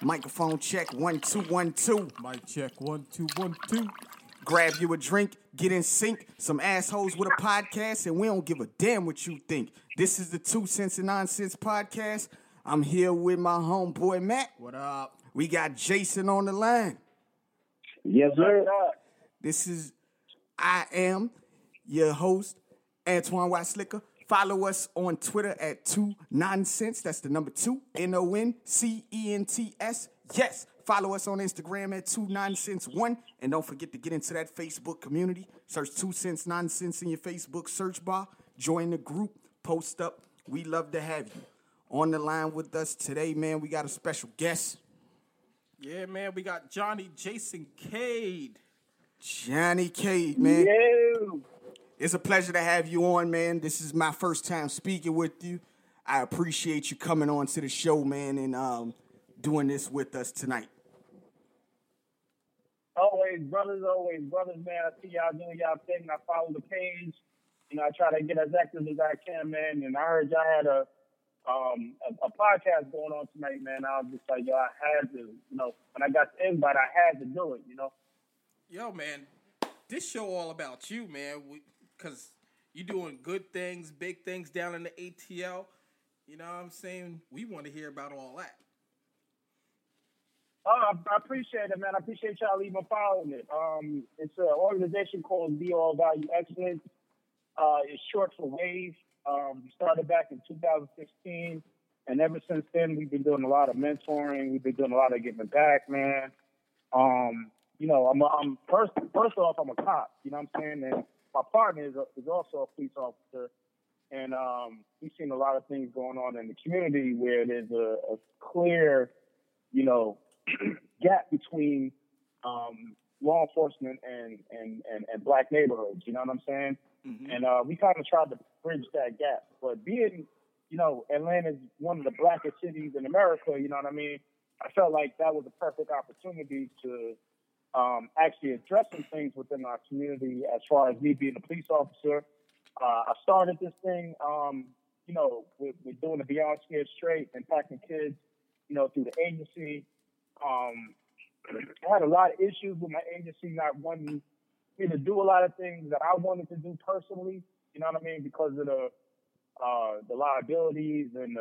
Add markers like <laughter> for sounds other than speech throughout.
Microphone check one two one two. Mic check one two one two. Grab you a drink, get in sync. Some assholes with a podcast, and we don't give a damn what you think. This is the Two Cents and Nonsense podcast. I'm here with my homeboy Matt. What up? We got Jason on the line. Yes, sir. This is I am your host, Antoine White Slicker. Follow us on Twitter at two nonsense. That's the number two, N O N C E N T S. Yes. Follow us on Instagram at two nonsense one. And don't forget to get into that Facebook community. Search two cents nonsense in your Facebook search bar. Join the group, post up. We love to have you. On the line with us today, man, we got a special guest. Yeah, man, we got Johnnie Jason Cade. Johnnie Cade, man. Yo. It's a pleasure to have you on, man. This is my first time speaking with you. I appreciate you coming on to the show, man, and um, doing this with us tonight. Always brothers, always brothers, man. I see y'all doing y'all thing. I follow the page. You know, I try to get as active as I can, man. And I heard y'all had a um a, a podcast going on tonight, man. I was just like, yo, I had to, you know, when I got the invite, I had to do it, you know. Yo, man, this show all about you, man. Because you're doing good things, big things down in the ATL. You know what I'm saying? We want to hear about all that. Oh, I, appreciate it, man. I appreciate y'all even following it. Um, it's an organization called We All Value Excellence. Uh, it's short for WAVE. Um, we started back in 2016, and ever since then, we've been doing a lot of mentoring. We've been doing a lot of giving back, man. Um, you know, I'm, I'm first, first off, I'm a cop. You know what I'm saying? And my partner is, a, is also a police officer, and um, we've seen a lot of things going on in the community where there's a, a clear, you know, <clears throat> gap between um, law enforcement and, and, and, and black neighborhoods. You know what I'm saying? Mm-hmm. And uh, we kind of tried to bridge that gap. But being, you know, Atlanta's one of the blackest cities in America. You know what I mean? I felt like that was a perfect opportunity to um, actually addressing things within our community as far as me being a police officer. Uh, I started this thing, um, you know, with, with doing the Beyond Scared Straight and packing kids, you know, through the agency. Um, <clears throat> I had a lot of issues with my agency not wanting me to do a lot of things that I wanted to do personally. You know what I mean? Because of the uh, the liabilities and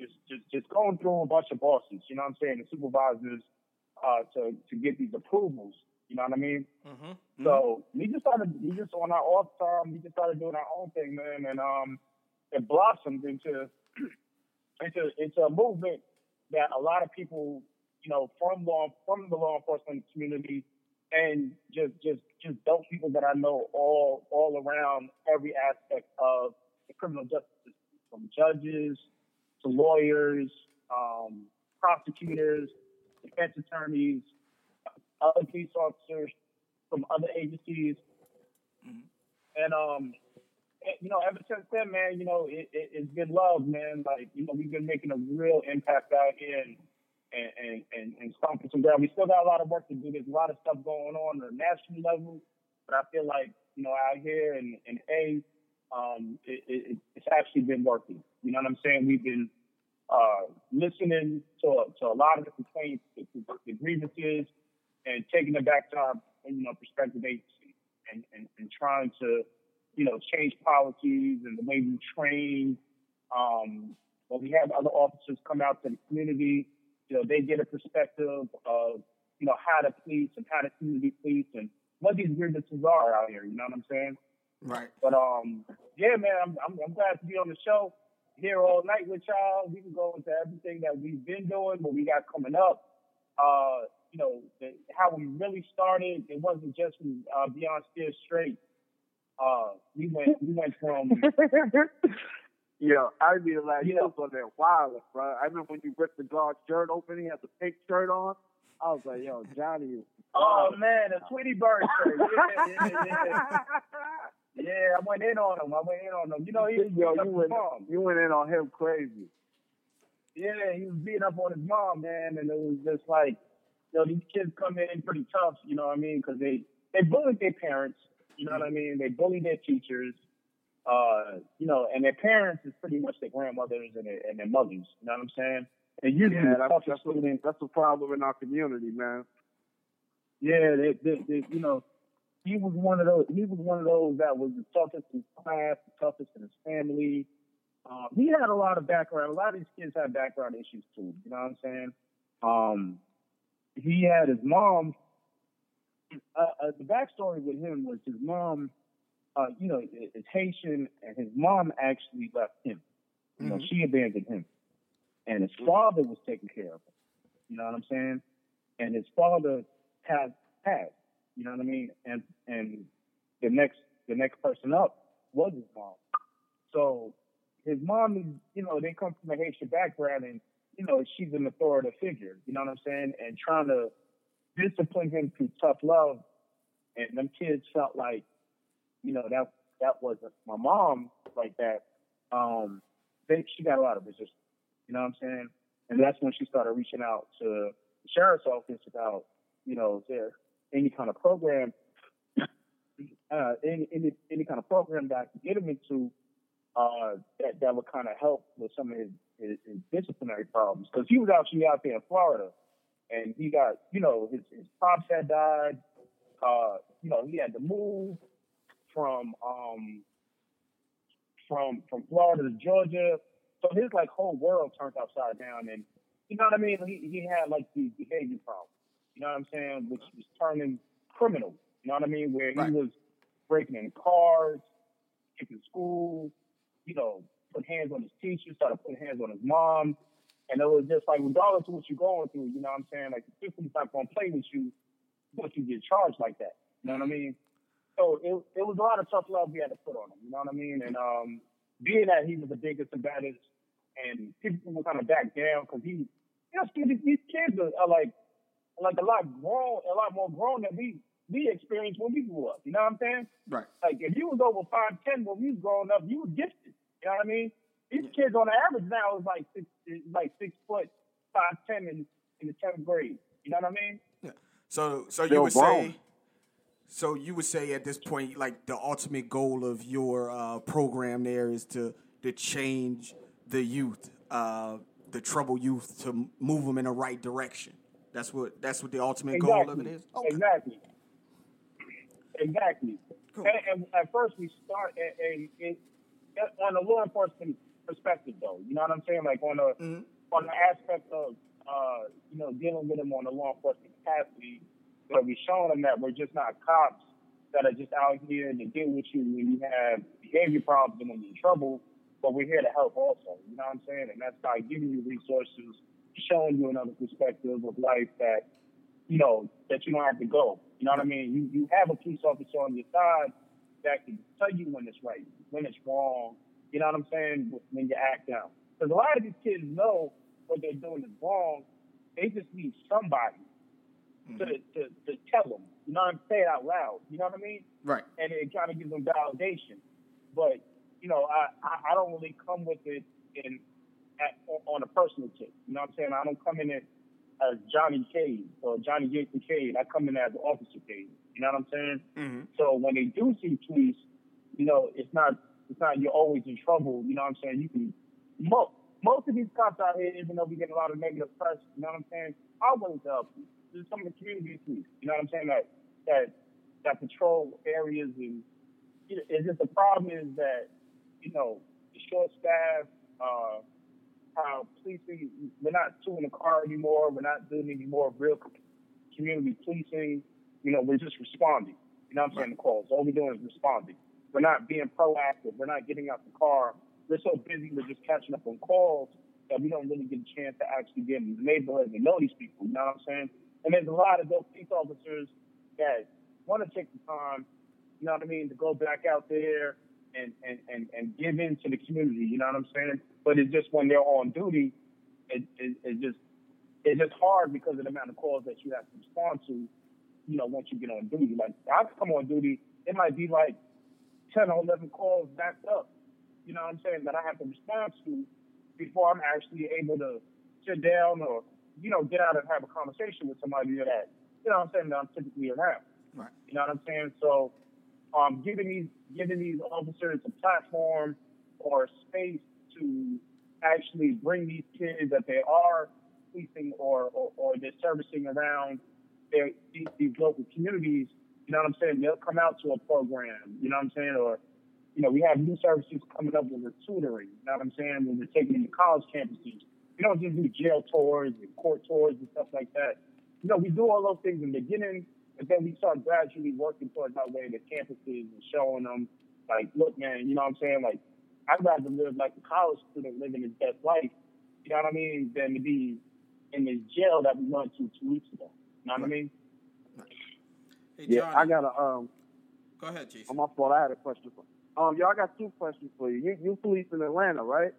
just just just going through a bunch of bosses. You know what I'm saying? The supervisors uh, to to get these approvals. You know what I mean? Mm-hmm. So we just started, we just on our off time, we just started doing our own thing, man, and um, it blossomed into <clears throat> into into a movement that a lot of people, you know, from law from the law enforcement community, and just just just dope people that I know all all around every aspect of the criminal justice system, from judges to lawyers, um, prosecutors, defense attorneys, other police officers from other agencies. And um, and, you know, ever since then, man, you know, it, it, it's been love, man. Like, you know, we've been making a real impact out here and and and, and, and stomping some ground. We still got a lot of work to do. There's a lot of stuff going on at a national level, but I feel like you know out here in in A, um, it, it, it's actually been working. You know what I'm saying? We've been uh, listening to to a lot of the complaints, the, the grievances, and taking it back to our you know prospective agency and, and, and trying to you know change policies and the way we train. Um, when we have other officers come out to the community, you know they get a perspective of you know how to police and how the community police and what these grievances are out here. You know what I'm saying? Right. But um, yeah, man, I'm, I'm I'm glad to be on the show here all night with y'all. We can go into everything that we've been doing, what we got coming up. Uh, you know, the, how we really started. It wasn't just from uh, Beyond Scared Straight. Uh, we went we went from <laughs> yeah, I mean to laugh. You was on that wireless, bro. I remember when you ripped the guard's shirt open, he had the pink shirt on. I was like, yo, Johnnie oh man, a Tweety Bird shirt. <laughs> Yeah, yeah, yeah. Yeah, I went in on him. I went in on him. You know, he was Yo, you his went, mom. you went in on him crazy. Yeah, he was beating up on his mom, man, and it was just like, you know, these kids come in pretty tough, you know what I mean? Because they they bullied their parents, you know what I mean? They bullied their teachers, uh, you know, and their parents is pretty much their grandmothers and their, and their mothers, you know what I'm saying? And usually Yeah, that's, that's, a, that's a problem in our community, man. yeah, they, they, they, you know, he was one of those. He was one of those that was the toughest in class, the toughest in his family. Um, he had a lot of background. A lot of these kids had background issues too. You know what I'm saying? Um, he had his mom. Uh, uh, the backstory with him was his mom. Uh, you know, is Haitian, and his mom actually left him. You know, Mhm. she abandoned him, and his father was taking care of him. You know what I'm saying? And his father has passed. You know what I mean? And and the next the next person up was his mom. So his mom is, you know, they come from a Haitian background and, you know, she's an authoritative figure, you know what I'm saying? And trying to discipline him through tough love. And them kids felt like, you know, that that wasn't my mom like that. Um, they she got a lot of resistance. You know what I'm saying? And that's when she started reaching out to the sheriff's office about, you know, there any kind of program, uh, any, any any kind of program that I could get him into uh, that that would kind of help with some of his, his, his disciplinary problems. Because he was actually out there in Florida, and he got you know his his pops had died, uh, you know he had to move from um from from Florida to Georgia, so his like whole world turned upside down, and you know what I mean. He he had like these behavior problems, you know what I'm saying, which was turning criminal. You know what I mean, where Right. he was breaking in cars, skipping school, you know, put hands on his teacher, started putting hands on his mom. And it was just like, regardless of what you're going through, you know what I'm saying? Like, the system's not going to play with you once you get charged like that. You know what I mean? So it, it was a lot of tough love we had to put on him. You know what I mean? And um, being that he was the biggest and baddest, and people were kind of back down because he, you know, these, these kids are, are like, like a lot grown, a lot more grown than we we experienced when we grew up. You know what I'm saying? Right. Like if you was over five ten when we was growing up, you were gifted. You know what I mean? These kids on the average now is like six, is like six foot, five ten in in the tenth grade. You know what I mean? Yeah. So so you would grown. say so you would say at this point like the ultimate goal of your uh, program there is to to change the youth, uh, the troubled youth, to move them in the right direction. That's what that's what the ultimate goal of it is. Okay. Exactly. Exactly. Cool. And, and at first we start on a law enforcement perspective, though. You know what I'm saying? Like on a Mhm. on the aspect of uh, you know dealing with them on a law enforcement capacity, but we're showing them that we're just not cops that are just out here to deal with you when you have behavior problems and when you're in trouble. But we're here to help also. You know what I'm saying? And that's by giving you resources, showing you another perspective of life that you know, that you don't have to go. You know what I mean? You you have a police officer on your side that can tell you when it's right, when it's wrong. You know what I'm saying? When you act out. Because a lot of these kids know what they're doing is wrong. They just need somebody to, mm-hmm. to, to tell them. You know what I'm saying? Out loud. You know what I mean? Right. and it kind of gives them validation. But you know, I, I, I don't really come with it in at, on a personal tip. You know what I'm saying? I don't come in as Johnnie Cade or Johnnie Jason Cade. I come in as Officer Cade. You know what I'm saying? hmm So when they do see police, you know, it's not it's not you're always in trouble. You know what I'm saying? You can most most of these cops out here, even though we get a lot of negative press, you know what I'm saying, are willing to help you. There's some of the community police, you know what I'm saying, that that that patrol areas and you know, it's just the problem is that, you know, the short staff, uh, how policing we're not tooling the car anymore, we're not doing any more real community policing, you know, we're just responding. You know what I'm saying? The calls. All we're doing is responding. We're not being proactive. We're not getting out the car. We're so busy with just catching up on calls that we don't really get a chance to actually get in the neighborhood and know these people. You know what I'm saying? And there's a lot of those police officers that want to take the time, you know what I mean, to go back out there and, and, and, and give in to the community. You know what I'm saying? But it's just when they're on duty, it, it, it just it's just hard because of the amount of calls that you have to respond to, you know, once you get on duty. Like I come on duty, it might be like ten or eleven calls backed up. You know what I'm saying, that I have to respond to before I'm actually able to sit down or, you know, get out and have a conversation with somebody that, you know what I'm saying, that I'm typically around. Right. You know what I'm saying? So um, giving these giving these officers a platform or space to actually bring these kids that they are policing or, or, or they're servicing around their, these, these local communities, you know what I'm saying? They'll come out to a program, you know what I'm saying? Or, you know, we have new services coming up with the tutoring, you know what I'm saying? When we're taking them to college campuses. We don't just do jail tours and court tours and stuff like that. You know, we do all those things in the beginning, but then we start gradually working towards our way to campuses and showing them, like, look, man, you know what I'm saying? Like, I'd rather live like a college student living his best life, you know what I mean, than to be in this jail that we went to two weeks ago. You know what I mean? Hey, Yeah, I got a um. go ahead, Jason. On my fault, I had a question for. Um, y'all got two questions for you. You you police in Atlanta, right?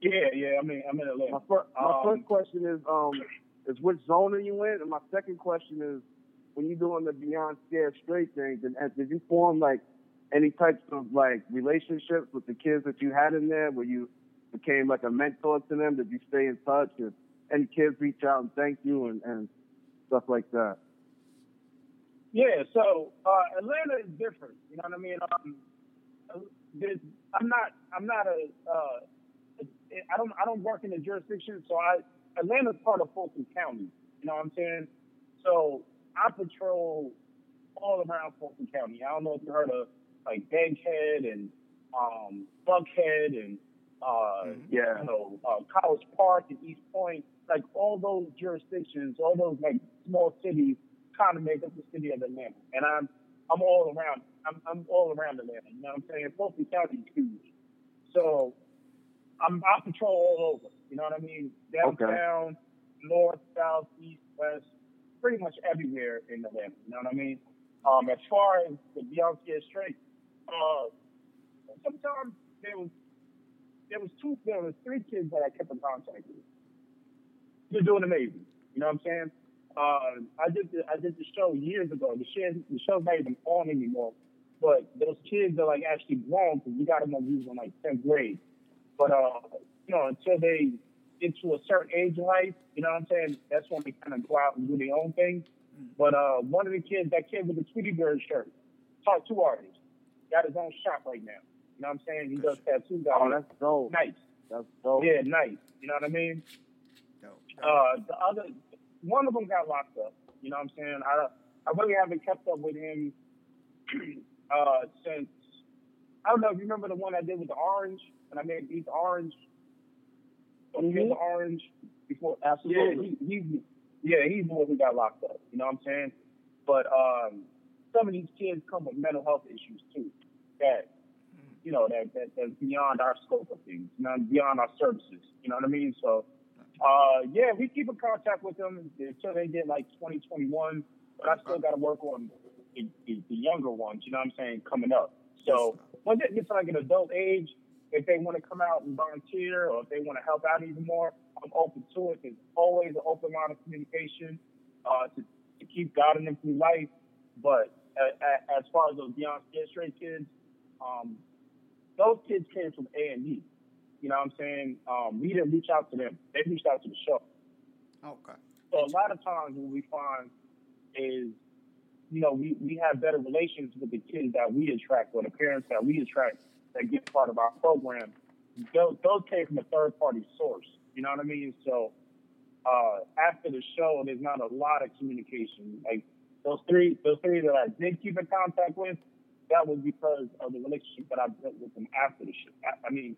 Yeah, yeah. I mean, I'm in My Atlanta. first my Um, first question is um is which zone are you in, and my second question is when you're doing the Beyond Scared Straight thing, did, uh, did you form like any types of like relationships with the kids that you had in there, where you became like a mentor to them? Did you stay in touch? Did any kids reach out and thank you and, and stuff like that? Yeah, so uh, Atlanta is different. You know what I mean? Um, I'm not. I'm not a. Uh, I don't. I don't work in the jurisdiction, so I. Atlanta's part of Fulton County. You know what I'm saying? So I patrol all around Fulton County. I don't know if you heard of like Bankhead and um, Buckhead and uh, Yeah. you know uh, College Park and East Point. Like all those jurisdictions, all those like small cities, kind of make up the city of Atlanta. And I'm I'm all around. I'm I'm all around Atlanta. You know what I'm saying? Fulton County is huge. So I'm I patrol all over. You know what I mean? Downtown, north, south, east, west, pretty much everywhere in Atlanta. You know what I mean? Um, as far as the Beyond Scared Straight, uh, sometimes there was there was two there was three kids that I kept in contact with. They're doing amazing. You know what I'm saying? Uh, I did the, I did the show years ago. The show the show's not even on anymore. But those kids are like actually grown because we got them when we was in like 10th grade. But uh, you know, until they get to a certain age in life, you know what I'm saying? That's when they kind of go out and do their own thing. But uh, one of the kids, that kid with the Tweety Bird shirt, taught two artists, got his own shop right now. You know what I'm saying? He does tattoos out Oh, that's dope. nice. That's dope. Yeah, nice. You know what I mean? Dope. Uh, the other, one of them got locked up. You know what I'm saying? I, I really haven't kept up with him <clears throat> uh, since. I don't know if you remember the one I did with the orange, and I made these orange. Mhm. the orange before. Absolutely. Yeah, he, he's yeah, he's the one who got locked up. You know what I'm saying? But um, some of these kids come with mental health issues too. That you know that, that that's beyond our scope of things. You know, beyond our services. You know what I mean? So. Uh, yeah, we keep in contact with them until they get like 2021, but I still got to work on the, the, the younger ones, you know what I'm saying, coming up. So once it gets to like an adult age, if they want to come out and volunteer or if they want to help out even more, I'm open to it. There's always an open line of communication uh, to, to keep guiding them through life. But uh, as far as those Beyond Scared Straight kids, um, those kids came from A and E. You know what I'm saying? Um, we didn't reach out to them. They reached out to the show. Okay. So a lot of times what we find is, you know, we, we have better relations with the kids that we attract or the parents that we attract that get part of our program. Those, those came from a third party source. You know what I mean? So uh, after the show, there's not a lot of communication. Like those three, those three that I did keep in contact with, that was because of the relationship that I built with them after the show. I, I mean,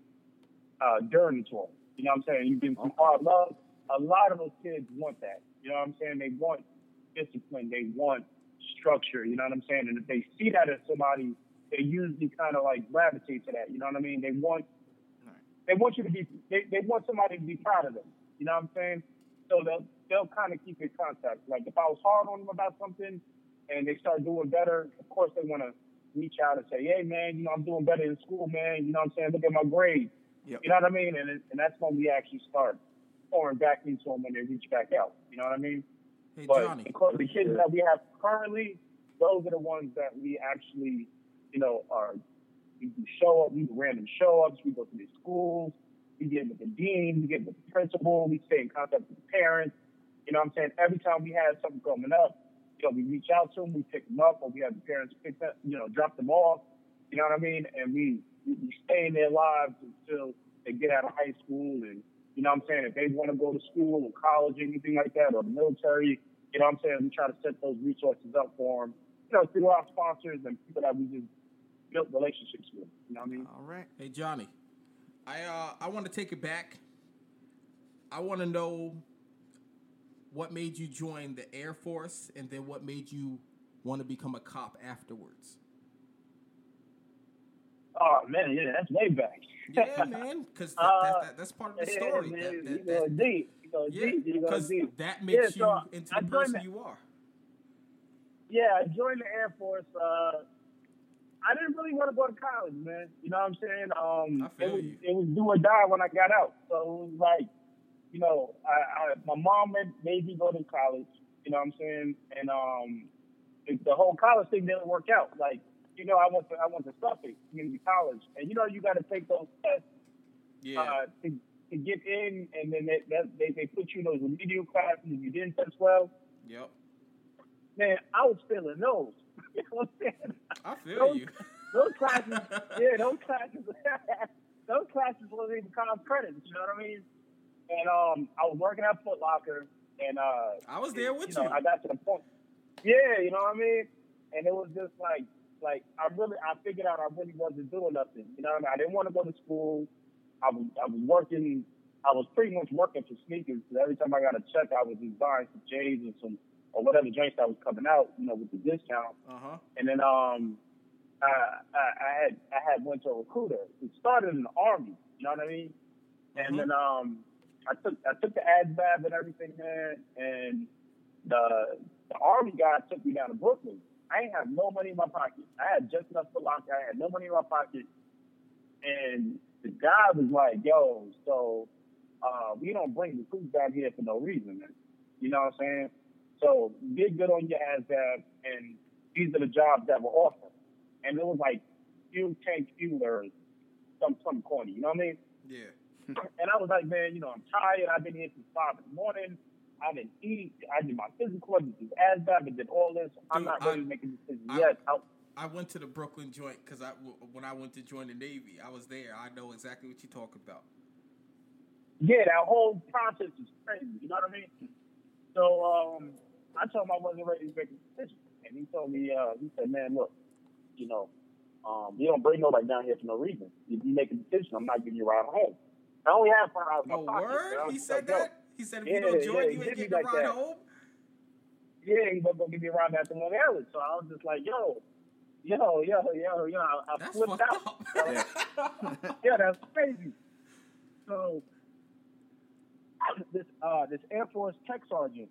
uh, during the tour. You know what I'm saying? You give them hard love. A lot of those kids want that. You know what I'm saying? They want discipline. They want structure. You know what I'm saying? And if they see that in somebody, they usually kind of like gravitate to that. You know what I mean? They want they want you to be they, they want somebody to be proud of them. You know what I'm saying? So they'll they'll kind of keep in contact. Like if I was hard on them about something and they start doing better, of course they want to reach out and say, Hey man, you know, I'm doing better in school, man. You know what I'm saying? Look at my grades. Yep. You know what I mean? And it- and that's when we actually start pouring back into them when they reach back out. You know what I mean? Hey, But Johnnie. the kids that we have currently, those are the ones that we actually, you know, are we do show up, we do random show ups, we go to these schools, we get with the dean, we get with the principal, we stay in contact with the parents. You know what I'm saying? Every time we have something coming up, you know, we reach out to them, we pick them up, or we have the parents pick them, you know, drop them off. You know what I mean? And we we we stay in their lives until they get out of high school and you know what I'm saying, if they want to go to school or college or anything like that or the military, you know what I'm saying, we try to set those resources up for them, you know, through our sponsors and people that we just built relationships with. You know what I mean? All right. Hey Johnnie, I uh I want to take it back. I want to know what made you join the Air Force, and then what made you want to become a cop afterwards. Oh man, yeah, that's way back. Yeah, man, because that, Uh, that, that, that's part of the Yeah, story. man, That- you that- go deep. You go yeah, deep. You go because that makes Yeah, so you into I the person that- you are. Yeah, I joined the Air Force. Uh, I didn't really want to go to college, man. You know what I'm saying? Um, it was you. it was do or die when I got out. So it was like, you know, I, I my mom made, made me go to college. You know what I'm saying? And um, the, the whole college thing didn't work out. Like, you know, I went to I went to Suffolk Community College, and you know, you got to take those tests Yeah, uh, to, to get in, and then they, that, they they put you in those remedial classes. If you didn't test well, yep. man, I was failing those. You know what I'm saying? I feel Those- you. those classes, <laughs> yeah, those classes, those classes wasn't even college credits. You know what I mean? And um, I was working at Foot Locker, and uh, I was there with you. you. Know, I got to the point. Yeah, you know what I mean? And it was just like, like I really, I figured out I really wasn't doing nothing. You know what I mean? I didn't want to go to school. I was, I was working. I was pretty much working for sneakers. 'cause every time I got a check, I was just buying some J's and some or whatever drinks that was coming out, you know, with the discount. Uh huh. And then um, I, I, I had I had went to a recruiter. It started in the army. You know what I mean? And Mhm. then um, I took I took the ASVAB and everything, man. And the the army guy took me down to Brooklyn. I ain't have no money in my pocket. I had just enough for lock. I had no money in my pocket. And the guy was like, "Yo, so uh, we don't bring the recruits down here for no reason, man. You know what I'm saying? So get good on your ASVAB, and these are the jobs that were offered. And it was like fuel tank fuel or some some corny. You know what I mean? Yeah. <laughs> And I was like, man, you know, I'm tired. I've been here since five in the morning. I didn't eat. I did my physical. I did this ASVAB. I did all this. I'm Dude, not ready I- to make a decision I- yet. I, I went to the Brooklyn joint because I when I went to join the Navy, I was there. I know exactly what you're talking about. yeah, that whole process is crazy. You know what I mean? So um, I told him I wasn't ready to make a decision, and he told me, uh, he said, "Man, look, you know, um, you don't bring nobody down here for no reason. If you make a decision, I'm not giving you a ride home. I only have five hours in my Oh, pocket. so word? He said like, yo, that. He said if Yeah, you don't join, yeah, you ain't did me getting a like ride that. home. Yeah, he wasn't gonna give me a ride back to Long Island. So I was just like, yo, yo, yo, yo, yo. I, I That's flipped out. up. <laughs> yeah, that's crazy. So this uh this Air Force tech sergeant,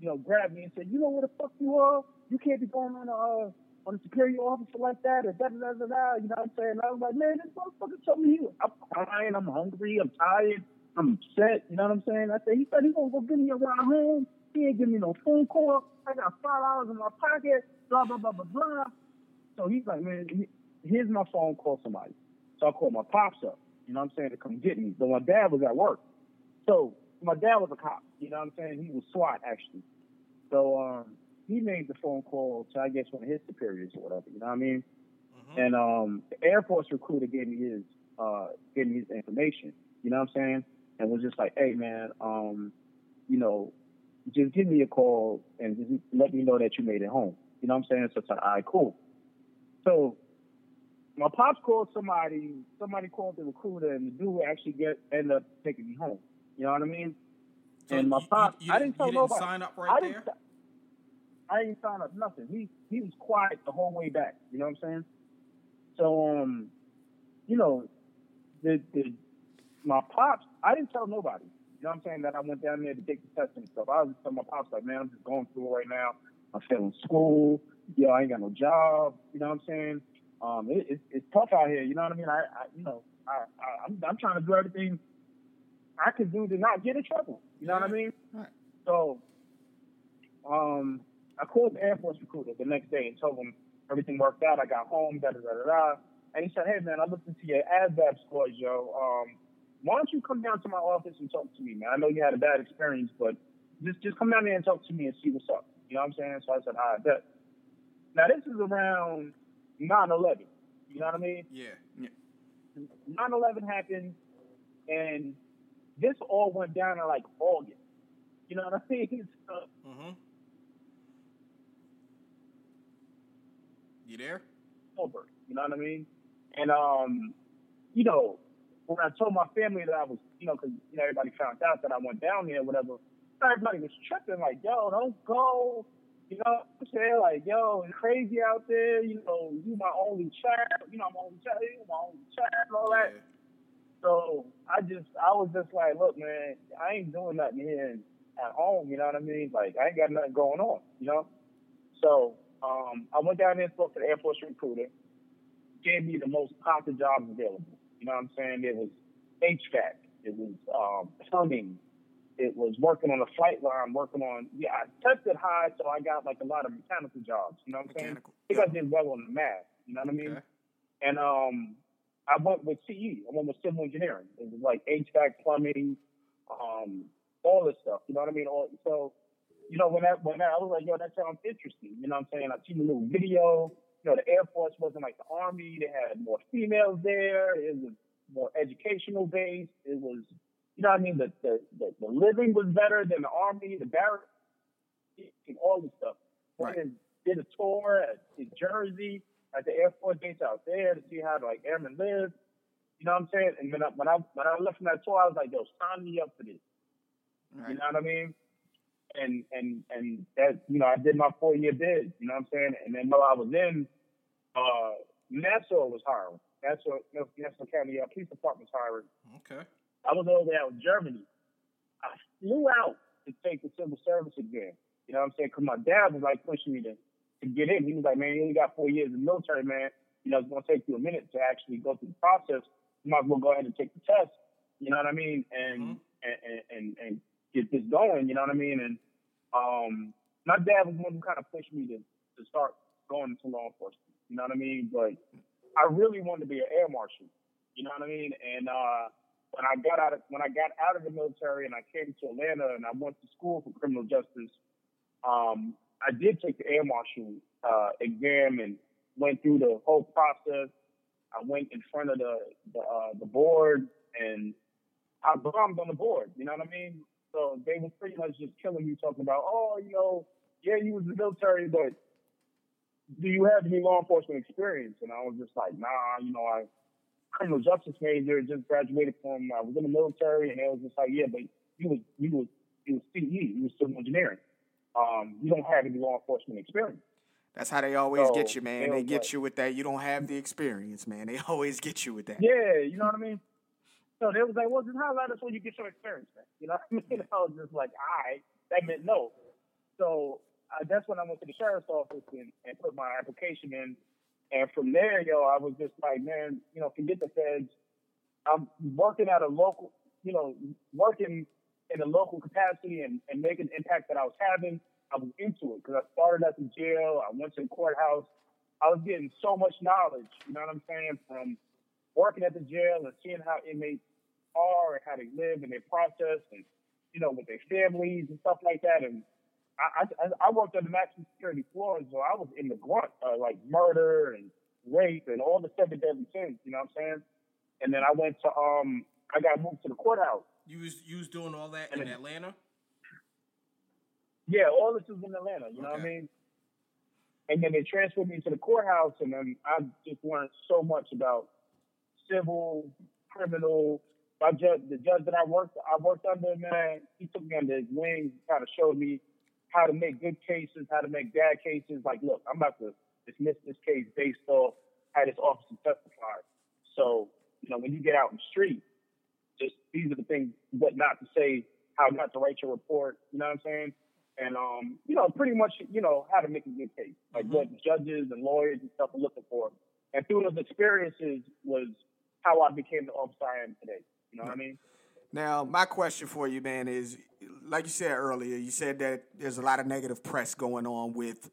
you know, grabbed me and said, "You know where the fuck you are? You can't be going on a uh, on a superior officer like that or da da da da da." You know what I'm saying? I was like, "Man, this motherfucker told me he, I'm crying, I'm hungry, I'm tired, I'm upset." You know what I'm saying? I said, "He said he gonna go give me a ride home. He ain't give me no phone call. I got five dollars in my pocket. Blah blah blah blah blah." So he's like, "Man, here's my phone. Call somebody." So I called my pops up. You know what I'm saying to come get me. But my dad was at work. So my dad was a cop. You know what I'm saying? He was SWAT actually. So um, he made the phone call to I guess one of his superiors or whatever. You know what I mean? Mhm. And um, the Air Force recruiter gave me his uh, gave me his information. You know what I'm saying? And was just like, hey man, um, you know, just give me a call and just let me know that you made it home. You know what I'm saying? So it's like, all right, cool. So my pops called somebody, somebody called the recruiter, and the dude actually get ended up taking me home. You know what I mean? So and my you- pop, you, I didn't tell you didn't nobody. sign up I right didn't, there. I didn't sign up nothing. He he was quiet the whole way back. You know what I'm saying? So um, you know, the the my pops, I didn't tell nobody. You know what I'm saying? That I went down there to take the test and stuff. I was telling my pops like, man, I'm just going through it right now. I'm failing school. Yo, I ain't got no job. You know what I'm saying? Um, it, it's it's tough out here. You know what I mean? I, I you know, I, I I'm I'm trying to do everything I could do to not get in trouble. You know what I mean? Right. So, um, I called the Air Force recruiter the next day and told him everything worked out. I got home, da da da da da. And he said, "Hey man, I looked into your ASVAB scores, yo. Um, why don't you come down to my office and talk to me, man? I know you had a bad experience, but just just come down there and talk to me and see what's up. You know what I'm saying?" So I said, "All right, bet." Now this is around 9/11. You know what I mean? Yeah. 9/11 happened. And this all went down in like August. You know what I mean? <laughs> So, Mm-hmm. You there? October. You know what I mean? And um, you know, when I told my family that I was, you know, because you know everybody found out that I went down there, whatever. Everybody was tripping, like, "Yo, don't go." You know what I'm saying? Like, "Yo, it's crazy out there." You know, you my only child. You know, I'm my only child. You my only child, and all that. Yeah. So I just, I was just like, look, man, I ain't doing nothing here at home. You know what I mean? Like, I ain't got nothing going on. You know. So um, I went down there and spoke to the Air Force recruiter. Gave me the most popular jobs available. You know what I'm saying? It was HVAC. It was um, plumbing. It was working on a flight line, working on, yeah, I tested high, so I got like a lot of mechanical jobs. You know what I'm saying? Because I think I did well on the math. You know what I mean? And um, I went with CE. I went with civil engineering. It was like HVAC, plumbing, um, all this stuff. You know what I mean? All, so, you know, when that when that, I was like, yo, that sounds interesting. You know what I'm saying? I seen a little video. You know, the Air Force wasn't like the Army. They had more females there. It was more educational based. It was, you know what I mean? The the, the, the living was better than the Army, the barracks, and all this stuff. Went Right. did a tour at, in Jersey at the Air Force base out there to see how like airmen live. You know what I'm saying? And when I when I when I left from that tour, I was like, yo, sign me up for this. Right. You know what I mean? And and and that you know, I did my four year bid, you know what I'm saying? And then while I was in uh Nassau was hiring. Nassau Nassau County uh, Police Department's hiring. Okay. I was over there in Germany. I flew out to take the civil service exam. You know what I'm saying? Because my dad was like pushing me to, to get in. He was like, man, you only got four years in the military, man. You know, it's going to take you a minute to actually go through the process. You might as well go ahead and take the test. You know what I mean? And, and, and, and, and get this going. You know what I mean? And um, my dad was one who kind of pushed me to, to start going into law enforcement. You know what I mean? But I really wanted to be an air marshal. You know what I mean? And uh, when I got out of when I got out of the military and I came to Atlanta and I went to school for criminal justice, um, I did take the air marshal uh, exam and went through the whole process. I went in front of the the, uh, the board and I bombed on the board. You know what I mean? So they were pretty much just killing me, talking about, oh, you know, yeah, you was in the military, but do you have any law enforcement experience? And I was just like, nah, you know, I criminal justice major, just graduated from, I was in the military, and they was just like, yeah, but you was, you was, you was CE, you was civil engineering. Um, you don't have any law enforcement experience. That's how they always So, get you, man. They get like- you with that. You don't have the experience, man. They <laughs> always get you with that. Yeah, you know what I mean? So they was like, well, just highlight us when you get your experience, man. You know what I mean? <laughs> I was just like, all right, that meant no. So uh, that's when I went to the sheriff's office and, and put my application in. And from there, yo, I was just like, man, you know, forget the feds. I'm working at a local, you know, working in a local capacity and, and making the impact that I was having. I was into it because I started at the jail. I went to the courthouse. I was getting so much knowledge, you know what I'm saying, from working at the jail and seeing how inmates are and how they live and their process and, you know, with their families and stuff like that. And I, I, I worked on the maximum security floors, so I was in the grunt, uh, like murder and rape and all the seven deadly sins, you know what I'm saying? And then I went to, um, I got moved to the courthouse. You was you was doing all that in then- Atlanta. Yeah, all this was in Atlanta, you know what I mean? And then they transferred me to the courthouse, and then I just learned so much about civil, criminal. My judge, the judge that I worked, I worked under, man, he took me under his wing, kind of showed me how to make good cases, how to make bad cases. Like, look, I'm about to dismiss this case based off how this officer testified. So, you know, when you get out in the street, just these are the things what not to say, how not to write your report. You know what I'm saying? And um, you know, pretty much, you know, how to make a good case, like Mhm. what judges and lawyers and stuff are looking for. And through those experiences was how I became the officer I am today. You know what I mean? Now, my question for you, man, is like you said earlier, you said that there's a lot of negative press going on with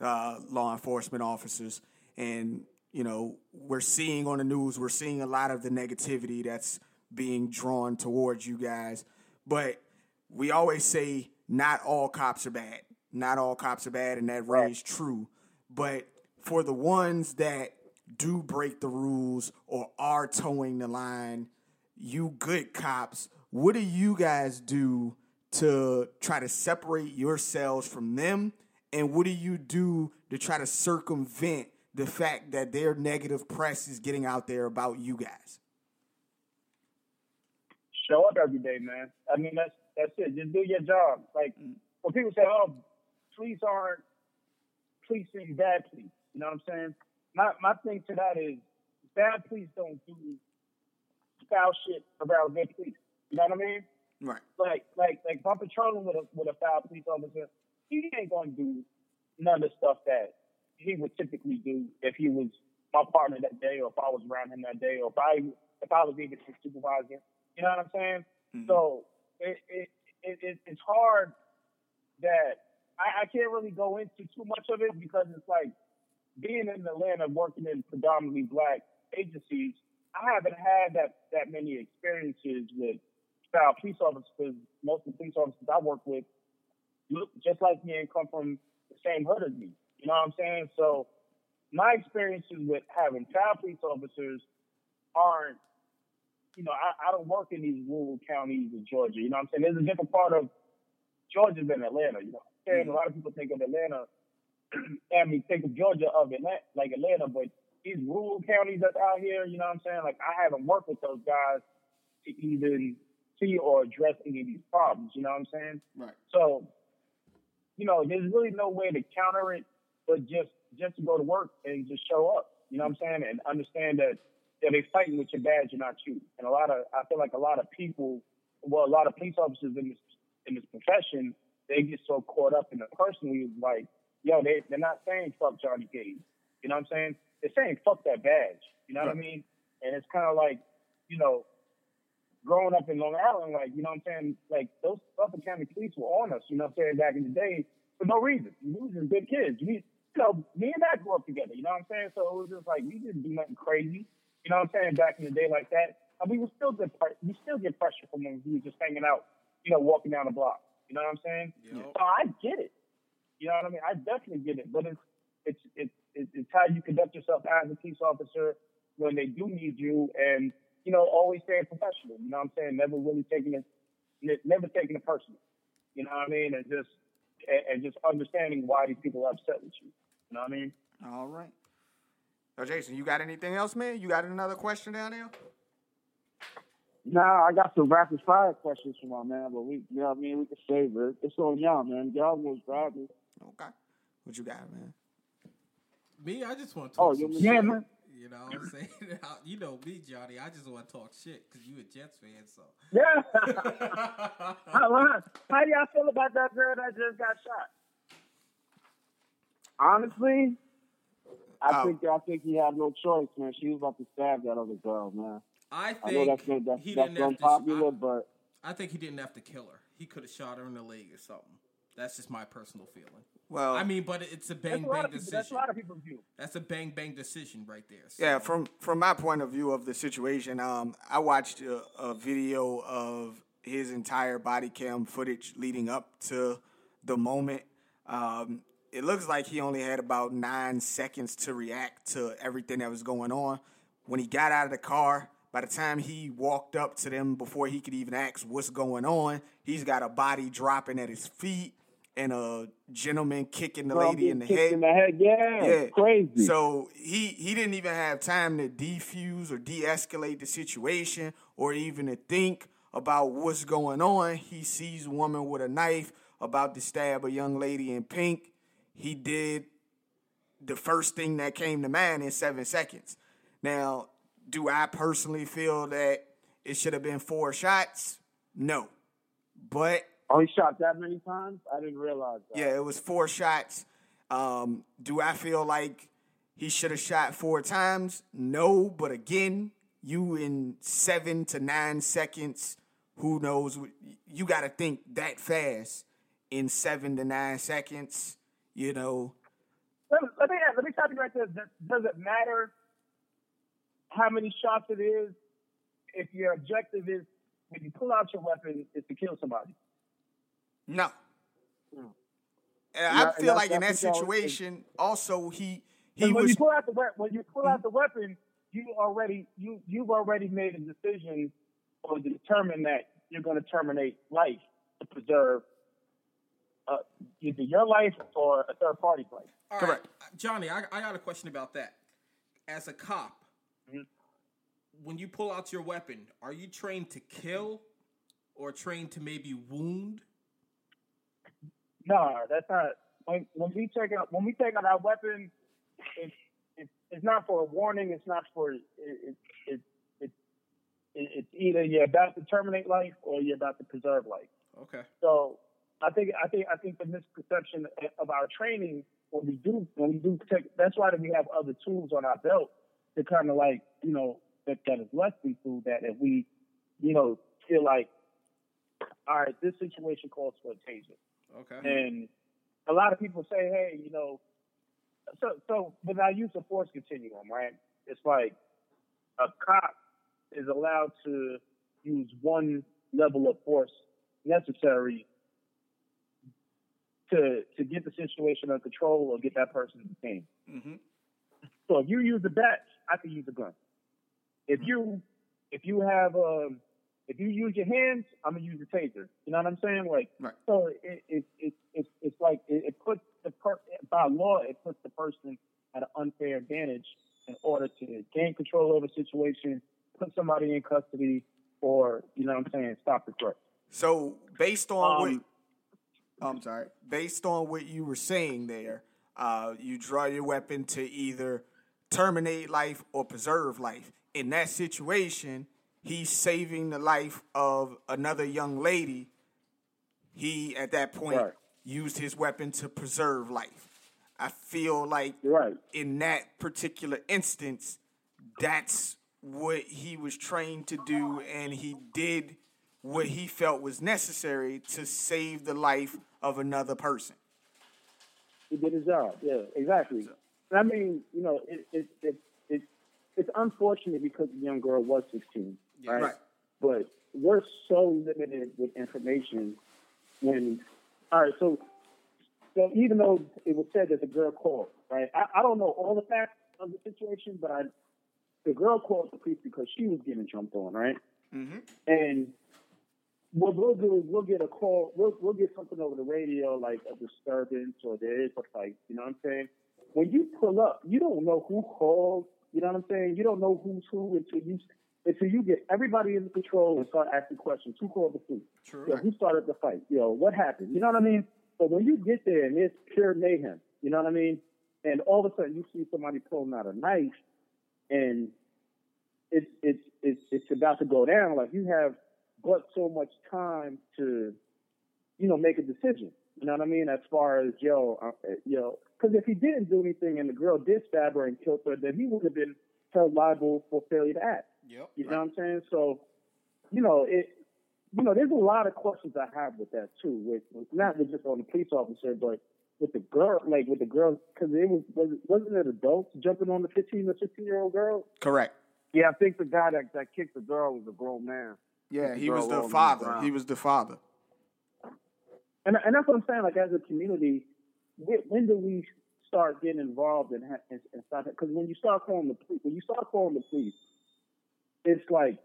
uh, law enforcement officers. And, you know, we're seeing on the news, we're seeing a lot of the negativity that's being drawn towards you guys. But we always say not all cops are bad. Not all cops are bad, and that rings true. But for the ones that do break the rules or are towing the line, you good cops, what do you guys do to try to separate yourselves from them? And what do you do to try to circumvent the fact that their negative press is getting out there about you guys? Show up every day, man. I mean, that's that's it. Just do your job. Like mm. when people say, "Oh, police aren't policing bad police," you know what I'm saying? My my thing to that is, bad police don't do foul shit around good police. You know what I mean? Right. Like like like if I'm patrolling with a with a foul police officer, he ain't gonna do none of the stuff that he would typically do if he was my partner that day, or if I was around him that day, or if I if I was even his supervisor. You know what I'm saying? Mhm. So it, it, it, it it's hard that I, I can't really go into too much of it because it's like being in Atlanta, working in predominantly black agencies. I haven't had that that many experiences with foul police officers most of the police officers I work with look just like me and come from the same hood as me. You know what I'm saying? So my experiences with having child police officers aren't, you know, I, I don't work in these rural counties of Georgia. You know what I'm saying? There's a different part of Georgia than Atlanta. You know what I'm saying? A mm-hmm. lot of people think of Atlanta, <clears throat> I mean, think of Georgia of Atlanta, like Atlanta, but these rural counties that's out here, you know what I'm saying? Like I haven't worked with those guys to even see or address any of these problems. You know what I'm saying? Right. So, you know, there's really no way to counter it, but just just to go to work and just show up. You know what I'm saying? And understand that that they fighting with your badge and not you. And a lot of I feel like a lot of people, well, a lot of police officers in this in this profession, they get so caught up in the personally like, yo, they they're not saying fuck Johnnie Cade. You know what I'm saying? They're saying fuck that badge. You know what I mean? And it's kind of like, you know, growing up in Long Island, like, you know what I'm saying? Like, those Suffolk County police were on us, you know what I'm saying, back in the day for no reason. We was just good kids. We, you know, me and Matt grew up together, you know what I'm saying? So it was just like, we didn't do nothing crazy, you know what I'm saying, back in the day like that. And we would still get, pre- we still get pressure from when we were just hanging out, you know, walking down the block. You know what I'm saying? Yep. So I get it. You know what I mean? I definitely get it. But it's, it's, it's, it's, it's how you conduct yourself as a police officer when they do need you and, you know, always staying professional. You know what I'm saying? Never really taking it, never taking it personal. You know what I mean? And just, and, and just understanding why these people are upset with you. You know what I mean? All right. So, Jason, you got anything else, man? You got another question down there? Nah, I got some rapid fire questions for my man, but we, you know what I mean? We can save it. It's on y'all, man. Y'all was driving. Okay. What you got, man? Me, I just want to talk Oh, some you- shit. Yeah, man. You know what I'm saying? <laughs> How- you know me, Johnnie. I just want to talk shit because you a Jets fan, so. Yeah. <laughs> how, how do y'all feel about that girl that just got shot? Honestly, I Oh. think I think he had no choice, man. She was about to stab that other girl, man. I I know think that's that's, he that's didn't have unpopular, to. but I, I think he didn't have to kill her. He could have shot her in the leg or something. That's just my personal feeling. Well, I mean, but it's a That's bang a bang of people. That's a decision. lot of people's view. That's a bang bang decision right there. So, Yeah, from from my point of view of the situation, um, I watched a, a video of his entire body cam footage leading up to the moment. Um, it looks like he only had about nine seconds to react to everything that was going on. When he got out of the car, by the time he walked up to them before he could even ask what's going on, he's got a body dropping at his feet and a gentleman kicking the lady in the head. In the head, yeah, Yeah, crazy. So he he didn't even have time to defuse or de-escalate the situation, or even to think about what's going on. He sees a woman with a knife about to stab a young lady in pink. He did the first thing that came to mind in seven seconds. Now, do I personally feel that it should have been four shots? No, but oh, he shot that many times? I didn't realize that. yeah, it was four shots. Um, do I feel like he should have shot four times? No, but again, you in seven to nine seconds, who knows? You got to think that fast in seven to nine seconds. You know, Let me let me, let me stop you right there. Does, does it matter how many shots it is if your objective is when you pull out your weapon is to kill somebody? no. Hmm. And Yeah, I feel that's- like in that that's what I was situation, also he he when was you pull out the weapon, when you pull out the weapon, you already you you've already made a decision or determine that you're going to terminate life to preserve uh, either your life or a third party's life. All Correct. right, Johnnie, I, I got a question about that. As a cop, Mhm. when you pull out your weapon, are you trained to kill or trained to maybe wound? No, that's not. When when we take out when we take out our weapon, it's it's it's not for a warning. It's not for it. It it, it, it it's either you're about to terminate life or you're about to preserve life. Okay. So I think I think I think the misconception of our training when we do when we do take that's why we have other tools on our belt to kind of like you know that that is less lethal that if we you know feel like all right this situation calls for a taser Okay. and a lot of people say hey you know so so with our use of force continuum right it's like a cop is allowed to use one level of force necessary to to get the situation under control or get that person detained. Mm-hmm. So if you use a bat, I can use a gun. If you if you have um if you use your hands, I'm gonna use a taser. You know what I'm saying? Like Right. so it it it, it it's like it, it puts the per by law it puts the person at an unfair advantage in order to gain control over the situation, put somebody in custody, or you know what I'm saying, stop the threat. So based on what Um, I'm sorry, based on what you were saying there, uh, you draw your weapon to either terminate life or preserve life. In that situation, he's saving the life of another young lady. He at that point Right. used his weapon to preserve life. I feel like right. in that particular instance, that's what he was trained to do, and he did what he felt was necessary to save the life of another person. He did his job. Yeah, exactly. And I mean, you know, it it it, it it's unfortunate because the young girl was 16, right? Right. But we're so limited with information when. All right, so so even though it was said that the girl called, right? I, I don't know all the facts of the situation, but I the girl called the police because she was getting jumped on, right? Mm-hmm. And what we'll do is we'll get a call, we'll, we'll get something over the radio, like a disturbance or there is a fight. You know what I'm saying? When you pull up, you don't know who called. You know what I'm saying? You don't know who's who until you until you get everybody in the control and start asking questions. Who called the police? True. Yo, who started the fight? You know, what happened? You know what I mean? But when you get there and it's pure mayhem, you know what I mean? And all of a sudden you see somebody pulling out a knife and it's it's it's it's about to go down. Like you have but so much time to, you know, make a decision. You know what I mean? As far as yo, uh, you know, because if he didn't do anything and the girl did stab her and killed her, then he would have been held liable for failure to act. Yep. You know what I'm saying? So, you know, it. You know, there's a lot of questions I have with that too. With, with not just on the police officer, but with the girl, like with the girl, because it was, was wasn't it adults jumping on the 15 or 16 year old girl? Correct. Yeah, I think the guy that, that kicked the girl was a grown man. Yeah, he was the on the father. He was the father. And and that's what I'm saying. Like as a community, when, when do we start getting involved and ha- and, and start? Because when you start calling the police, when you start calling the police, it's like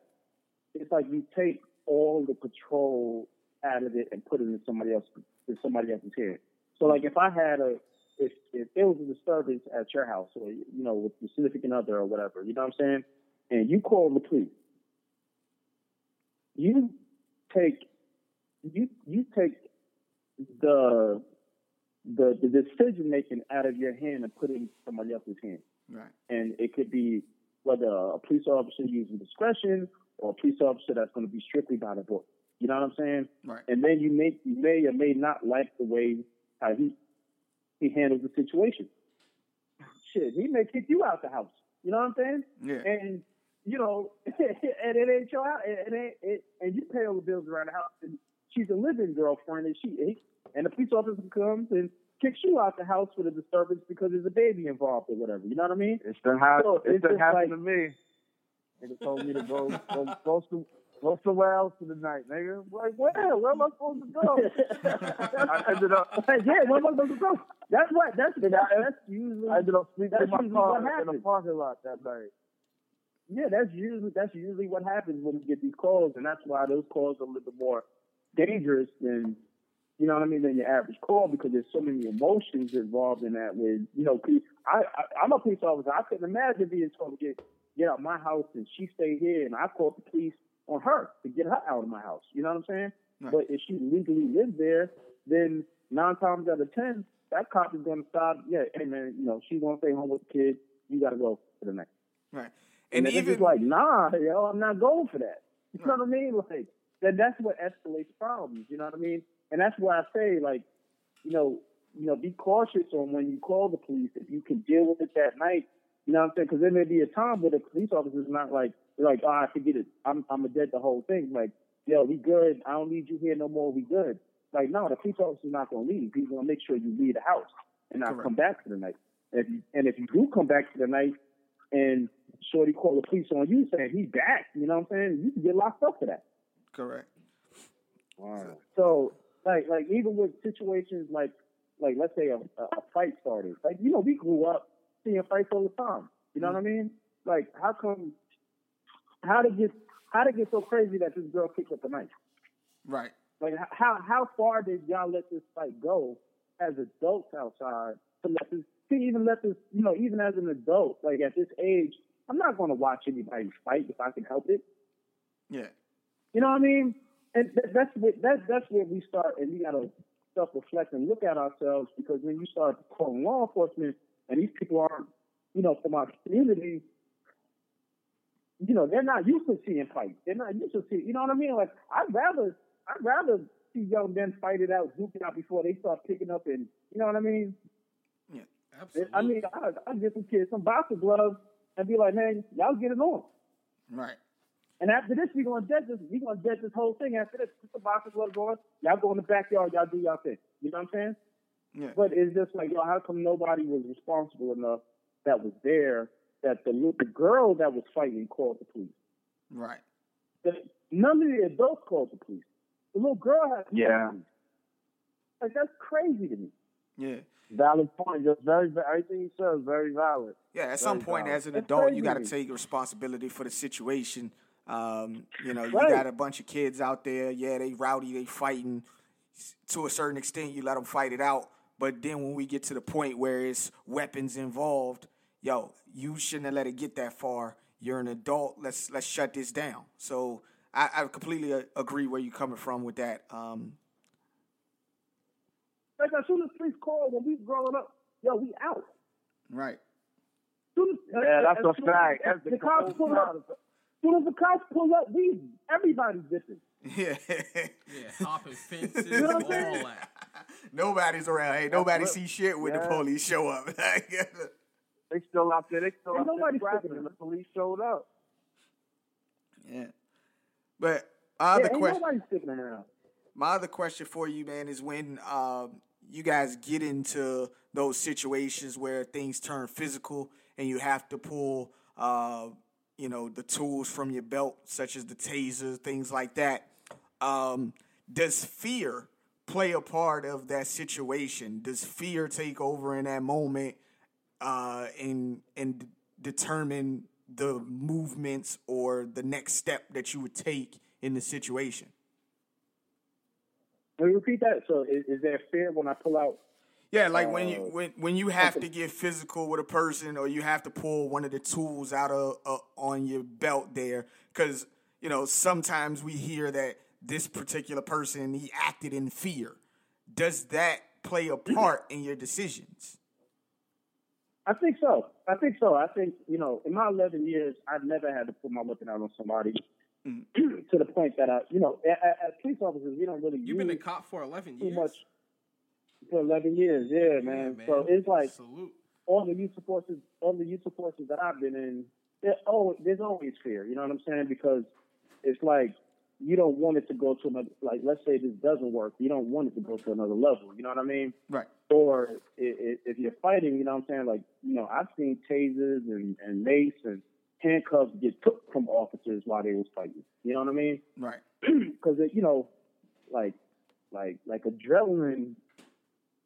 it's like you take all the control out of it and put it in somebody else in somebody else's head. So like if I had a if if there was a disturbance at your house or you know with your significant other or whatever, you know what I'm saying, and you call the police, you take you you take the the the decision making out of your hand and put it in somebody else's hand. Right. And it could be whether a police officer using discretion or a police officer that's going to be strictly by the book. You know what I'm saying? Right. And then you may you may or may not like the way how he he handles the situation. Shit, he may kick you out the house. You know what I'm saying? Yeah. And you know, <laughs> and it ain't your house, it ain't, it, and you pay all the bills around the house. And she's a living girlfriend, and she and the police officer comes and kicks you out the house with a disturbance because there's a baby involved or whatever. You know what I mean? It's done, ha- So, it's it's done happened like- to me. Nigga told me to go go go, some, go somewhere else for the night, nigga. Like where? Where am I supposed to go? <laughs> I ended up yeah, what am I supposed to do? That's what. That's that's usually. I ended up sleeping in my car in a parking lot that night. Yeah, that's usually that's usually what happens when we get these calls, and that's why those calls are a little bit more dangerous than you know what I mean than your average call because there's so many emotions involved in that. With you know, I, I I'm a police officer. I couldn't imagine being told to get get out my house and she stayed here, and I called the police on her to get her out of my house. You know what I'm saying? Right. But if she legally lives there, then nine times out of ten, that cop is going to stop. Yeah, hey man, you know she's going to stay home with the kids. You got to go for the night. Right. And, And even like, nah, yo, I'm not going for that. You know what I mean? Like that that's what escalates problems, you know what I mean? And that's why I say, like, you know, you know, be cautious on when you call the police if you can deal with it that night. You know what I'm saying? Because there may be a time where the police officer's not like, like, oh, I forget it. I'm I'm a dead the whole thing. Like, yo, we good. I don't need you here no more. We good. Like, no, the police officer's not gonna leave. He's gonna make sure you leave the house and not Correct. come back for the night. And if you, and if you do come back for the night, and Shorty called the police on you saying he's back, you know what I'm saying? You can get locked up for that. correct. Wow. So like like even with situations like like let's say a, a a fight started, like you know we grew up seeing fights all the time. You know what I mean? Like how come how did it get how did it get so crazy that this girl picked up a knife? Right. Like how how far did y'all let this fight go as adults outside to let this to even let this you know even as an adult like at this age I'm not going to watch anybody fight if I can help it. Yeah. You know what I mean? And th- that's what that's that's where we start, and we gotta self reflect and look at ourselves because when you start calling law enforcement, and these people aren't, you know, from our community, you know, they're not used to seeing fights. They're not used to seeing, you know what I mean? Like I'd rather I'd rather see young men fight it out, duke it out before they start picking up and you know what I mean? Yeah, absolutely. I mean, I I get some kids some boxing gloves and be like, man, y'all get it on. Right. And after this, we're gonna dead this. We're gonna dead this whole thing. After this, put the boxing gloves on. Y'all go in the backyard. Y'all do y'all thing. You know what I'm saying? Yeah. But it's just like, yo, how come nobody was responsible enough that was there that the li- the girl that was fighting called the police? Right. The, none of the adults called the police. The little girl had to call the Yeah. police. Like that's crazy to me. Yeah. Valid point. Just very, very everything you said is very valid. Yeah, at some Very point valid. as an adult, you got to take responsibility for the situation. Um, you know, you Right. got a bunch of kids out there. Yeah, they rowdy, they fighting. To a certain extent, you let them fight it out. But then when we get to the point where it's weapons involved, yo, you shouldn't have let it get that far. You're an adult. Let's let's shut this down. So I, I completely uh, agree where you're coming from with that. Um, Like as soon as police called when we was growing up, yo, we out. right. Soon as, Yeah, that's as a soon as fact. The, That's the the cops cold pull up. part. soon as the cops pull up, we everybody's different. Yeah. Yeah, hopping fences, know what all that. Nobody's around. Hey, nobody see shit when the police show up. <laughs> <laughs> They still out there. They still Ain't out there nobody and the police showed up. yeah. But my Yeah, other question, nobody sticking around. my other question for you, man, is when um, you guys get into those situations where things turn physical and you have to pull, uh, you know, the tools from your belt, such as the taser, things like that. Um, does fear play a part of that situation? Does fear take over in that moment uh, and and determine the movements or the next step that you would take in the situation? Repeat that. So, is, is there fear when I pull out? Yeah, like when you Uh, when when you have to get physical with a person, or you have to pull one of the tools out of uh, on your belt there, because you know sometimes we hear that this particular person he acted in fear. Does that play a part in your decisions? I think so. I think so. I think you know, in my 11 years, I've never had to put my weapon out on somebody Mm. to the point that I, you know, as police officers, we don't really You've been a cop for 11 years. too much for 11 years. Yeah, Yeah, man. So it's like salute. all the use of forces, all the use of forces that I've been in, oh, there's always fear. You know what I'm saying? Because it's like you don't want it to go to another. Like, let's say this doesn't work, you don't want it to go to another level. You know what I mean? Right. Or i- i- if you're fighting, you know what I'm saying? Like, you know, I've seen tasers and, and mace and handcuffs get took from officers while they was fighting. You know what I mean? Right. <clears throat> Because you know, like, like, like adrenaline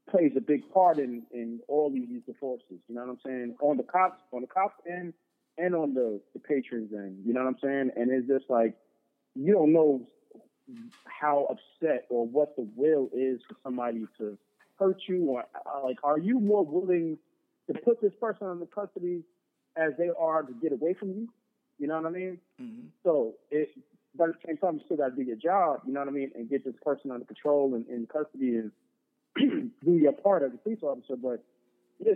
plays a big part in in all these use of forces. You know what I'm saying? On the cops, on the cops end, and on the, the patrons end. You know what I'm saying? And it's just like you don't know how upset or what the will is for somebody to hurt you, or like, are you more willing to put this person under custody as they are to get away from you? You know what I mean? Mhm. So it, but at the same time, you still got to do your job. You know what I mean, and get this person under control and in custody and <clears throat> do your part as a police officer. But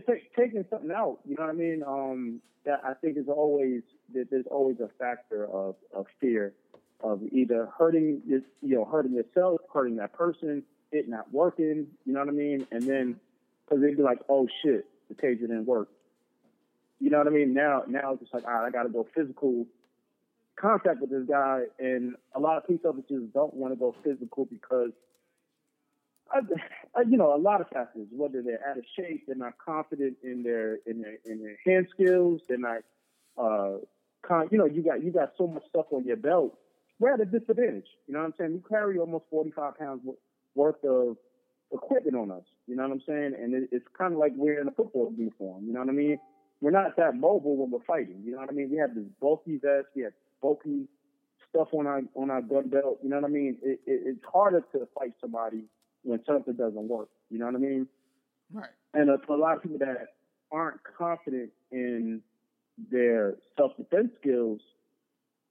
take, taking something out. You know what I mean? Um, that I think is always there's always a factor of of fear of either hurting this, you know, hurting yourself, hurting that person, it not working. You know what I mean? And then because they'd be like, oh shit, the taser didn't work. You know what I mean? Now, now it's just like, all right, I got to go physical contact with this guy, and a lot of police officers don't want to go physical because, I, I, you know, a lot of factors. Whether they're out of shape, they're not confident in their in their in their hand skills, they're not, uh, con- you know, you got you got so much stuff on your belt. We're at a disadvantage. You know what I'm saying? We carry almost 45 pounds worth of equipment on us. You know what I'm saying? And it, it's kind of like we're in a football uniform. You know what I mean? We're not that mobile when we're fighting. You know what I mean? We have this bulky vest. We have bulky stuff on our on our gun belt. You know what I mean? It, it, it's harder to fight somebody when something doesn't work. You know what I mean? Right. And for a lot of people that aren't confident in their self defense skills,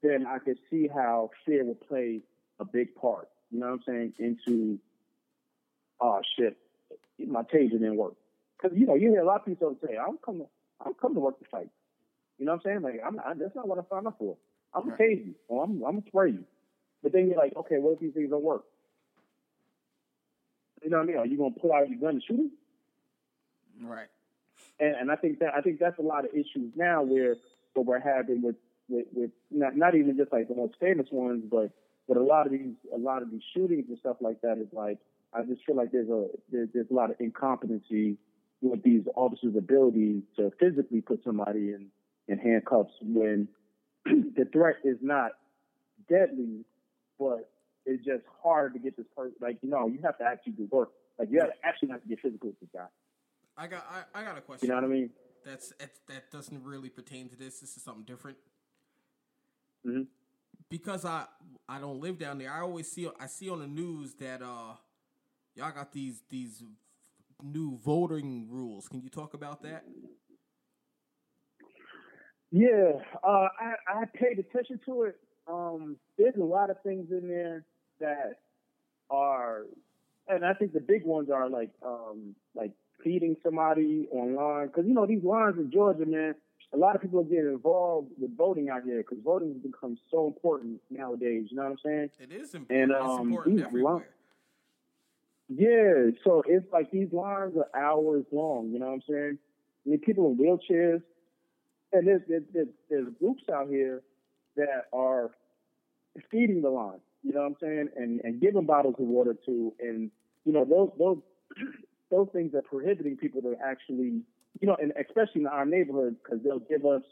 then I could see how fear will play a big part. You know what I'm saying? Into oh shit, my taser didn't work. Because you know you hear a lot of people say, "I'm coming, I'm coming to work to fight." You know what I'm saying? Like I'm, I, that's not what I signed up for. I'm gonna Right. you, or I'm, I'm gonna spray you. But then you're like, okay, what if these things don't work? You know what I mean? Are you gonna pull out your gun and shoot him? Right. and, and I think that I think that's a lot of issues now where what we're having with with, with not not even just like the most famous ones, but but a lot of these a lot of these shootings and stuff like that is like I just feel like there's a there's, there's a lot of incompetency with these officers' ability to physically put somebody in in handcuffs when <clears throat> the threat is not deadly, but it's just hard to get this person. Like you know, you have to actually do work. Like you have to actually have to get physical with this guy. I got I, I got a question. You know what I mean? That's that, that doesn't really pertain to this. This is something different. Mhm. Because I I don't live down there. I always see I see on the news that uh y'all got these these new voting rules. Can you talk about that? Yeah, uh, I, I paid attention to it. Um, there's a lot of things in there that are, and I think the big ones are like, um, like feeding somebody online. Cause you know, these lines in Georgia, man, a lot of people are getting involved with voting out here because voting has become so important nowadays. You know what I'm saying? It is important. And, it's um, important these everywhere. Yeah, so it's like these lines are hours long. You know what I'm saying? I mean, people in wheelchairs, and there's there's, there's, there's groups out here that are feeding the line. You know what I'm saying? And and giving bottles of water to, and you know those those <clears throat> those things are prohibiting people to actually, you know, and especially in our neighborhood because they'll give us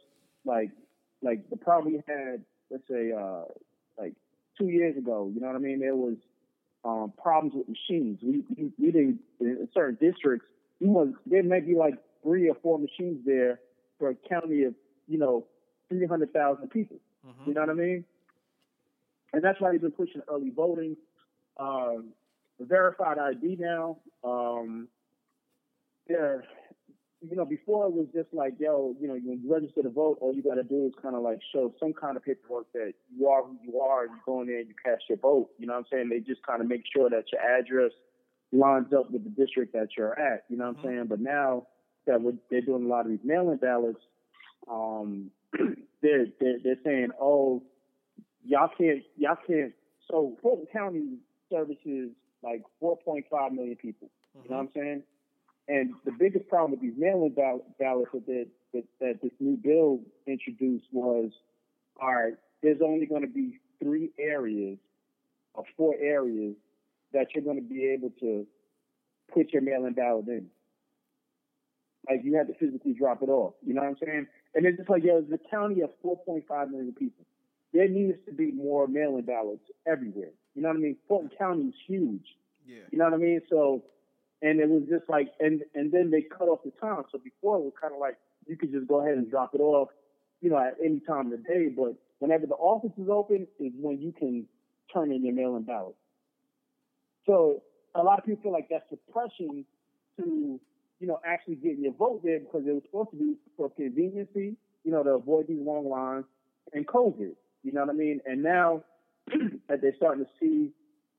like like the problem we had, let's say, uh, like two years ago. You know what I mean? There was um, problems with machines. We, we we didn't in certain districts. We was there may be like three or four machines there for a county of you know three hundred thousand people. Mhm. You know what I mean? And that's why they've been pushing early voting, um, verified ID now. Um, there, you know, before it was just like, yo, you know, you register to vote, all you got to do is kind of like show some kind of paperwork that you are who you are, and you go in there and you cast your vote. You know what I'm saying? They just kind of make sure that your address lines up with the district that you're at. You know what I'm saying? But now that we're, they're doing a lot of these mail-in ballots, um, <clears throat> they're, they're they're saying, oh, y'all can't y'all can't. So Fulton County services like 4.5 million people. You know what I'm saying? And the biggest problem with these mail-in ball- ballots that, that that this new bill introduced was, all right, there's only going to be three areas or four areas that you're going to be able to put your mail-in ballot in. Like you had to physically drop it off. You know what I'm saying? And it's just like, yo, it's a county of 4.5 million people. There needs to be more mail-in ballots everywhere. You know what I mean? Fulton County is huge. Yeah. You know what I mean? So, and it was just like, and and then they cut off the time. So before it was kind of like you could just go ahead and drop it off, you know, at any time of the day. But whenever the office is open, is when you can turn in your mail-in ballot. So a lot of people feel like that's suppression to, you know, actually getting your vote there because it was supposed to be for conveniency, you know, to avoid these long lines and COVID. You know what I mean? And now <clears throat> that they're starting to see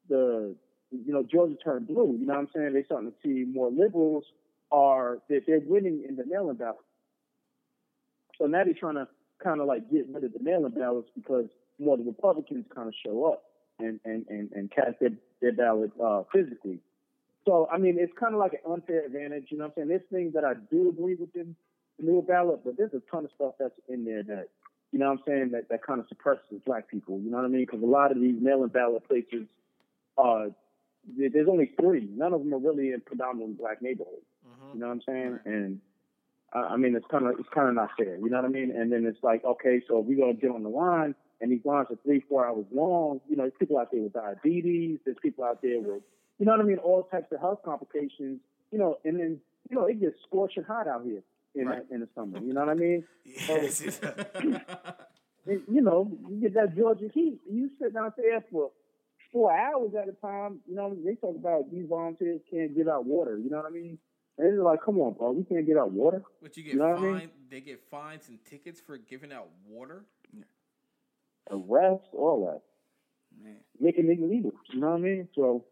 the, you know, Georgia turned blue. You know what I'm saying? They're starting to see more liberals are that they're winning in the mail-in ballot. So now they're trying to kind of like get rid of the mail-in ballots because more the Republicans kind of show up and and and, and cast their, their ballot uh, physically. So I mean, it's kind of like an unfair advantage. You know what I'm saying? There's things that I do agree with in the new ballot, but there's a ton of stuff that's in there that you know what I'm saying that that kind of suppresses black people. You know what I mean? Because a lot of these mail-in ballot places, there- there's only three. None of them are really in predominantly black neighborhoods. Mm-hmm. You know what I'm saying? And I I mean, it's kind of it's kind of not fair. You know what I mean? And then it's like, okay, so if we're gonna get on the line, and these lines are three, four hours long. You know, there's people out there with diabetes. There's people out there with, you know what I mean, all types of health complications. You know, and then you know it gets scorching hot out here in Right. the, in the summer. You know what I mean? <laughs> Yes, <laughs> And, you know, you get that Georgia heat. You sit out there for four hours at a time. You know, they talk about these volunteers can't give out water. You know what I mean? And it's like, come on, bro, we can't give out water. But you get You know what I mean? They get fines and tickets for giving out water. arrest, all that. Man. Make it illegal. You know what I mean? So,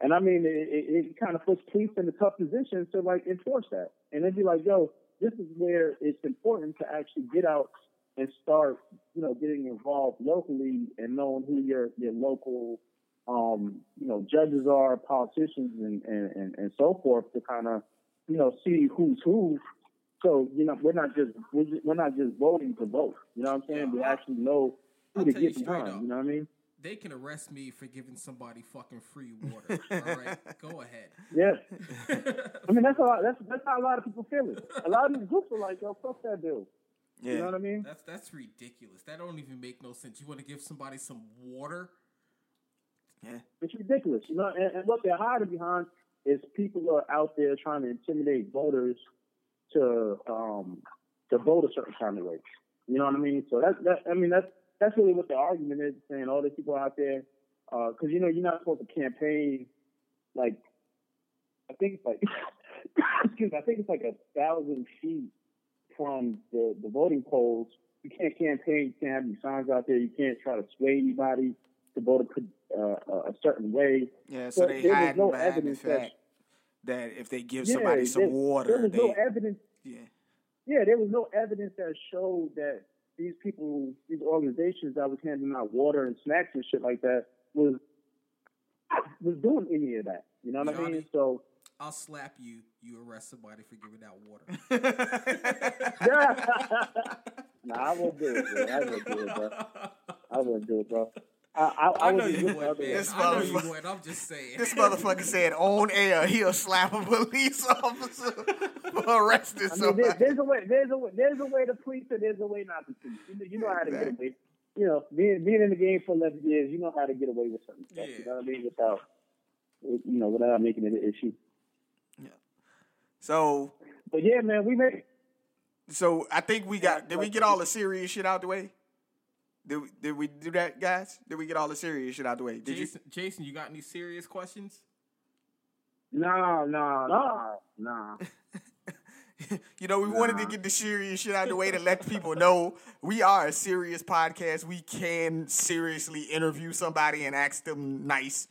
and I mean, it, it, it kind of puts police in a tough position to like enforce that. And then be like, yo, this is where it's important to actually get out and start, you know, getting involved locally and knowing who your your local, um, you know, judges are, politicians, and and and, and so forth to kind of, you know, see who's who. So you know, we're not just we're, just, we're not just voting to vote. You know what I'm saying? We actually know who I'll to tell you get straight behind. up. You know what I mean? They can arrest me for giving somebody fucking free water. All right, <laughs> go ahead. Yeah. <laughs> I mean, that's a lot. That's that's how a lot of people feel it. A lot of these groups are like, yo, fuck that dude. You know what I mean? That's that's ridiculous. That don't even make no sense. You want to give somebody some water? Yeah. It's ridiculous. You know, and, and what they're hiding behind is people are out there trying to intimidate voters to um to vote a certain kind of way. You know what I mean? So that's that. I mean, that's that's really what the argument is saying. All these people out there, because you know you're not supposed to campaign like I think it's like <coughs> excuse me, I think it's like a thousand feet from the the voting polls. You can't campaign. You can't have any signs out there. You can't try to sway anybody to vote a, uh, a certain way. Yeah, so But they there hide no behind the evidence that- fact that if they give Yeah, somebody some there, water, There was they no evidence. yeah. Yeah, there was no evidence that showed that these people, these organizations that was handing out water and snacks and shit like that was was doing any of that. You know what I mean? So I'll slap you. You arrest somebody for giving out water. <laughs> nah, I won't do it, bro. I won't do it, bro. I wouldn't do it, bro. I I, I, I know you with the would, man. This I know you motherfucker- would. I'm just saying. this motherfucker said on air he'll slap a police <laughs> officer for arresting I mean, somebody. there, there's a way. There's a way. There's a way to police it. There's a way not to police. You know, you know how to get away. You know, being being in the game for 11 years, you know how to get away with certain stuff. You know what I mean? Without, you know, without making it an issue. Yeah. So But yeah, man, we made. so I think we got did we get all the serious shit out the way? Did we, did we do that, guys? Did we get all the serious shit out the way? Did Jason, Jason, you got any serious questions? No, no, no, no. you? <laughs> You know, we wanted to get the serious shit out of the way to let people know we are a serious podcast. We can seriously interview somebody and ask them nice,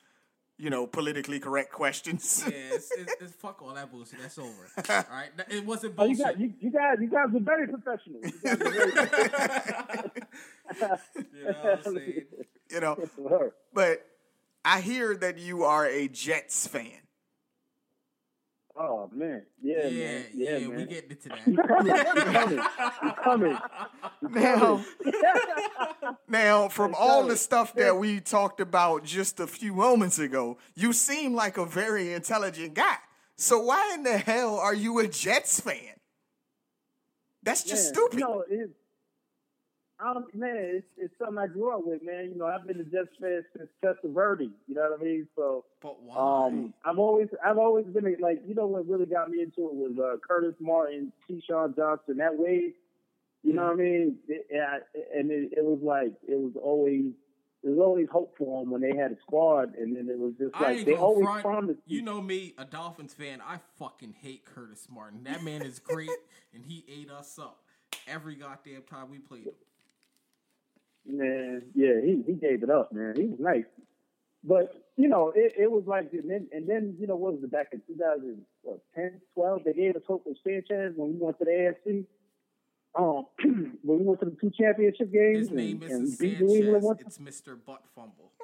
you know, politically correct questions. Yeah, it's, it's, <laughs> it's fuck all that bullshit. That's over. <laughs> All right, it wasn't Oh, you bullshit. got you, you guys. You guys are very professional. You guys are very <laughs> You know what I'm saying? you know, but I hear that you are a Jets fan. Oh man, yeah, Yeah, man, yeah, yeah, we man. getting into that. coming? Coming? Now, <laughs> now, from all the stuff that we talked about just a few moments ago, you seem like a very intelligent guy. So why in the hell are you a Jets fan? That's just Man, stupid. You know, it's, I don't, man, it's, it's something I grew up with, man. You know, I've been a Jets fan since Testaverde. You know what I mean? So, But why? um, I've always, I've always been like, you know, what really got me into it was uh, Curtis Martin, Keyshawn Johnson, that wave. You know what I mean? It, yeah, and it, it was like it was always there was always hope for them when they had a squad, and then it was just like they always front. promised. You know me, a Dolphins fan. I fucking hate Curtis Martin. That man is great, <laughs> and he ate us up every goddamn time we played him. Man, yeah, he, he gave it up, man. He was nice. But, you know, it, it was like, and then, and then, you know, what was it, back in 2010, 12, they gave us hope for Sanchez when we went to the AFC. Um, <clears throat> when we went to the two championship games His and, name and New England Sanchez. It's Mr. Butt Fumble. <laughs>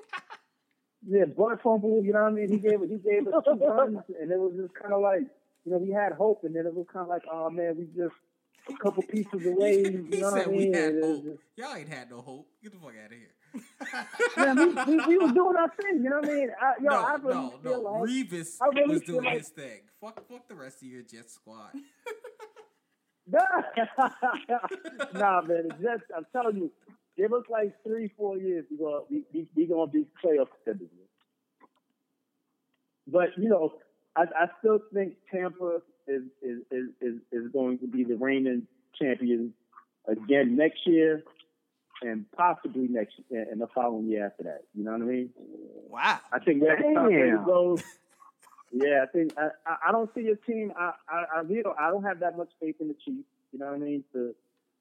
Yeah, butt fumble, you know what I mean? He gave he gave us two runs, and it was just kind of like, you know, we had hope, and then it was kind of like, oh man, we just a couple pieces away, <laughs> you know said mean? we had it hope. just- Y'all ain't had no hope. Get the fuck out of here. Yeah, we, we, we was <laughs> doing our thing, you know what I mean? I, yo, no, I really no, feel no. like Revis I really was doing like- his thing. Fuck, fuck the rest of your Jet squad. <laughs> nah, man, it's just I'm telling you, give us like three, four years, we gonna we, we, we gonna be playoff contenders. man. But you know, I, I still think Tampa is is, is is is going to be the reigning champion again next year, and possibly next and the following year after that. You know what I mean? Wow. I think that's how it Damn. goes. Yeah, I think I, I I don't see a team. I, I I really don't, I don't have that much faith in the Chiefs. You know what I mean? To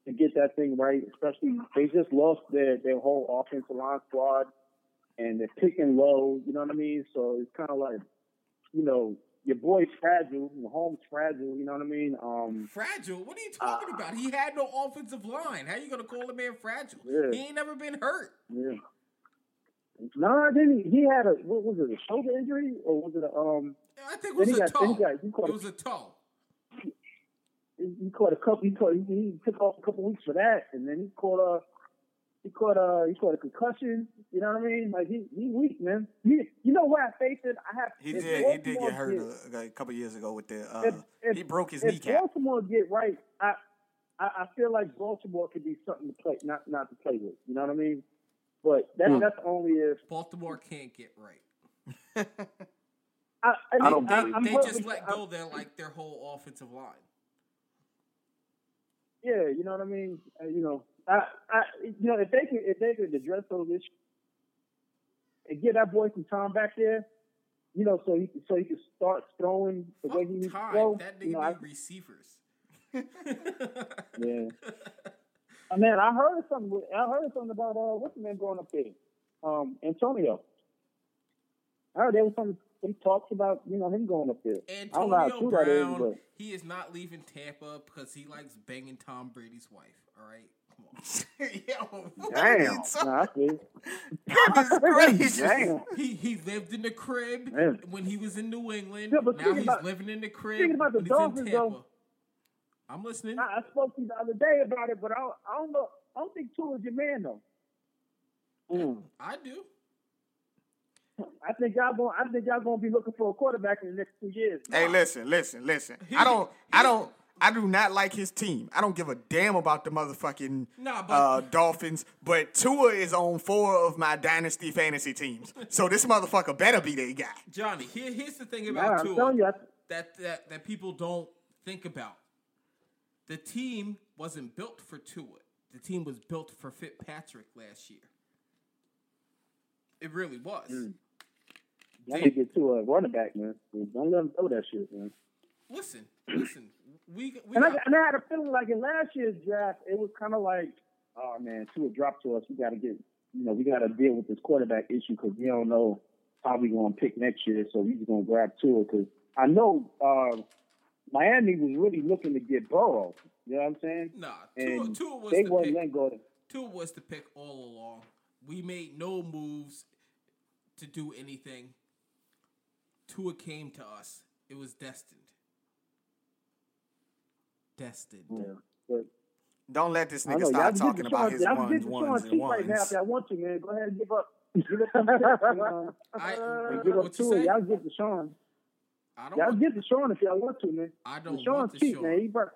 to get that thing right, especially they just lost their their whole offensive line squad, and they're picking low. You know what I mean? So it's kind of like, you know, your boy's fragile. Mahomes fragile. You know what I mean? Um, Fragile? What are you talking about? He had no offensive line. How you gonna call a man fragile? Yeah. He ain't never been hurt. yeah. No, didn't he? He had a what was it? A shoulder injury or was it a um? I think it was he a got toe. got he It a was a toe. he caught a couple. He caught. He, he took off a couple weeks for that, and then he caught a. He caught a. He caught a concussion. You know what I mean? Like he he weak, man. He, you know where I faced it? I have. He if did. He did get hurt get- a, a couple years ago with the. Uh, if, if, he broke his if kneecap. Baltimore get right, I, I I feel like Baltimore could be something to play, not not to play with. You know what I mean? But that's Hmm. that's only if Baltimore can't get right. <laughs> I. I, I mean, don't I, believe I'm They just let go their like their whole offensive line. Yeah, you know what I mean. Uh, you know, I, I, you know, if they could, if they could address those issues and get that boy some time back there, you know, so he can, so he can start throwing the way he needs Fuck to throw. That you nigga know, I, receivers. <laughs> yeah. <laughs> Uh, man, I heard something. I heard something about uh, what's the man going up there? Um, Antonio. I heard there was some some talks about you know him going up there. I don't know how Antonio is, Brown, but he is not leaving Tampa because he likes banging Tom Brady's wife. All right, come <laughs> on. Yo, Damn. are you nah, I see. Goodness gracious. <laughs> Damn. He he lived in the crib Man. when he was in New England. Yeah, but now he's about- living in the crib speaking about the when Dolphins, he's in though- Tampa. I'm listening. I, I spoke to you the other day about it, but I, don't- I don't know. I don't think Tua is your man though. Mm. I do. I think y'all going. I think y'all going to be looking for a quarterback in the next two years. Hey, listen, listen, listen. I don't, I don't, I do not like his team. I don't give a damn about the motherfucking Nah, but- uh, Dolphins. But Tua is on four of my dynasty fantasy teams, so this motherfucker better be their guy. Johnny, here, here's the thing about I'm Tua you, I, that, that that people don't think about. The team wasn't built for Tua. The team was built for Fitzpatrick last year. It really was. Mm. y'all need to get to a running back, man. Don't let him throw that shit, man. Listen, listen. We we And I, and I had a feeling like in last year's draft, it was kind of like, oh man, Tua dropped to us. We got to get, you know, we got to deal with this quarterback issue because we don't know how we're going to pick next year. So we just going to grab Tua because I know uh, Miami was really looking to get Burrow. You know what I'm saying? nah. And Tua was they the wasn't pick. letting go. Tua was the pick all along. We made no moves to do anything. Tua came to us. It was destined. Destined. Yeah. Don't let this nigga start talking about his y'all can ones, ones, and cheap right now if ones. y'all want to, man. Go ahead and give up. <laughs> Give up and, I, and give up what you Tua. say? Y'all get Deshaun. I don't Y'all want, get Deshaun if y'all want to, man. I don't want Deshaun's the cheap, show. man. He brought,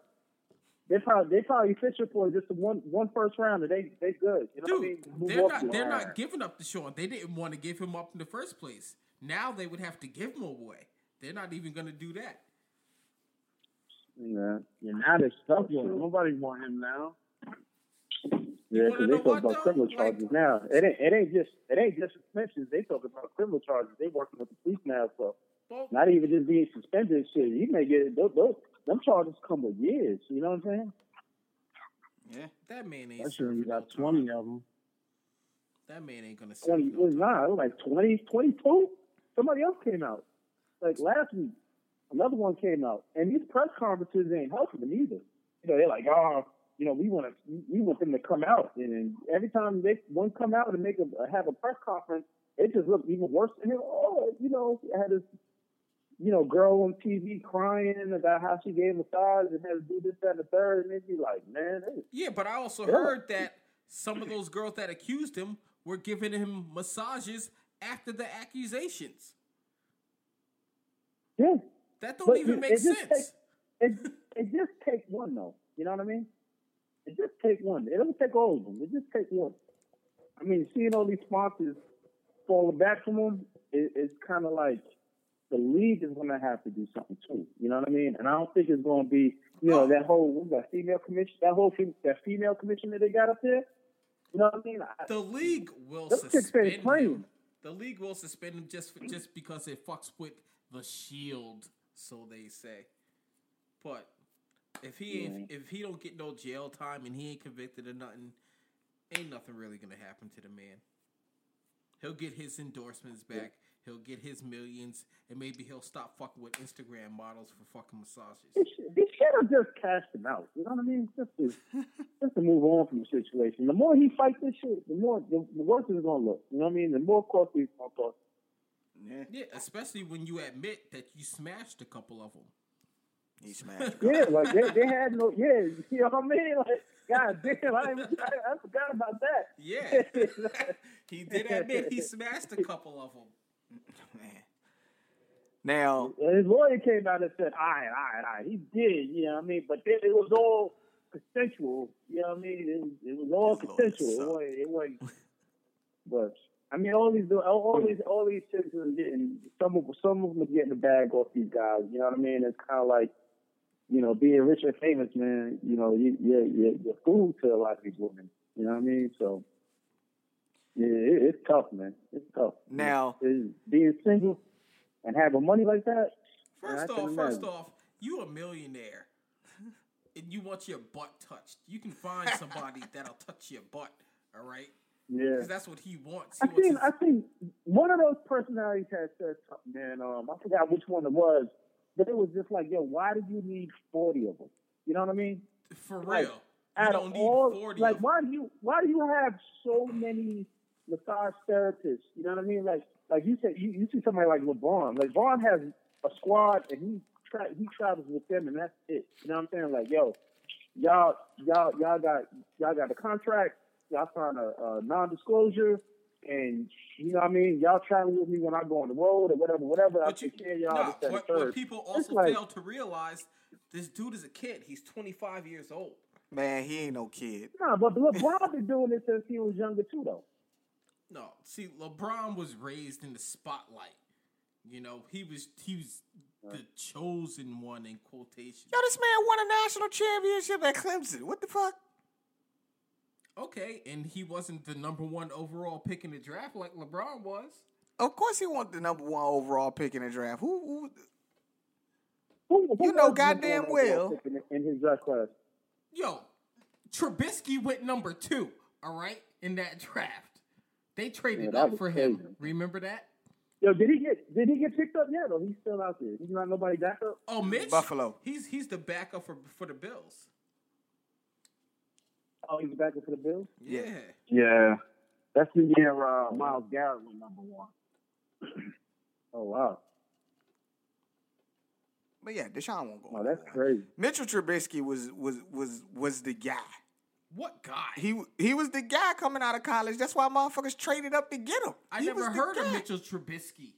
they probably they probably fishing for just a one one first rounder. They they good. You know what I mean? They're not they're not giving up Deshaun. They didn't want to give him up in the first place. Now they would have to give him away. They're not even going to do that. Yeah. Yeah, now they're stuck with him. Nobody want him now. Yeah, because they talk about though? criminal Like- charges now. It ain't, it ain't just it ain't just suspensions. They talk about criminal charges. They working with the police now, so Well, not even just being suspended. and Shit, you may get those, those them charges come with years. You know what I'm saying? Yeah. that man ain't. I'm sure we serving got no time. twenty of them. That man ain't gonna serve Twenty no was time. not. It was like 20, 22. Somebody else came out. Like last week, another one came out, and these press conferences ain't helping them either. You know, they're like, oh, you know, we want to, we want them to come out, and then every time they one come out and make a have a press conference, it just looks even worse. And then, oh, you know, I had this, you know, girl on TV crying about how she gave massage and had to do this, that, and the third, and they'd be like, man, they- Yeah, but I also Yeah. heard that some of those girls that accused him were giving him massages after the accusations. yeah. That don't But even it- make sense. takes- it it just take one though. You know what I mean? It just take one. It doesn't take all of them. It just take one. I mean, seeing all these sponsors falling back from them, it, it's kind of like the league is going to have to do something too. You know what I mean? And I don't think it's going to be, you know, that whole what was that female commission, that whole fem- that female commission that they got up there. You know what I mean? I, the league will suspend him. The league will suspend him just for, just because it fucks with the shield, so they say. But if he ain't, if he don't get no jail time and he ain't convicted of nothing, ain't nothing really gonna happen to the man. He'll get his endorsements back. He'll get his millions, and maybe he'll stop fucking with Instagram models for fucking massages. they should, they should have just cashed him out. You know what I mean? Just to <laughs> just to move on from the situation. The more he fights this shit, the more the, the worse it's gonna look. You know what I mean? The more costly it's gonna cost. Yeah. Yeah, especially when you admit that you smashed a couple of them. He <laughs> smashed. Yeah, like they, they had no yeah. You know what I mean? Like God damn, I, even, I, I forgot about that. Yeah, <laughs> he did admit he smashed a couple of them. <laughs> Man. Now, And his lawyer came out and said, "All right, all right, all right, he did." You know what I mean? But then it was all consensual. You know what I mean? It, it was all His consensual. It wasn't, it wasn't. But I mean, all these, all, all these, all these chicks are getting some of some of them are getting the bag off these guys. You know what I mean? It's kind of like, you know, being rich and famous, man. You know, you, you're, you're, you're food to a lot of these women. You know what I mean? So. Yeah, it, it's tough, man. It's tough. Now- It's- being single and having money like that, First I can off, first off, you a millionaire, <laughs> and you want your butt touched. You can find <laughs> somebody that'll touch your butt. All right, yeah. because that's what he wants. He I wants seen, his- I seen one of those personalities had said something, man. Um, I forgot which one it was, but it was just like, yo, why did you need forty of them? You know what I mean? for real. like, you Out don't of need all, forty. like, why do you, why do you have so many massage therapists? You know what I mean? Like, like you said, you, you see somebody like LeBron. Like, LeBron has a squad, and he tra- he travels with them, and that's it. You know what I'm saying? Like, yo, y'all, y'all, y'all got y'all got a contract. Y'all signed a, a non-disclosure, and you know what I mean. Y'all travel with me when I go on the road or whatever, whatever. I But you, take care of y'all. nah, this, what, third. what people also like- fail to realize, this dude is a kid. He's 25 years old. man, he ain't no kid. Nah, but LeBron been doing this since he was younger too, though. No, see, LeBron was raised in the spotlight. You know, he was he was the chosen one in quotation. Yo, this man won a national championship at Clemson. What the fuck? Okay, and he wasn't the number one overall pick in the draft like LeBron was. Of course, he wanted the number one overall pick in the draft. Who? who Who, who You know was the number goddamn well. In, in his draft class. Yo, Trubisky went number two. All right, in that draft, they traded Yeah, up was for him. Remember that? Yo, did he get did he get picked up yet? Or he's still out there? He's not nobody back up. Oh, Mitch Buffalo. He's he's the backup for for the Bills. Oh, he's back up for the Bills. Yeah. Yeah, that's the year uh, Myles Garrett went number one. <clears throat> oh wow, But yeah, Deshaun won't go. Oh, that's crazy. Mitchell Trubisky was was was was the guy. What guy? He he was the guy coming out of college. That's why motherfuckers traded up to get him. I He never was the heard of. Mitchell Trubisky.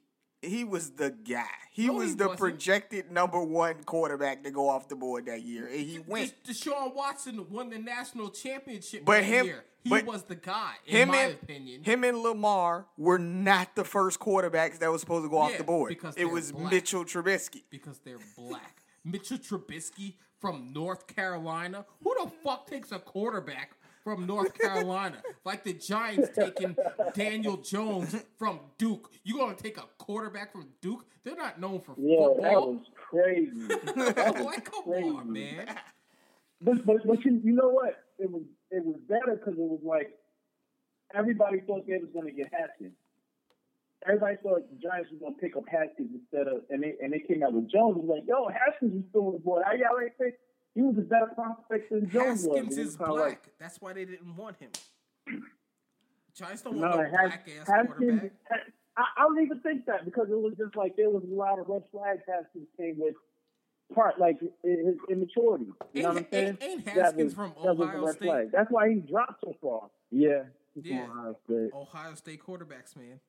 He was the guy. He No, was he the wasn't. projected number one quarterback to go off the board that year, and he went. Des- Deshaun Watson won the national championship But him- year. He but was the guy, in him my and opinion. him and Lamar were not the first quarterbacks that was supposed to go off the board. because it was black. Mitchell Trubisky. because they're black. Mitchell Trubisky from North Carolina. Who the fuck takes a quarterback from North Carolina, like the Giants taking Daniel Jones from Duke. You gonna take a quarterback from Duke? They're not known for Yeah, that was crazy. <laughs> That was like, come crazy. on, man. But but, but you, you know what? It was it was better because it was like everybody thought they was going to get Haskins. Everybody thought the Giants was going to pick up Haskins instead of and they and they came out with Jones. It was like, yo, Haskins is still the boy. How y'all ain't he was a better prospect than Jones was? Haskins was is black. like, That's why they didn't want him. Giants don't no, want no Has- black ass Haskins. quarterback. I, I don't even think that because it was just like there was a lot of red flags Haskins came with. Part like his immaturity. You know what I'm saying? ain't- ain't That Haskins was- from that was Ohio red State? flag. That's why he dropped so far. Yeah. Yeah. Ohio State. Ohio State quarterbacks, man.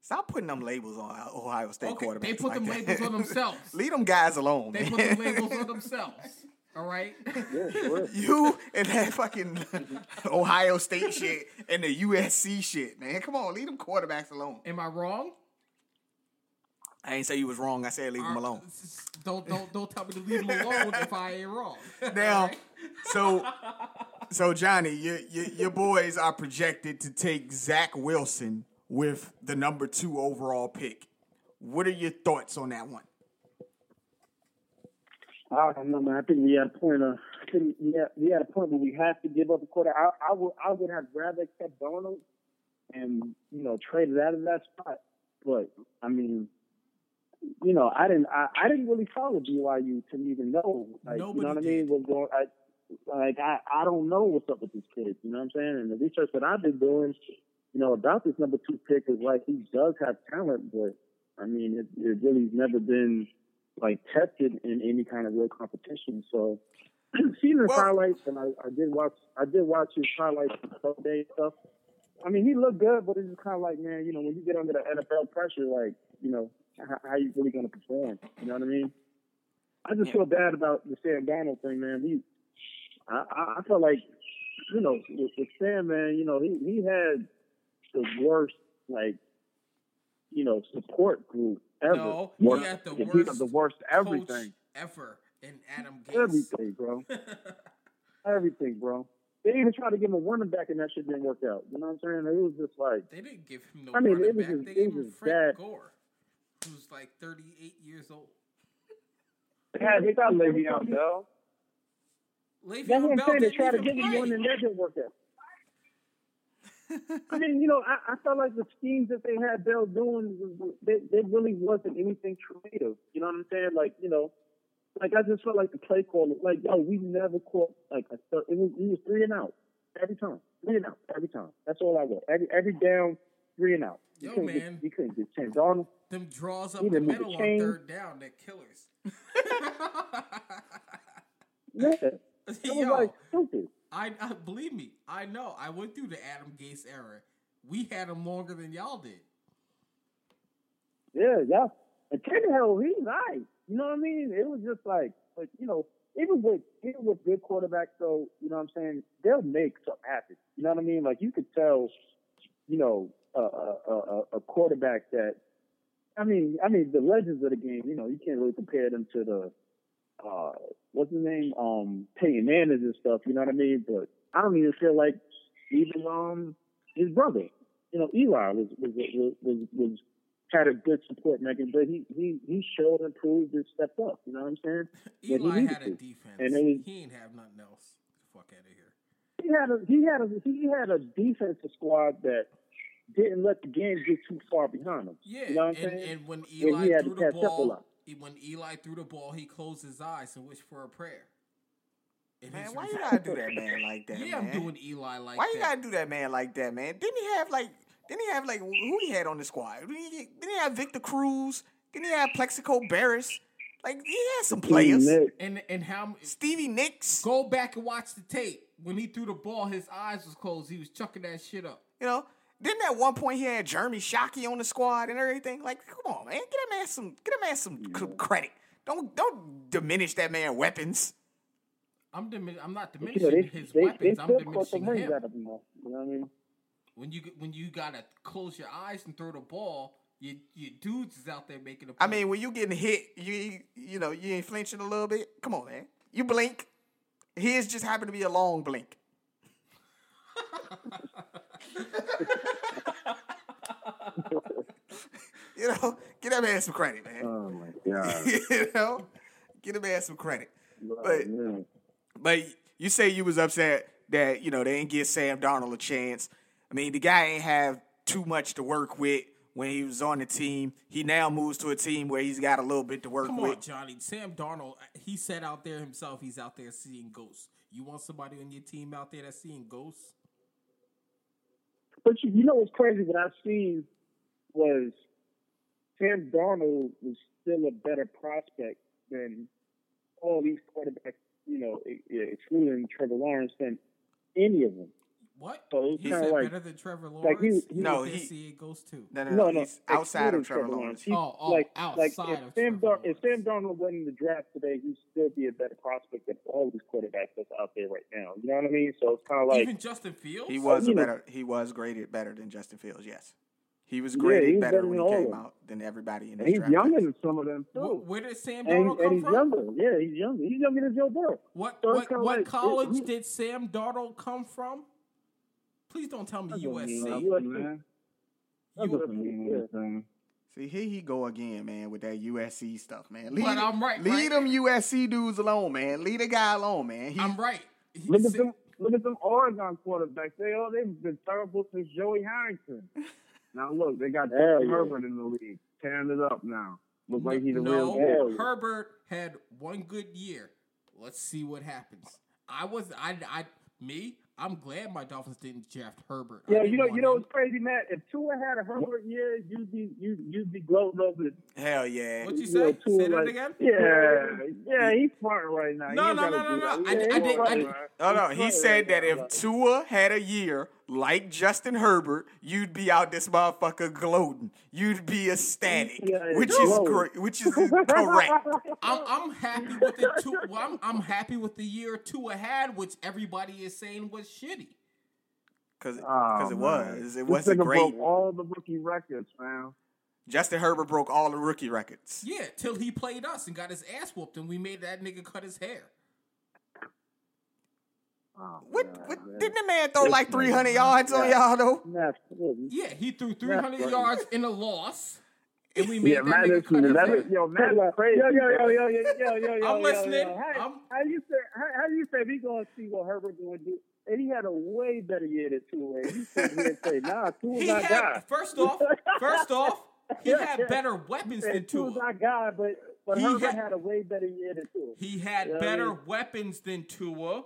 Stop putting them labels on Ohio State Okay, quarterbacks. they put like them that. labels on <laughs> themselves. Leave them guys alone. They man. put them labels on <laughs> themselves. All right. Yeah, real. <laughs> You and that fucking <laughs> Ohio State shit and the USC shit, man. Come on, leave them quarterbacks alone. Am I wrong? I ain't say you was wrong. I said leave them uh, alone. Don't don't don't tell me to leave them alone if I ain't wrong. <laughs> Now, Alright? so so Johnnie, your, your your boys are projected to take Zach Wilson with the number two overall pick. What are your thoughts on that one? I don't know, man. I think we had a point. Of, I think we had, we had a point where we have to give up a quarter. I, I would I would have rather kept Darnold and you know traded out of that spot. But I mean, you know, I didn't I, I didn't really follow BYU to even know. Like, you Nobody know what I mean? What's going? I, like I I don't know what's up with this kid. You know what I'm saying? And the research that I've been doing, you know, about this number two pick is like he does have talent, but I mean, it, it really's never been like tested in any kind of real competition. So <clears throat> seeing his Well- highlights, and I, I did watch, I did watch his highlights pro day stuff. I mean, he looked good, but it's just kind of like, man, you know, when you get under the NFL pressure, like, you know, how, how you really going to perform? You know what I mean? I just feel bad about the Sam Darnold thing, man. He, I, I I felt like, you know, with, with Sam, man, you know, he he had the worst, like, you know, support group ever. No, he Worst- had the he worst had the worst everything, ever in Adam everything, bro, <laughs> everything, bro. They even tried to give him a running back, and that shit didn't work out. You know what I'm saying? It was just like, They didn't give him no I mean, it was back. just- they gave him Frank bad. Gore, who's like 38 years old. Yeah, they got Le'Veon <laughs> Bell. Le'Veon that's what I'm Bell saying. They tried to give him one, and that didn't work out. I mean, you know, I, I felt like the schemes that they had Bell doing, was, they, they really wasn't anything creative. You know what I'm saying? Like, you know, like I just felt like the play call, like, yo, we never caught like a third. It was, it was three and out every time, three and out every time. That's all I got. Every every down, three and out. You Yo, man. Get, you couldn't get ten. Darnold, Them draws up He the didn't the middle on third down, they're killers. <laughs> yeah, <laughs> it was like stupid. I, I believe me, I know. I went through the Adam Gase era. We had him longer than y'all did. Yeah, yeah. And Tannehill, he's nice. You know what I mean? It was just like, like you know, even with even with good quarterbacks, though, you know what I'm saying? They'll make something happen. You know what I mean? Like you could tell, you know, a a, a, a quarterback that, I mean, I mean the legends of the game. You know, you can't really compare them to the, uh, what's his name, um, Peyton Manning and stuff. You know what I mean? But I don't even feel like even um his brother, you know, Eli was was was was, was had a good support mechanism, but he he he showed and proved and stepped up. You know what I'm saying? Yeah, he Eli had a to. defense. And was- he ain't have nothing else. Fuck out of here. He had a he had a he had a defensive squad that didn't let the game get too far behind him. Yeah, you know what I'm and, saying? and when Eli he had threw to the catch up a ball, when Eli threw the ball, he closed his eyes and wished for a prayer. And Man, why re- you gotta <laughs> do that, man, like that? Yeah, man? I'm doing Eli like Why that. you gotta do that, man, like that, man? Didn't he have like? Didn't he have like who he had on the squad? Didn't he, didn't he have Victor Cruz? Didn't he have Plaxico Burress? Like he had some players. And and how Stevie Nicks. go back and watch the tape. When he threw the ball, his eyes was closed. He was chucking that shit up. You know, didn't at one point he had Jeremy Shockey on the squad and everything? Like, come on, man, get that man some, get that man some c- credit. Don't don't diminish that man weapons. I'm dimin- I'm not you know, diminishing they, his they, weapons. they I'm still caught some diminishing rings him. out of him. though. You know what I mean? When you when you gotta close your eyes and throw the ball, your your dudes is out there making a. I play. mean, when you getting hit, you you know you ain't flinching a little bit. Come on, man. You blink. His just happened to be a long blink. <laughs> <laughs> you know, get that man some credit, man. Oh my <laughs> god. you know, get him man some credit. But Yeah. but you say you was upset that you know they didn't give Sam Darnold a chance. I mean, the guy ain't have too much to work with when he was on the team. He now moves to a team where he's got a little bit to work Come with. on, Johnnie. Sam Darnold, he said out there himself, he's out there seeing ghosts. You want somebody on your team out there that's seeing ghosts? But you, you know what's crazy? What I've seen was Sam Darnold was still a better prospect than all these quarterbacks. You know, excluding Trevor Lawrence, than any of them. What? So it's He kind said of like better than Trevor Lawrence? like he- he- No, out there he- seeing ghosts too. No, no, no. no, no, he's outside of excluding Trevor Lawrence. He- Oh, oh, like, outside like if of Sam Trevor Dar- if Sam Darnold went in the draft today, he'd still be a better prospect than all these quarterbacks that's out there right now. You know what I mean? So it's kind of like Even Justin Fields? He was a you know- better. He was graded better than Justin Fields. Yes, he was Yeah, graded he's better better when he came out than everybody in And this he's draft. He's younger than some of them Wh- too. Where did Sam and, Darnold and come he's from? younger. Yeah, he's younger. He's younger than Joe Burrow. What So what, what like- college it- did Sam Darnold come from? Please don't tell me That's USC. mean, USC. man. That's You- what I mean, See, here he go again, man, with that USC stuff, man. Leave, But I'm right, Leave right? them USC dudes alone, man. Leave the guy alone, man. He, I'm right. He Look at said- them. Look at them Oregon quarterbacks. They all they've been terrible since Joey Harrington. <laughs> Now look, they got Hell Justin yeah. Herbert in the league, tearing it up now. Look like he's a real no, kid. Hell yeah. Herbert had one good year. Let's see what happens. I was I I me. I'm glad my Dolphins didn't draft Herbert. Yeah, you know, you know him. what's crazy, Matt? If Tua had a Herbert year, you'd be you you'd be gloating over it. hell yeah. What you you know, say? Tua Say that like- again. Yeah, yeah, he's smart right now. No, no, no, do no, no. that. I- Yeah, I he's did- I smart, did- man. No, no. He said that if Tua had a year like Justin Herbert, you'd be out this motherfucker gloating. You'd be ecstatic, Yeah, which is great. Which is correct. <laughs> I'm I'm happy with the Tua. Well, I'm I'm happy with the year two ahead, which everybody is saying was shitty. Because Oh, it was. It wasn't great. broke all the rookie records, man. Justin Herbert broke all the rookie records. Yeah, till he played us and got his ass whooped, and we made that nigga cut his hair. Oh, What? God, what man. didn't the man throw like 300 yards on y'all though? Matt, Yeah, he threw 300 right. yards in a loss, and we made Yeah, that Matt nigga is cut his that hair. yo, Matt is Yo, crazy. yo, yo, yo, yo, yo, yo, yo, yo, I'm yo, listening. yo. How, I'm- how you say? How, how you say we gonna see what Herbert gonna do? And he had a way better year than Tua. And you sit here and say, Nah, Tua's He not had guy. first off, first off, he <laughs> had better weapons than And Tua's Tua. not guy, but but He Herbert had- had, a way better year than Tua. He had Yeah, I better mean- weapons than Tua.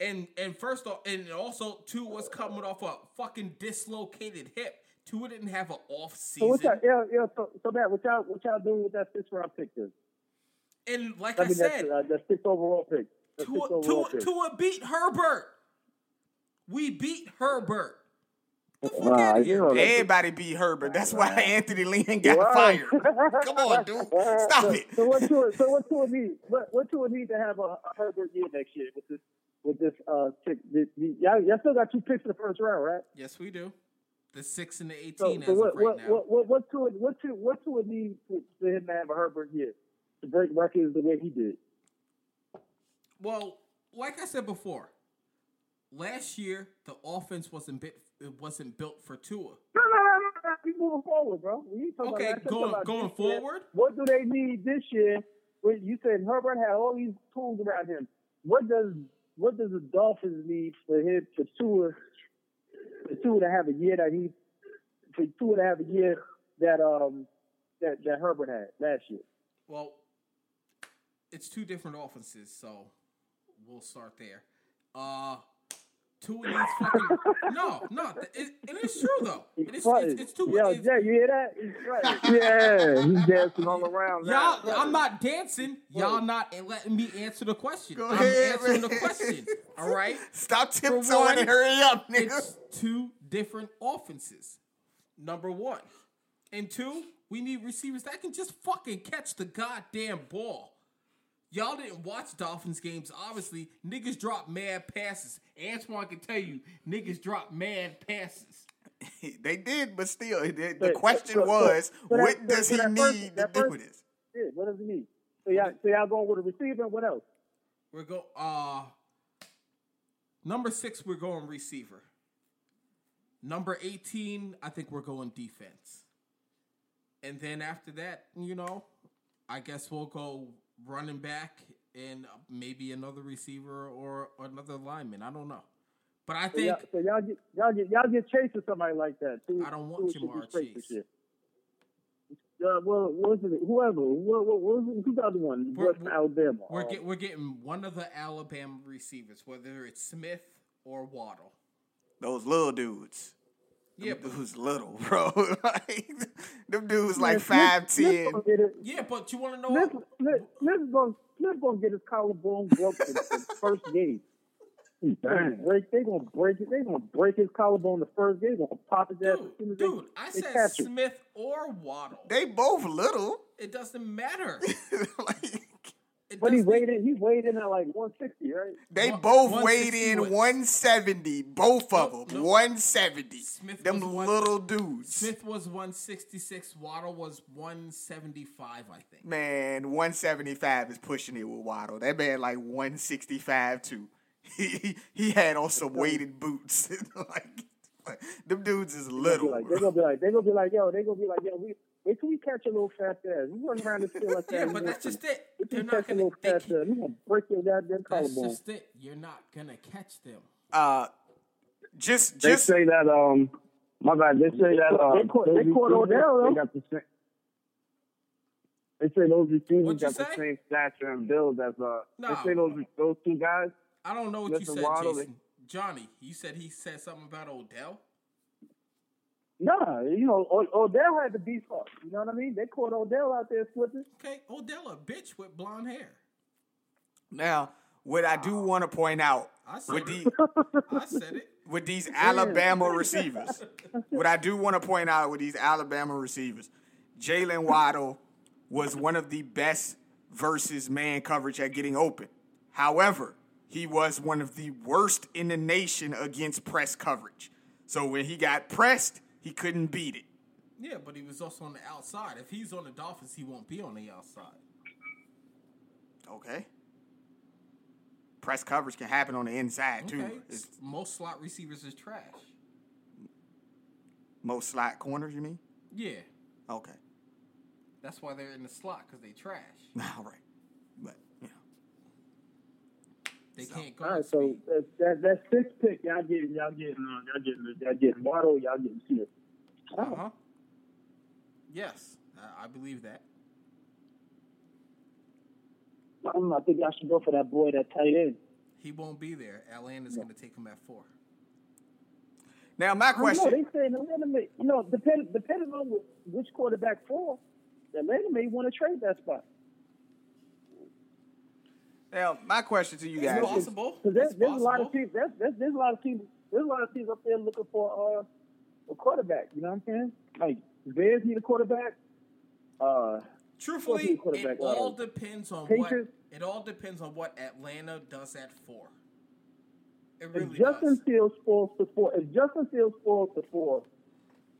And and first off, and also Tua was coming off a fucking dislocated hip. Tua didn't have an off So what y'all, season. yeah, yeah. So, so Matt, what y'all, what y'all doing with that sixth round pick? Then? And like I I mean, said, that, uh, that sixth overall pick. That sixth Tua, overall Tua, pick. Tua beat Herbert. We beat Herbert. The fuck Nah, you know Everybody beat Herbert. That's why Anthony Lynn got Right. fired. <laughs> Come on, dude. Stop so, it. So what Tua, so what Tua need? What, what Tua need to have a, a Herbert year next year with this with this uh pick? Y'all, y'all still got two picks in the first round, right? Yes, we do. The six and the eighteen so as what, of right what, now. what what what Tua what Tua what Tua need for him to have a Herbert year to break records the way he did? Well, like I said before, last year the offense wasn't bit, it wasn't built for Tua. No, no, no, no, no. We moving forward, bro. We talking Okay, about going about going this year. forward. What do they need this year? When you said Herbert had all these tools around him. What does what does the Dolphins need for him for Tua for Tua to have a year that he for Tua to have a year that um that, that Herbert had last year? Well, it's two different offenses, so we'll start there. Uh, Tua needs fucking <laughs> no, no. It, it is true though. It is, it's, it's two. Yo, it's- Jay, you hear that? Right. <laughs> Yeah, he's dancing all around. Y'all, now. I'm not dancing. Y'all not letting me answer the question. Go I'm ahead, answering the question. <laughs> All right. Stop tiptoeing one, and hurry up, nigga. It's two different offenses. Number one. And two, we need receivers that can just fucking catch the goddamn ball. Y'all didn't watch Dolphins games, obviously. Niggas drop mad passes. Antoine can tell you, niggas drop mad passes. <laughs> They did, but still, the, the But- question but- but- was, but what but- does but he that first- need to that do first- with this? Yeah, what does he need? So y'all, so y'all going with a receiver and what else? We're go uh number six, we're going receiver. Number 18, I think we're going defense. And then after that, you know, I guess we'll go running back and maybe another receiver or another lineman. I don't know. But I So think y'all, so y'all get y'all get y'all get chasing somebody like that. Who- I don't want who should be Ja'Marr straight for Chase. shit. Uh, well, what was it? Whoever, what, what, what was it? who's the other one? We're- West Alabama. we're Uh, get, we're getting one of the Alabama receivers, whether it's Smith or Waddle. Those little dudes. Yeah, Them but, dudes little, <laughs> bro. like, them dudes like Man, five Smith- Smith ten. gonna get it. yeah, but you want to know Smith, what? Smith, Smith gonna Smith gonna get his collarbone broke in the first game. They gonna break. They gonna break it. They gonna break his collarbone the first game. They gonna pop his ass as soon Dude, as dude, they, I they said catch him. Smith or Waddle. They both little. It doesn't matter. <laughs> like, It But he doesn't- weighed in. He weighed in at like 160, right? they One- both weighed in 170. Both of Nope, them. nope. 170. Smith them one- little dudes. Smith was 166. Waddle was 175, I think. Man, 175 is pushing it with Waddle. That man like 165 too. <laughs> He he had on some weighted boots. <laughs> like, like, <laughs> them dudes is They're gonna little. be like, they're gonna be like, they're gonna be like, yo, they're gonna be like, yo, we wait till we catch a little fat ass. We run around the field like <laughs> that. Yeah, but that's just it. If They're you not catch a gonna. little They fat can't- ass, we gonna break your goddamn that's collarbone. just it. You're not gonna catch them. Uh, just They just say that um, my bad. They say that uh, They caught- they those caught receivers, Odell, though. They got the same. They say those receivers What'd got the say? same stature and build as uh. No. They say those those two guys. I don't know what Listen, you said, Waddle, they- Jason. Johnnie, you said he said something about Odell. Nah, you know, O- Odell had the beef up. You know what I mean? They caught Odell out there slipping. Okay, Odell a bitch with blonde hair. now what I do want to point out I said with it. the I said it. with these <laughs> Alabama receivers, what I do want to point out with these Alabama receivers, Jaylen Waddle was one of the best versus man coverage at getting open. However, he was one of the worst in the nation against press coverage. So when he got pressed, he couldn't beat it. Yeah, but he was also on the outside. If he's on the Dolphins, he won't be on the outside. Okay. Press coverage can happen on the inside too. It's most slot receivers is trash. most slot corners, you mean? Yeah, Okay. that's why they're in the slot because they trash. <laughs> All right. But you know. They can't go. All right, so that that, that sixth pick, y'all getting, y'all getting, uh, y'all getting, y'all getting Waddle, y'all getting Smith. Uh huh. Yes, I, I believe that. I don't know. I think y'all should go for that boy, that tight end. He won't be there. Atlanta's going to take him at four. Now my I don't know. They saying Atlanta may, you know, depend, depending on which quarterback for, Atlanta may want to trade that spot. Now my question to you guys is, possible. Because there's, It's there's a lot of possible. teams. There's, there's, there's a lot of teams. There's a lot of teams up there looking for uh, a quarterback. You know what I'm saying? Like Bears need a quarterback. Uh, Truthfully, Who's quarterback? it all Uh, depends on Patriots? what it all depends on what Atlanta does at four. It if Justin does. Fields falls to four, if Justin Fields falls to four,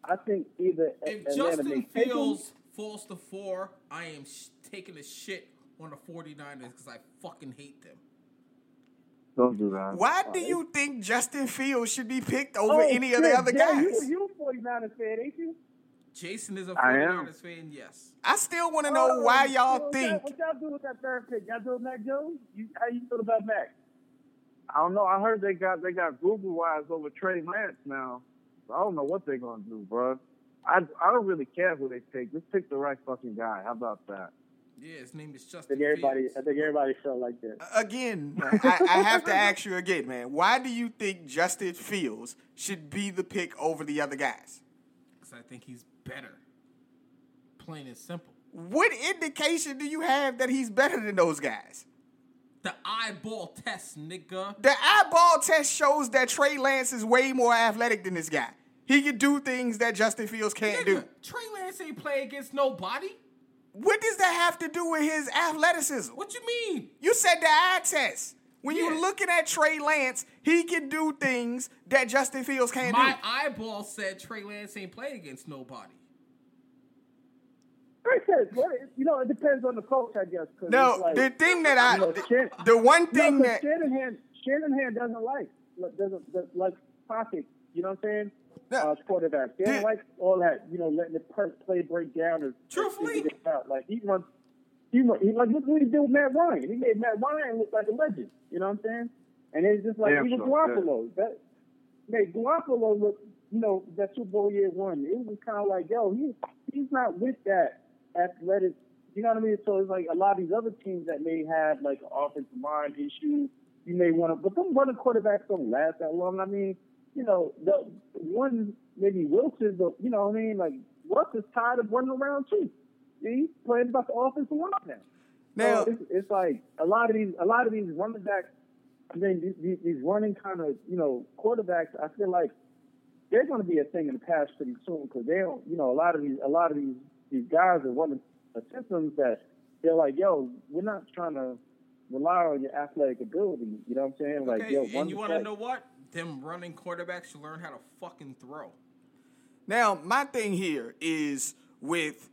I think either If Atlanta Justin take him. Fields falls to four, I am sh- taking a shit on the 49ers because I fucking hate them. Don't do that. why do you think Justin Fields should be picked over Oh, any of the other Jay, guys? You, you a 49ers fan, ain't you? Jason is a I am. 49ers fan, yes. I still want to know Oh, why y'all what think What y'all do with that third pick? Y'all do Mac Jones? You, how you feel about Mac? I don't know. I heard they got they got Google wise over Trey Lance now. So I don't know what they're gonna do, bro. I I don't really care who they pick. Just pick the right fucking guy. How about that? Yeah, his name is I Justin think everybody. Fields. I think everybody felt like that. again, I, I have to ask you again, man. Why do you think Justin Fields should be the pick over the other guys? Because I think he's better. Plain and simple. What indication do you have that he's better than those guys? The eyeball test, nigga. The eyeball test shows that Trey Lance is way more athletic than this guy. He can do things that Justin Fields can't do. Trey Lance ain't play against nobody. What does that have to do with his athleticism? What you mean? You said the eye test. When Yeah. you're looking at Trey Lance, he can do things that Justin Fields can't My do. My eyeball said Trey Lance ain't play against nobody. I said, well, you know, it depends on the coach, I guess. No, it's like, the thing that I, you know, Shan- the one no, that, Shanahan, Shanahan doesn't like doesn't, doesn't like pocket. You know what I'm saying? Yeah. uh, quarterbacks. They don't like all that, you know, letting the per- play break down. As, Truthfully. it out. like he runs, he run, he like look what he did with Matt Ryan. He made Matt Ryan look like a legend. You know what I'm saying? And it's just like Damn even sure, Garoppolo. That made Garoppolo look, you know, that Super Bowl year one. It was kind of like, yo, he he's not with that athletic. You know what I mean? So it's like a lot of these other teams that may have like offensive line issues. You may want to, but them running quarterbacks don't last that long. I mean, you know, the one maybe Wilson, but you know what I mean? Like Russ is tired of running around too. He's playing about the offensive line now. Now, So it's, it's like a lot of these, a lot of these running backs. I mean, these, these, running kind of, you know, quarterbacks. I feel like they're going to be a thing in the past pretty soon because they don't, you know, a lot of these, a lot of these, these guys are running systems that they're like, yo, we're not trying to rely on your athletic ability. You know what I'm saying? Like, Okay, yo, and you want to know what? Them running quarterbacks should learn how to fucking throw. Now, my thing here is with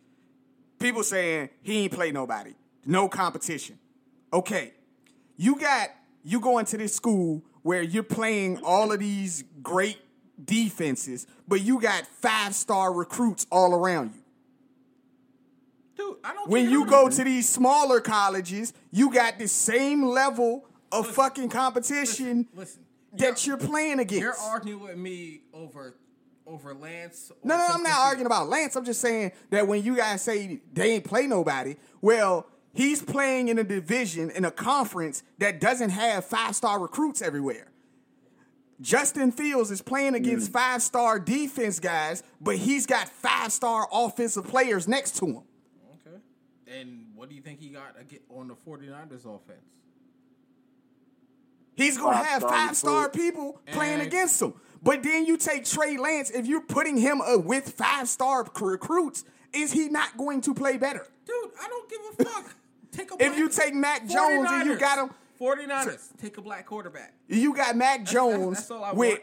people saying he ain't play nobody, no competition. Okay, you got you going to this school where you're playing all of these great defenses, but you got five star recruits all around you. Dude, I don't When you go to these smaller colleges, you got the same level of fucking competition Listen, that you're, you're playing against. you're arguing with me over over Lance. or No, no, I'm not arguing about Lance. I'm just saying that when you guys say they ain't play nobody, well, he's playing in a division in a conference that doesn't have five star recruits everywhere. Justin Fields is playing Mm. against five star defense guys, but he's got five star offensive players next to him. Okay. And what do you think he got ag- on the 49ers offense? He's gonna have Five-star five star people playing against him. But then you take Trey Lance, if you're putting him uh, with five star recruits, is he not going to play better? Dude, I don't give a fuck. <laughs> Take a If you take Mac Jones and you got him, 49ers, take a black quarterback. you got Mac Jones that's all with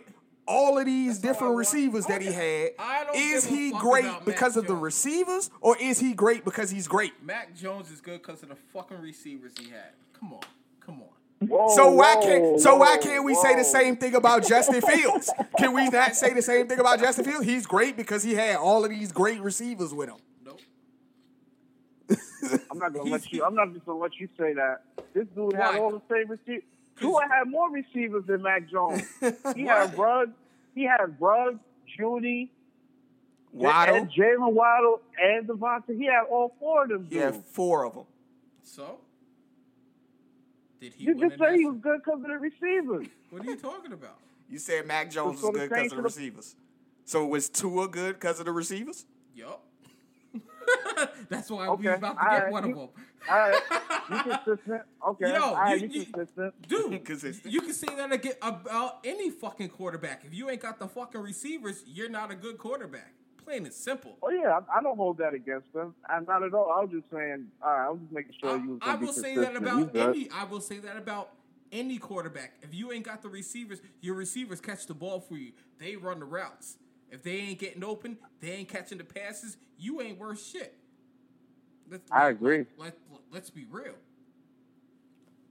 all of these That's different receivers that he had. I don't Is give a he fuck great about Mac because of the receivers, or is he great because he's great? Mac Jones is good because of the fucking receivers he had. Come on. Come on. Whoa, So why whoa, can't so why can't we say the same thing about Justin Fields? Can we not say the same thing about Justin Fields? He's great because he had all of these great receivers with him. Nope. <laughs> I'm not gonna let you. I'm not just gonna let you say that. This dude Why? had all the same receivers. Tua had more receivers than Mac Jones. <laughs> He had Ruggs. He had Ruggs, Jeudy, Waddle, and Jaylen Waddle, and DeVonta. He had all four of them. he had four of them. So? Did he You win just a say he was good because of the receivers. What are you talking about? <laughs> You said Mac Jones So was good because of the receivers. So was Tua good because of the receivers? Yup. <laughs> That's why we Okay, about to all get right, one you- of them. All right, you <laughs> consistent. Okay, Yo, all right, you- you, you- consistent. Dude, Consistent. you can say that again about any fucking quarterback. If you ain't got the fucking receivers, you're not a good quarterback. Plain and simple. Oh yeah, I, I don't hold that against them. I, not at all. I was just saying. All right, I was just making sure I, you was I gonna be will say that about any. I will say that about any quarterback. If you ain't got the receivers, your receivers catch the ball for you. They run the routes. If they ain't getting open, they ain't catching the passes. You ain't worth shit. Let's, I agree. Let, let's be real.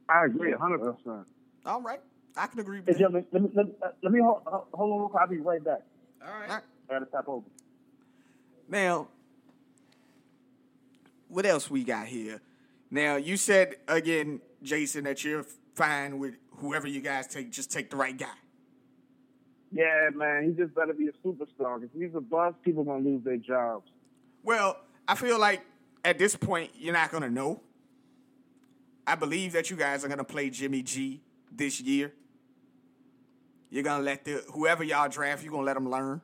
I agree, hundred percent. All right, I can agree Hey, with that. let me, let me, uh, let me hold, hold on. real quick. I'll be right back. All right. All right. I gotta tap over. Now, what else we got here? Now, you said again, Jason, that you're fine with whoever you guys take. Just take the right guy. Yeah, man, he just better be a superstar. If he's a bust, people gonna lose their jobs. Well, I feel like at this point you're not gonna know. I believe that you guys are gonna play Jimmy G this year. You're gonna let the whoever y'all draft, you're gonna let them learn.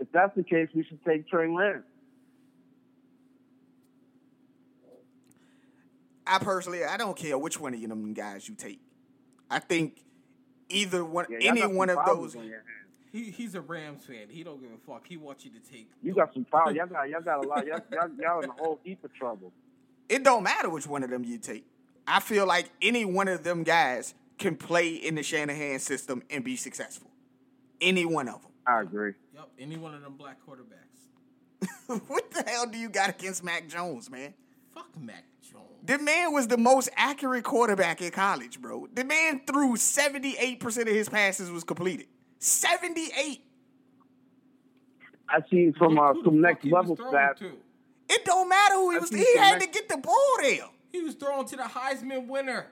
If that's the case, we should take Trey Lance. I personally, I don't care which one of you them guys you take. I think either one, Yeah, any one of those. on. He, he's a Rams fan. He don't give a fuck. He wants you to take. You got some problems. <laughs> Y'all got, y'all got a lot. Y'all, y'all, y'all in a whole heap of trouble. It don't matter which one of them you take. I feel like any one of them guys can play in the Shanahan system and be successful. Any one of them. I agree. Yep. Any one of them black quarterbacks. <laughs> what the hell do you got against Mac Jones, man? Fuck Mac Jones. The man was the most accurate quarterback in college, bro. The man threw 78% of his passes was completed. 78. I see from uh, Who some next level throwing stats. to? It don't matter who he I was. He some had to get the ball there. He was throwing to the Heisman winner.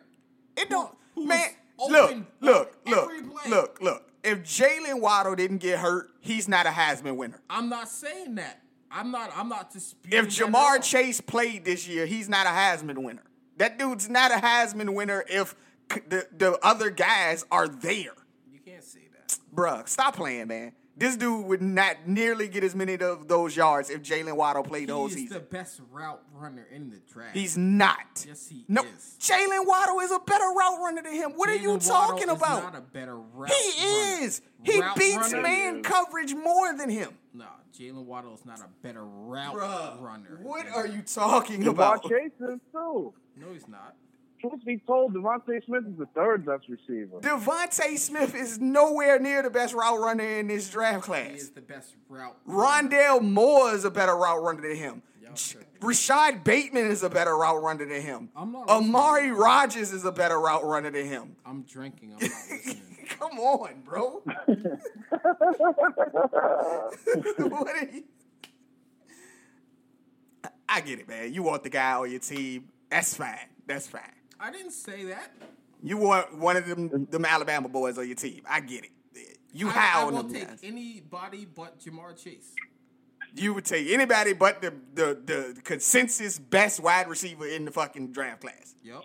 It don't. who man, was look, look, look, look, look. If Jaylen Waddle didn't get hurt, he's not a Heisman winner. I'm not saying that. I'm not. I'm not disputing. If Ja'Marr. Chase played this year, he's not a Heisman winner. That dude's not a Heisman winner if the, the other guys are there. you can't say that. Bruh, stop playing, man. This dude would not nearly get as many of those yards if Jaylen Waddle played the whole He is the best route runner in the draft. He's not. Yes, he no, is. Jaylen Waddle is a better route runner than him. What are you Jaylen Waddle talking is about? Not a better route He runner. is. He Route beats runner? man coverage more than him. No, Jaylen Waddle is not a better route Bruh, runner. what are you talking Ja'Marr about? Chase is too. No, he's not. Truth be told, DeVonta Smith is the third best receiver. DeVonta Smith is nowhere near the best route runner in this draft class. He is the best route. runner. Rondale Moore is a better route runner than him. Y'all J- tripping. Rashod Bateman is a better route runner than him. I'm not Amari listening. Rodgers is a better route runner than him. I'm drinking. I'm not listening. <laughs> Come on, bro. <laughs> <laughs> what are you? I get it, man. You want the guy on your team. That's fine. That's fine. I didn't say that. You want one of them them Alabama boys on your team. I get it. You I, high I on will them take guys. anybody but Ja'Marr Chase. You would take anybody but the, the the consensus best wide receiver in the fucking draft class. Yep.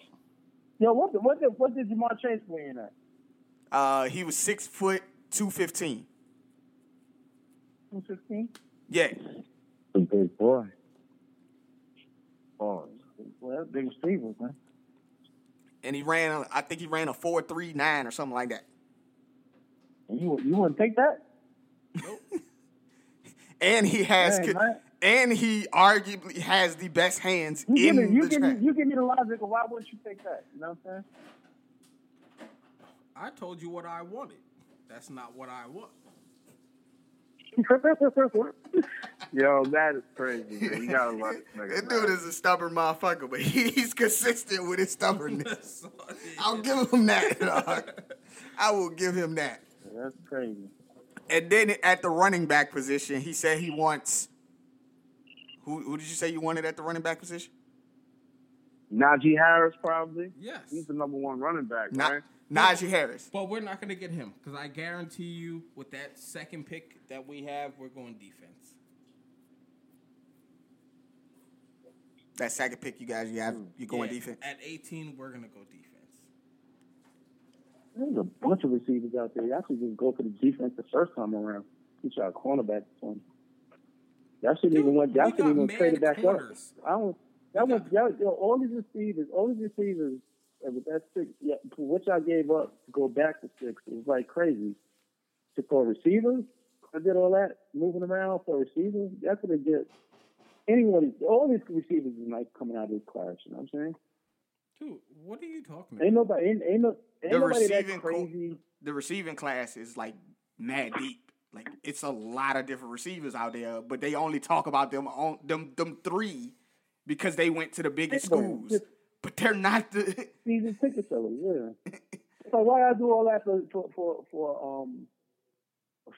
Yo, what the, what the, what did Ja'Marr Chase play in at? Uh, he was six foot two fifteen. Two fifteen. Yeah, A big boy. Oh, well, that's big receivers, man. And he ran. I think he ran a four three nine or something like that. You you wouldn't take that? Nope. <laughs> And he has, Dang, co- man. and he arguably has the best hands You give in me you the give me you give me the logic of why wouldn't you take that? You know what I'm saying? I told you what I wanted. That's not what I want. Saying? <laughs> Yo, that is crazy. Man. You gotta love this. That dude is a stubborn motherfucker, but he's consistent with his stubbornness. <laughs> I'll give him that. dog. I will give him that. that's crazy. And then at the running back position, he said he wants. Who, who did you say you wanted at the running back position? Najee Harris probably. yes. He's the number one running back, Na- right? Najee Harris. But we're not going to get him because I guarantee you, with that second pick that we have, we're going defense. That second pick you guys you have you're going Yeah, defense. At 18, we're going to go defense. There's a bunch of receivers out there. You actually just go for the defense the first time around. Get your cornerback for him. Y'all shouldn't even Dude, want. Y'all shouldn't even trade it back corners. up. I don't. That was y'all, yo, all these receivers, all these receivers, uh, with that six, yeah, for what y'all gave up to go back to six it was like crazy. To for receivers, I did all that moving around for receivers. That's what it get. Anyone, all these receivers is like coming out of this class. You know what I'm saying? Dude, what are you talking about? Ain't nobody, ain't, ain't, no, ain't The nobody that receiving co- The receiving class is like mad deep. Like it's a lot of different receivers out there, but they only talk about them on them them three because they went to the biggest Big boys. schools. But they're not the season ticket sellers. Yeah. so why I do all that for for for, for um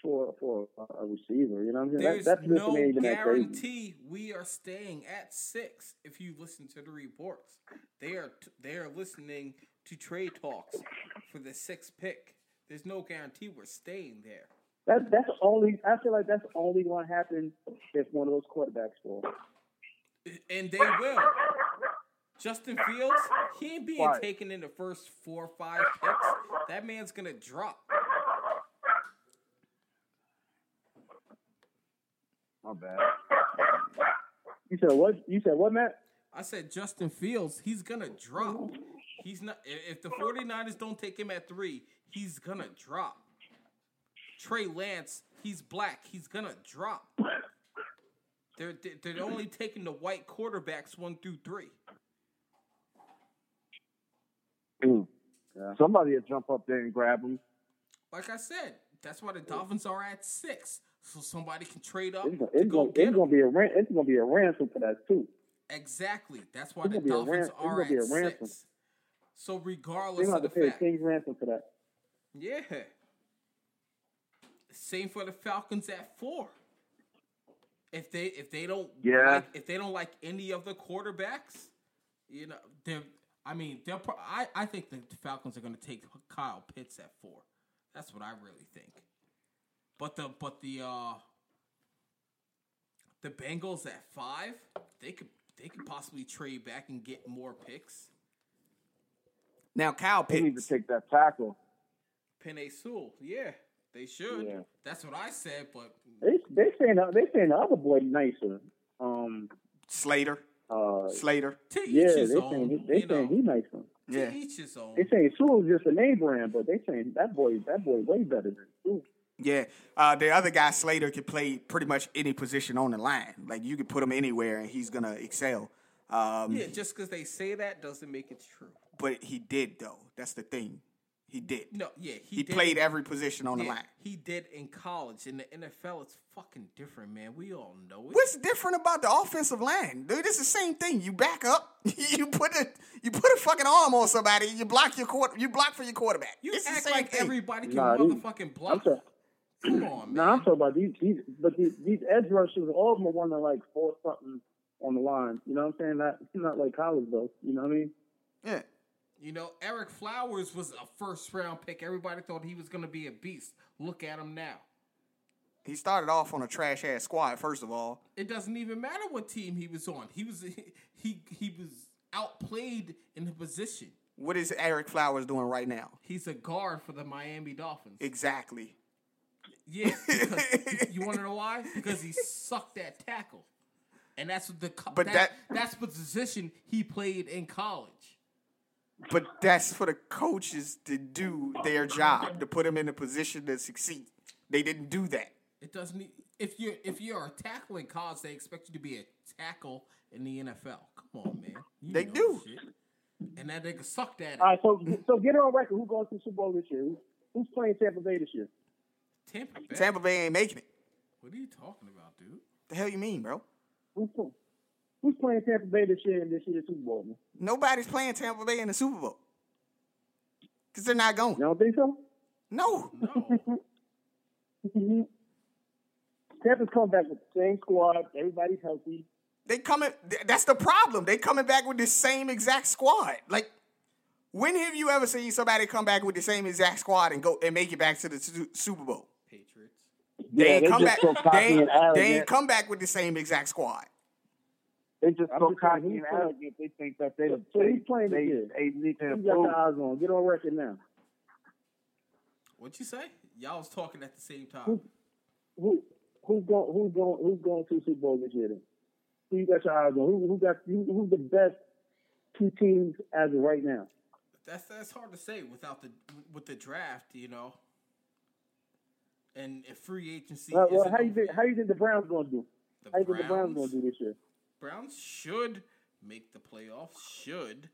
for for a receiver? You know what I'm saying? There's that, that's no ain't even that guarantee we are staying at six. If you listen to the reports, they are t- they are listening to trade talks for the sixth pick. There's no guarantee we're staying there. That that's only. I feel like that's only going to happen if one of those quarterbacks fall. And they will. Justin Fields, he ain't being Why? taken in the first four or five picks. That man's gonna drop. My bad. You said what? You said what, Matt? I said Justin Fields, he's gonna drop. He's not if the 49ers don't take him at three, he's gonna drop. Trey Lance, he's black, he's gonna drop. <laughs> They're they're they're only taking the white quarterbacks one through three. Mm. Somebody will jump up there and grab him. Like I said, that's why the Dolphins are at six, so somebody can trade up It's, gonna- to it's, go gonna, get it's gonna be a ran- it's gonna be a ransom for that too. Exactly. That's why It's the gonna be a Dolphins ran- are gonna be at a ransom. six. So regardless of the to pay a fact, king's ransom for that. yeah. Same for the Falcons at four. if they if they don't Yeah. like, if they don't like any of the quarterbacks, you know, they I mean, they'll pro- I I think the Falcons are going to take Kyle Pitts at 4. That's what I really think. But the but the uh the Bengals at 5, they could they could possibly trade back and get more picks. Now Kyle They need to take that tackle. Penei Sewell, yeah, they should. Yeah. That's what I said, but They they saying they saying the other boy nicer. Um. Slater. Uh. Slater. to each Yeah, they his saying own. he, they you saying know, he nicer. to Yeah. each his own. They saying Sewell's just a name brand, but they saying that boy that boy way better than Sewell. Yeah. Uh, the other guy, Slater, can play pretty much any position on the line. Like you can put him anywhere and he's gonna excel. Um, Yeah, just because they say that doesn't make it true. But he did though. That's the thing. He did. No, yeah, he, he did- played every position on the line. He did in college. In the NFL, it's fucking different, man. We all know it. What's different about the offensive line, dude? It's the same thing. You back up, <laughs> you put a you put a fucking arm on somebody, you block your quarter, you block for your quarterback. You it's the act same like thing. everybody can Nah, these- motherfucking I'm block. sorry. Come on, man. No, I'm talking about these, these but these, these edge rushers, all of them are want to like force something on the line. You know what I'm saying? Not not like college though. You know what I mean? Yeah. You know, Ereck Flowers was a first round pick. Everybody thought he was going to be a beast. Look at him now. He started off on a trash ass squad, first of all. It doesn't even matter what team he was on. He was <laughs> he he was outplayed in the position. What is Ereck Flowers doing right now? He's a guard for the Miami Dolphins. Exactly. Yeah, <laughs> you want to know why? Because he sucked at tackle, and that's what the But that, that- that's the position he played in college. But that's for the coaches to do their job, to put them in a position to succeed. They didn't do that. It doesn't. e- If you're if you're a tackle in college, they expect you to be a tackle in the NFL. Come on, man. You They do. And that nigga sucked at it. All right, so so get it on record. Who goes to the Super Bowl this year? Who's playing Tampa Bay this year? Tampa Bay. Tampa Bay ain't making it. What are you talking about, dude? The hell you mean, bro? Who's pl- Who's playing Tampa Bay this year in this year's Super Bowl? Man? Nobody's playing Tampa Bay in the Super Bowl. Because they're not going. You don't think so? No. No. <laughs> Tampa's coming back with the same squad. Everybody's healthy. They coming th- that's the problem. They coming back with the same exact squad. Like when have you ever seen somebody come back with the same exact squad and go and make it back to the Su- Super Bowl? Patriots. They Yeah, ain't come back. so They they ain't come back with the same exact squad. They just I'm so just saying, cocky who's and arrogant. They think that they So they, who's playing this they, year? they need to Who got improve. the eyes on? Get on record now. What'd you say? Y'all was talking at the same time. Who who who's going who's going who's going to the Super Bowl this year? Then? Who you got your eyes on? Who who got who, who's the best two teams as of right now? That's that's hard to say without the with the draft, you know. And if free agency. Well, well, isn't how you think how you think the Browns going to do? the How you think the Browns gonna do this year? Browns should make the playoffs. Should.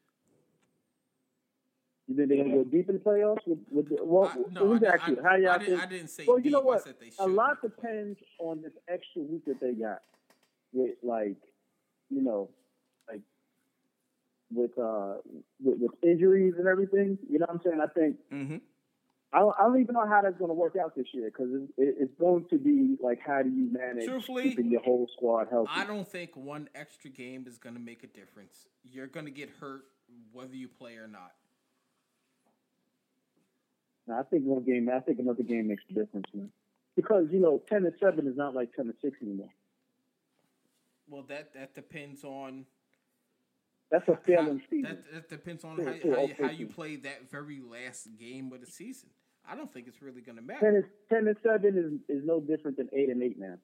You think they're going to go deep in the playoffs? With, with the, well, I- no, I- ask you, I- how y'all I didn't- think? I didn't say Well, you know deep. I what? said they A lot make the playoffs. depends on this extra week that they got with, like, you know, like with uh with, with injuries and everything. You know what I'm saying? I think Mm-hmm. I don't, I don't even know how that's going to work out this year because it, it, it's going to be like how do you manage Truthfully, keeping your whole squad healthy? I don't think one extra game is going to make a difference. You're going to get hurt whether you play or not. No, I think one game. I think another game makes a difference, man. Because you know, ten and seven is not like ten and six anymore. Well, that that depends on That's a how, failing season. that, that depends on how, how, how you play that very last game of the season. I don't think it's really going to ten matter. and ten and seven is is no different than eight and eight now.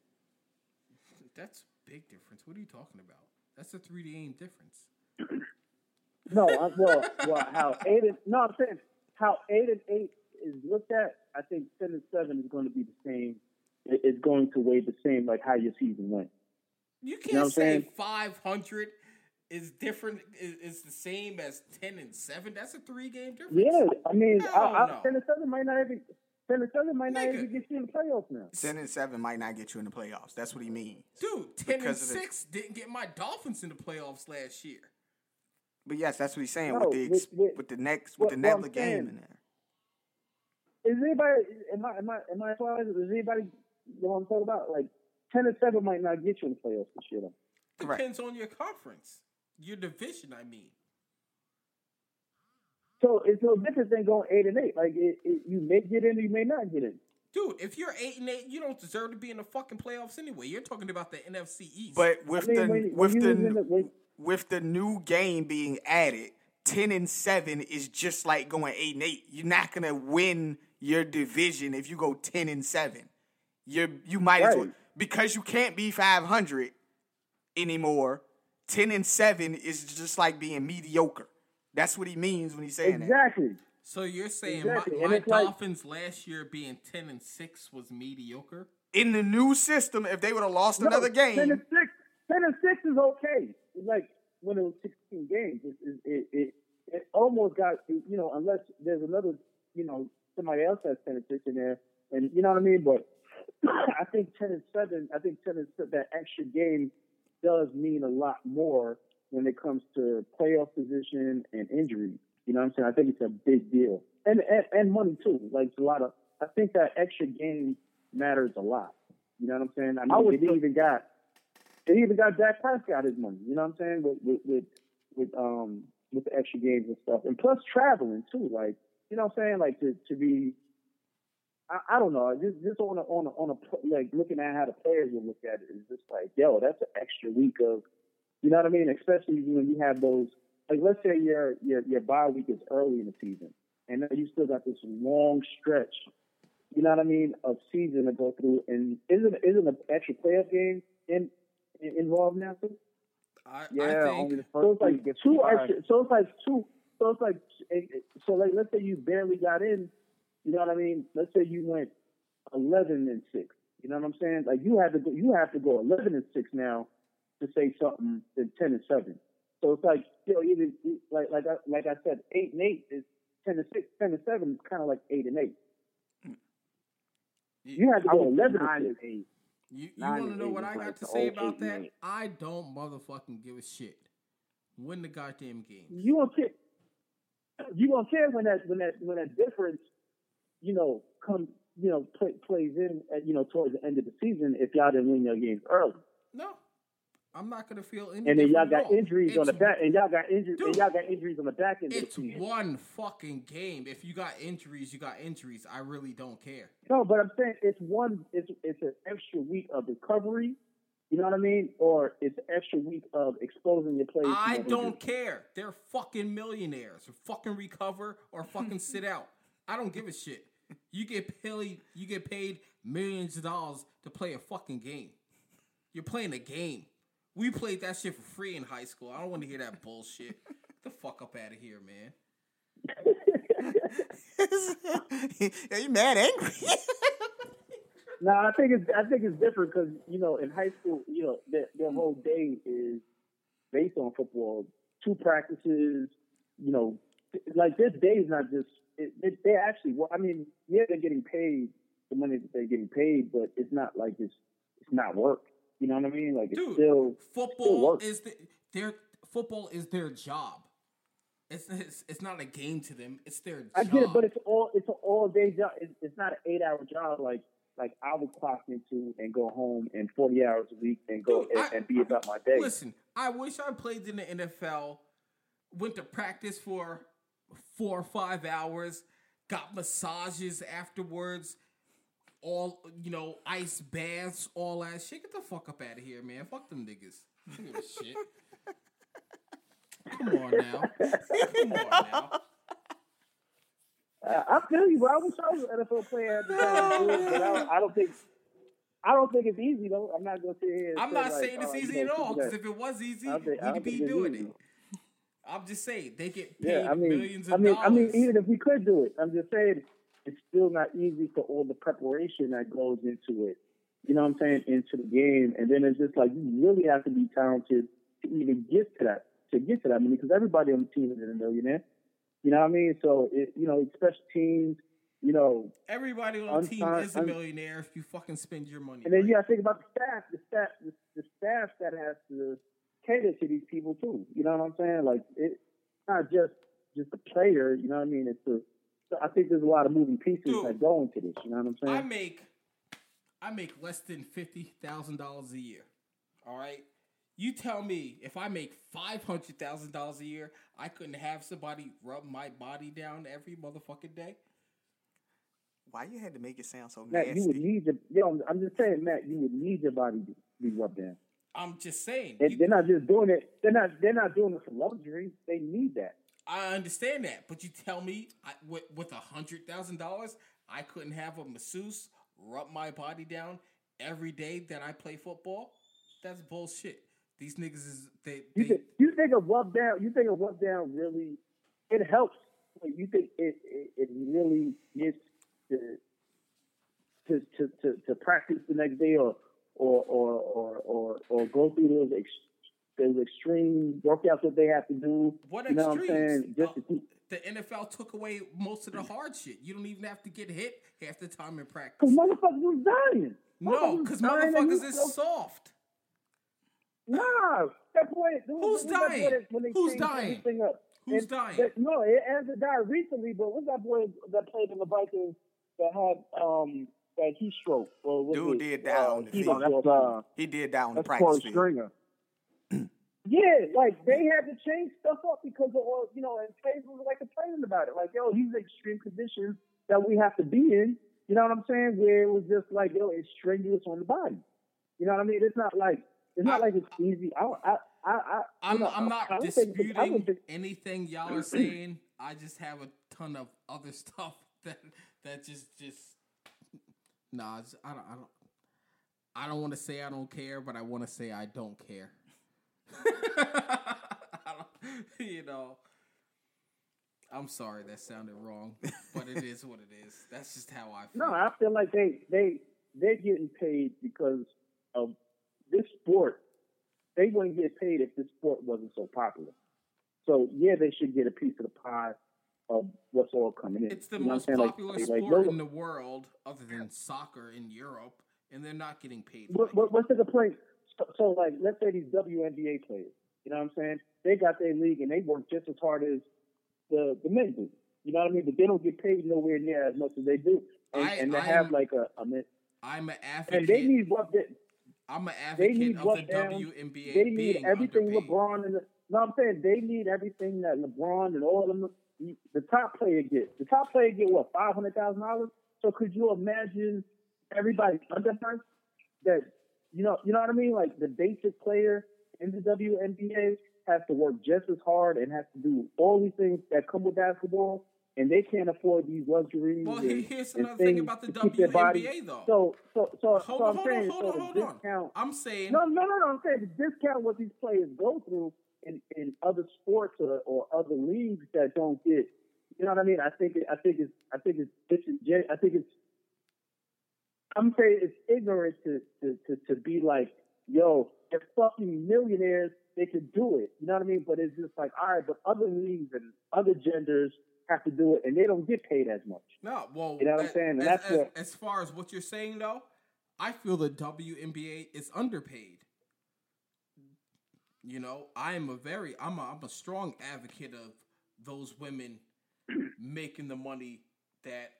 That's a big difference. What are you talking about? That's a three game difference. <clears throat> No, I, well, well, how eight and no, I'm saying how eight and eight is looked at. I think ten and seven is going to be the same. it- It's going to weigh the same like how your season went. You can't know say 500 is different is, is the same as 10 and 7. That's a three game difference. Yeah, I mean, I, Hell I, ten and seven might not even ten and seven might not even get you in the playoffs now. Ten and seven might not get you in the playoffs. That's what he means. Dude, 10 and Because of the- 6 didn't get my Dolphins in the playoffs last year. But yes, that's what he's saying No, with the ex- with- with- with the next with what- the what game saying- in there. Is anybody am I am I am I surprised? Is anybody you know what I'm talking about? Like ten and seven might not get you in the playoffs this year. Though. Correct. Depends on your conference, your division. I mean, So it's no different than going eight and eight. Like it, it, you may get in, or you may not get in. dude, if you're eight and eight, you don't deserve to be in the fucking playoffs anyway. You're talking about the NFC East. But with I mean, the when, when with you the the, when, with the new game being added, ten and seven is just like going eight and eight. You're not gonna win your division if you go ten and seven. You're you might as well because you can't be five hundred anymore. Ten and seven is just like being mediocre. That's what he means when he's saying that. exactly. so you're saying Exactly, my, my it's like- Dolphins last year being ten and six was mediocre? In the new system, if they would have lost No, another Ten game, and six. Ten and six is okay. It's like when it was sixteen games. It it it, it, it almost got you know unless there's another you know somebody else has ten and six in there, and you know what I mean. But <clears throat> I think ten and seven. I think ten and seven, that extra game does mean a lot more when it comes to playoff position and injuries. You know what I'm saying? I think it's a big deal, and and, and money too. Like it's a lot of. I think that extra game matters a lot. You know what I'm saying? I mean, I would it even got it even got Dak Prescott his money. You know what I'm saying? With with with, with um with the extra games and stuff, and plus traveling too. Like you know what I'm saying? Like to to be. I, I don't know. Just just on a on a on a like looking at how the players will look at it is just like yo, that's an extra week of, you know what I mean? Especially when you have those like let's say your your your bye week is early in the season, and then you still got this long stretch you know what I mean, of season to go through. And isn't isn't an extra playoff game in, in involved now too? I, Yeah, I think So it's like two extra. So it's like two. So it's like so like let's say you barely got in. You know what I mean? Let's say you went eleven and six. You know what I'm saying? Like you have to go. You have to go eleven and six now to say something than ten and seven. So it's like you know even like like I, like I said, eight and eight is ten and six. Ten and seven is kind of like eight and eight. You have to go would eleven nine and and six. eight. You, you want to know what I got to say about that? eight. I don't motherfucking give a shit. Win the goddamn game. you won't care. You won't care when that when that when that difference, you know, come you know play, plays in at, you know towards the end of the season if y'all didn't win your games early, No, I'm not gonna feel any. and then y'all got injuries on the back, and y'all got injuries, and y'all got injuries on the back end It's one fucking game. If you got injuries, you got injuries. I really don't care. No, but I'm saying it's one. It's it's an extra week of recovery. You know what I mean? Or it's an extra week of exposing your players. I don't injuries. care. They're fucking millionaires. Fucking recover or fucking <laughs> sit out. I don't give a shit. You get paid. You get paid millions of dollars to play a fucking game. You're playing a game. We played that shit for free in high school. I don't want to hear that bullshit. Get the fuck up out of here, man. <laughs> Are you mad angry. <laughs> No, I think it's I think it's different because you know in high school, you know their, their whole day is based on football. Two practices, you know, like this day is not just it, it, they actually. Well, I mean, yeah, they're getting paid the money that they're getting paid, but it's not like it's it's not work. You know what I mean? Like it's Dude, still football work. is the, their football is their job. It's, it's it's not a game to them. It's their job. I get it, but it's all it's an all day job. It's, it's not an eight hour job like like I would clock into and go home in forty hours a week and go Dude, and, I- and be about my day. Listen, I wish I played in the NFL, went to practice for four or five hours, got massages afterwards, all you know, ice baths, all that shit. Get the fuck up out of here, man. Fuck them niggas. Shit. Come on now. Come on now. Uh, I feel you, bro. I wish I was an NFL player at the time, dude, but I, I don't think I don't think it's easy though. I'm not gonna sit here. I'm say, not like, saying it's oh, you easy know, at all. Because if it was easy, we'd be doing easy. it. I'm just saying they get paid yeah, I mean, millions of I mean, dollars. I mean, even if we could do it, I'm just saying it's still not easy for all the preparation that goes into it. You know what I'm saying? Into the game, and then it's just like you really have to be talented to even get to that. To get to that, I mean, because everybody on the team is a millionaire. You know what I mean? So, it, you know, special teams, you know, Everybody on the team is a millionaire if you fucking spend your money. And then right. you got to think about the staff, the staff, the, the staff that has to cater to these people too. You know what I'm saying? Like it's not just just the player. You know what I mean? It's the. So I think there's a lot of moving pieces Dude. that go into this. You know what I'm saying? I make I make less than fifty thousand dollars a year. All right. You tell me if I make five hundred thousand dollars a year, I couldn't have somebody rub my body down every motherfucking day. Why you had to make it sound so Matt, nasty? you would need to. You know, I'm just saying, Matt, you would need your body to be rubbed down. I'm just saying. They, they're not just doing it. They're not. They're not doing it for luxury. They need that. I understand that, but you tell me I, with with a hundred thousand dollars, I couldn't have a masseuse rub my body down every day that I play football. That's bullshit. These niggas is they, You think, you think a rub down? You think a rub down really? It helps. You think it it, it really gets to, to to to to practice the next day or or or or or, or go through those ex, those extreme workouts that they have to do. what you know what I'm saying? Just to Uh, keep. the NFL took away most of the hard shit. You don't even have to get hit half the time in practice. Cause motherfuckers was dying. No, because motherfuckers is still- soft. Nah, that boy. Who's who's that boy dying? Who's dying? Who's And dying? that- no, it hasn't died recently. But what's that boy that played in the Vikings that had um that heat stroke? Or Dude it, did die uh, on the field. stroke? That's uh, He did die on the practice field. Stringer. <clears throat> Yeah, like they had to change stuff up because of all you know, and players was like complaining about it. Like, yo, these are extreme conditions that we have to be in. You know what I'm saying? Where it was just like, yo, it's strenuous on the body. You know what I mean? It's not like it's not I- like it's easy. I I I, I I'm know, I'm not I don't I disputing don't think- anything y'all are saying. I just have a ton of other <laughs> stuff that that just just nah. I don't I don't I don't want to say I don't care, but I want to say I don't care. <laughs> I don't- you know. I'm sorry that sounded wrong, but it is what it is. That's just how I feel. No, I feel like they they they're getting paid because of this sport. They wouldn't get paid if this sport wasn't so popular. So yeah, they should get a piece of the pie of what's all coming in. It's the You know most I'm? Like- popular like, sport those- in the world, other than soccer in Europe, and they're not getting paid. What, what, what's the complaint? So, so, like, let's say these WNBA players, you know what I'm saying? They got their league and they work just as hard as the the men do. You know what I mean? But they don't get paid nowhere near as much as they do. And, I- and they I have like a, a I'm an advocate. and they need what they, I'm an they need of the down. WNBA they need everything underpaid. LeBron and the, no, I'm saying they need everything that LeBron and all of them. The top player get the top player get what five hundred thousand dollars. So could you imagine everybody under her that you know you know what I mean? Like the basic player in the WNBA has to work just as hard and has to do all these things that come with basketball, and they can't afford these luxuries. Well, and, he- here's another thing about the. WNBA though. So so so, hold so on, I'm hold saying on, hold so on, hold on. I'm saying No, no, no, no. I'm saying the discount what these players go through in, in other sports or, or other leagues that don't get. You know what I mean? I think I think it's I think it's disingenuous. I think it's. I'm saying it's ignorant to, to to to be like, yo, they're fucking millionaires. They could do it. You know what I mean? But it's just like, all right, but other leagues and other genders have to do it, and they don't get paid as much. no. Well, You know what I'm saying? And As, that's as, what- as far as what you're saying though, I feel the WNBA is underpaid. You know, I am a very I'm a, I'm a strong advocate of those women <clears throat> making the money that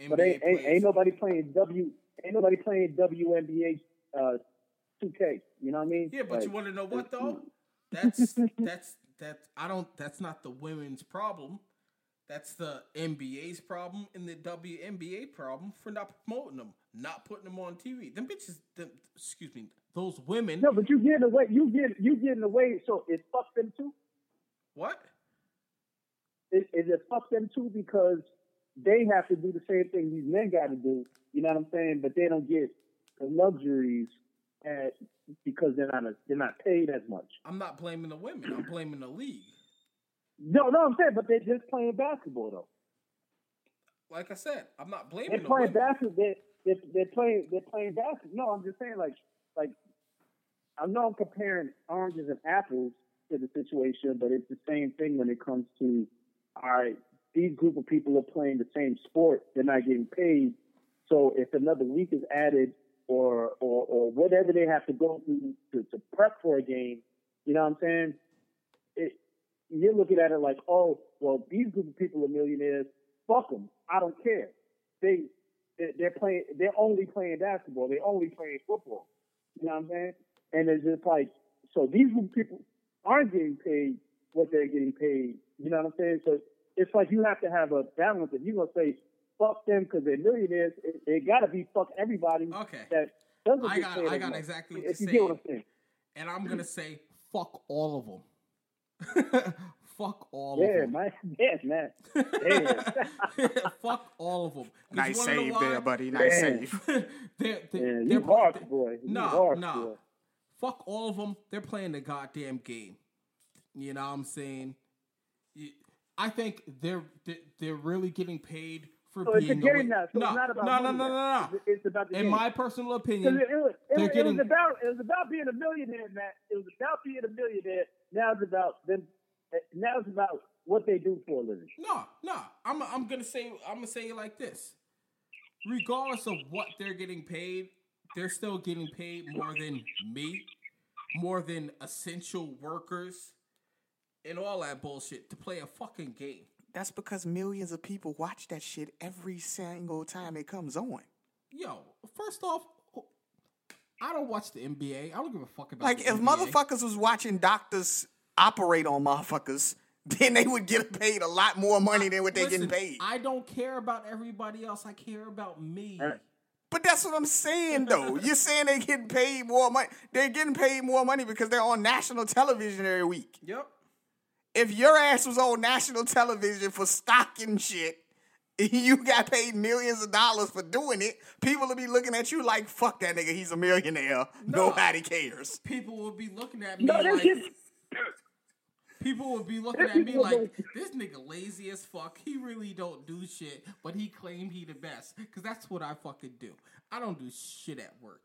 NBA But ain't, ain't, ain't nobody playing W. Ain't nobody playing WNBA uh, 2K. You know what I mean? Yeah, but Like, you want to know what though? That's <laughs> that's that's I don't. That's not the women's problem. That's the NBA's problem and the WNBA problem for not promoting them, not putting them on TV. Them bitches, them, excuse me, those women. No, but you getting away. You get you getting away. So it fuck them too. What? It, it, it fuck them too because they have to do the same thing these men got to do. You know what I'm saying? But they don't get the luxuries at, because they're not a, they're not paid as much. I'm not blaming the women. I'm blaming the league. No, no, I'm saying, but they're just playing basketball though. Like I said, I'm not blaming They're the playing women. basketball. They're, they're, they're playing. They're playing basketball. No, I'm just saying, like, like I know I'm comparing oranges and apples to the situation, but it's the same thing when it comes to all right. These group of people are playing the same sport. They're not getting paid. So if another week is added, or or or whatever they have to go through to, to prep for a game, you know what I'm saying? You're looking at it like, oh, well, these group of people are millionaires. Fuck them. I don't care. They they're- playing, they're only playing basketball. They're only playing football. You know what I'm saying? And it's just like, so these people aren't getting paid what they're getting paid. You know what I'm saying? So it's like you have to have a balance. If you're gonna say fuck them because they're millionaires, it, it got to be fuck everybody Okay. that doesn't I got- I got exactly what if what. I'm saying. and I'm gonna say fuck all of them. <laughs> fuck all Yeah, of them. man. <laughs> Yeah, man. Damn. <laughs> fuck all of them. Nice save there, buddy. Nice Yeah. save. they're, they're, Yeah, they're you harsh, boy. You Nah, harsh, nah. boy. Fuck all of them. They're playing the goddamn game. You know what I'm saying? I think they're they're- they're really getting paid for So it's being a game away- now. So no, it's not about no, no, no, no, no, no. It's- It's about the In game. my personal opinion, it, it, was, it, it getting- was about it was about being a millionaire, Matt. It was about being a millionaire. Now it's about them. Eh, now it's about what they do for a living. No, no. I'm I'm gonna say I'm gonna say it like this. Regardless of what they're getting paid, they're still getting paid more than me, more than essential workers, and all that bullshit to play a fucking game. That's because millions of people watch that shit every single time it comes on. Yo, first off, I don't watch the NBA. I don't give a fuck about Like the if NBA. motherfuckers was watching doctors operate on motherfuckers, <laughs> then they would get paid a lot more money than what they Listen, getting paid. I don't care about everybody else. I care about me. But that's what I'm saying though. <laughs> You're saying they getting paid more money. They're getting paid more money because they're on national television every week. Yep. If your ass was on national television for stocking shit, <laughs> you got paid millions of dollars for doing it, people will be looking at you like, fuck that nigga, he's a millionaire. No. Nobody cares. People will be looking at me No, like. just People would be looking at me like, this nigga lazy as fuck. He really don't do shit, but he claimed he the best. Cause that's what I fucking do. I don't do shit at work.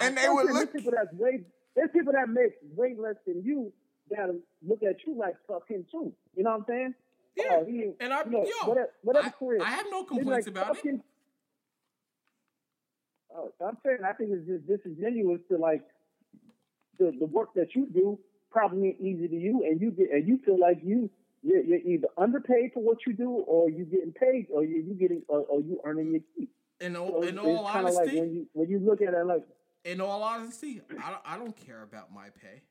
And they There's would look There's people that's way. There's people that make way less than you that look at you like fuck him too. You know what I'm saying? Yeah, Oh, he and I, you know, yo, whatever, whatever I. I have no complaints like, about it. Oh, I'm saying I think it's just disingenuous to like the the work that you do probably ain't easy to you, and you get and you feel like you you're, you're either underpaid for what you do, or you're getting paid, or you you getting or, or you earning your keep. In all, it's, in all of like honesty, when you when you look at it like in all honesty, I don't, I don't care about my pay.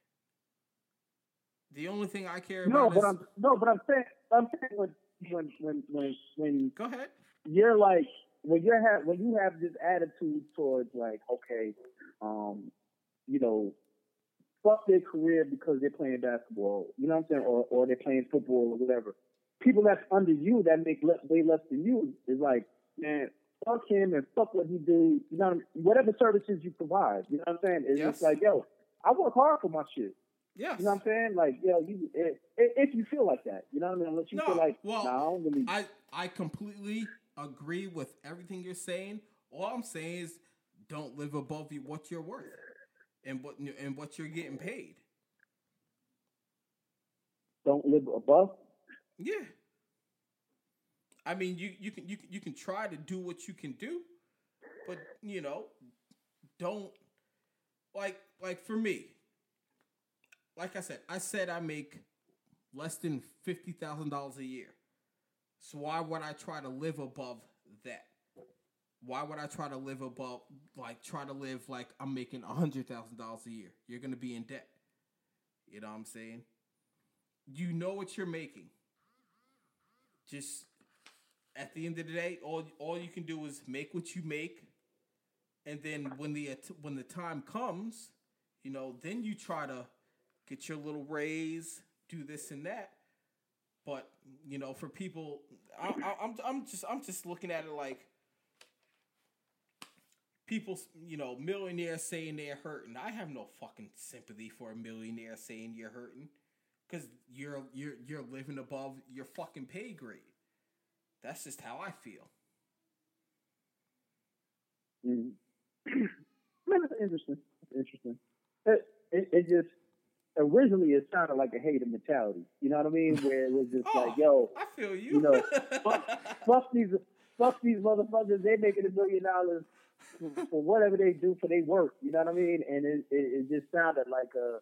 The only thing I care no, about but is I'm no, but I'm saying I'm saying when when when when when go ahead. you're like when you have when you have this attitude towards like okay, um, you know, fuck their career because they're playing basketball, you know what I'm saying, or or they're playing football or whatever. People that's under you that make less, way less than you is like, man, fuck him and fuck what he do. You know, whatever services you provide. You know what I'm saying? It's Yes. just like, yo, I work hard for my shit. Yes. You know what I'm saying? Like, yo, you if, if you feel like that, you know what I mean? Unless you No, feel like, well, nah, I don't really. I I completely agree with everything you're saying. All I'm saying is don't live above you what you're worth and what and what you're getting paid. don't live above. Yeah. I mean, you you can you can, you can try to do what you can do, but you know, don't like like for me. Like I said, I said I make less than fifty thousand dollars a year. So why would I try to live above that? Why would I try to live above like try to live like I'm making a hundred thousand dollars a year? You're gonna be in debt. You know what I'm saying? You know what you're making. Just at the end of the day, all all you can do is make what you make, and then when the when the time comes, you know, then you try to get your little raise, do this and that. But you know, for people, I, I, I'm I'm just I'm just looking at it like people, you know, millionaires saying they're hurting. I have no fucking sympathy for a millionaire saying you're hurting, because you're you're you're living above your fucking pay grade. That's just how I feel. <clears throat> Mm. It's interesting. Interesting. It, it, it just originally it sounded like a hater mentality. You know what I mean? Where it was just <laughs> Oh, like, yo, I feel you. you know, <laughs> fuck, fuck these, fuck these motherfuckers. They making a million dollars for, for whatever they do for their work. You know what I mean? And it, it, it just sounded like a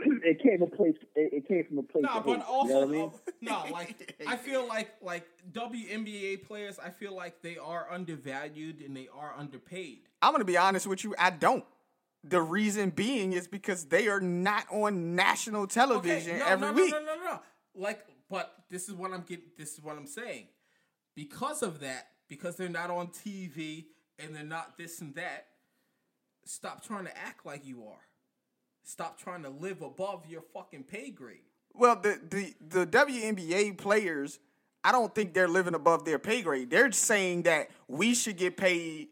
<clears throat> it came a place. It, it came from a place. No, of but hate, also you know what I mean? uh, no, like I feel like like WNBA players, I feel like they are undervalued and they are underpaid. I'm gonna be honest with you. I don't. The reason being is because they are not on national television no, every no, week. No, no, no, no. Like, but this is what I'm getting. This is what I'm saying. Because of that, because they're not on TV and they're not this and that. Stop trying to act like you are. Stop trying to live above your fucking pay grade. Well, the, the the WNBA players, I don't think they're living above their pay grade. They're saying that we should get paid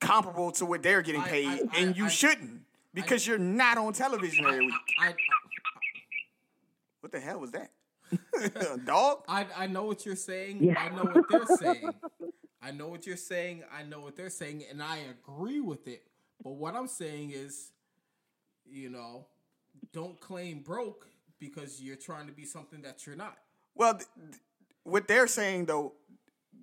comparable to what they're getting paid, I- I- and you I- shouldn't because you're not on television every week. I, What the hell was that? <laughs> Dog? I I know what you're saying. I know what they're saying. I know what you're saying. I know what they're saying, and I agree with it. But what I'm saying is, you know, don't claim broke because you're trying to be something that you're not. Well, th- th- what they're saying though,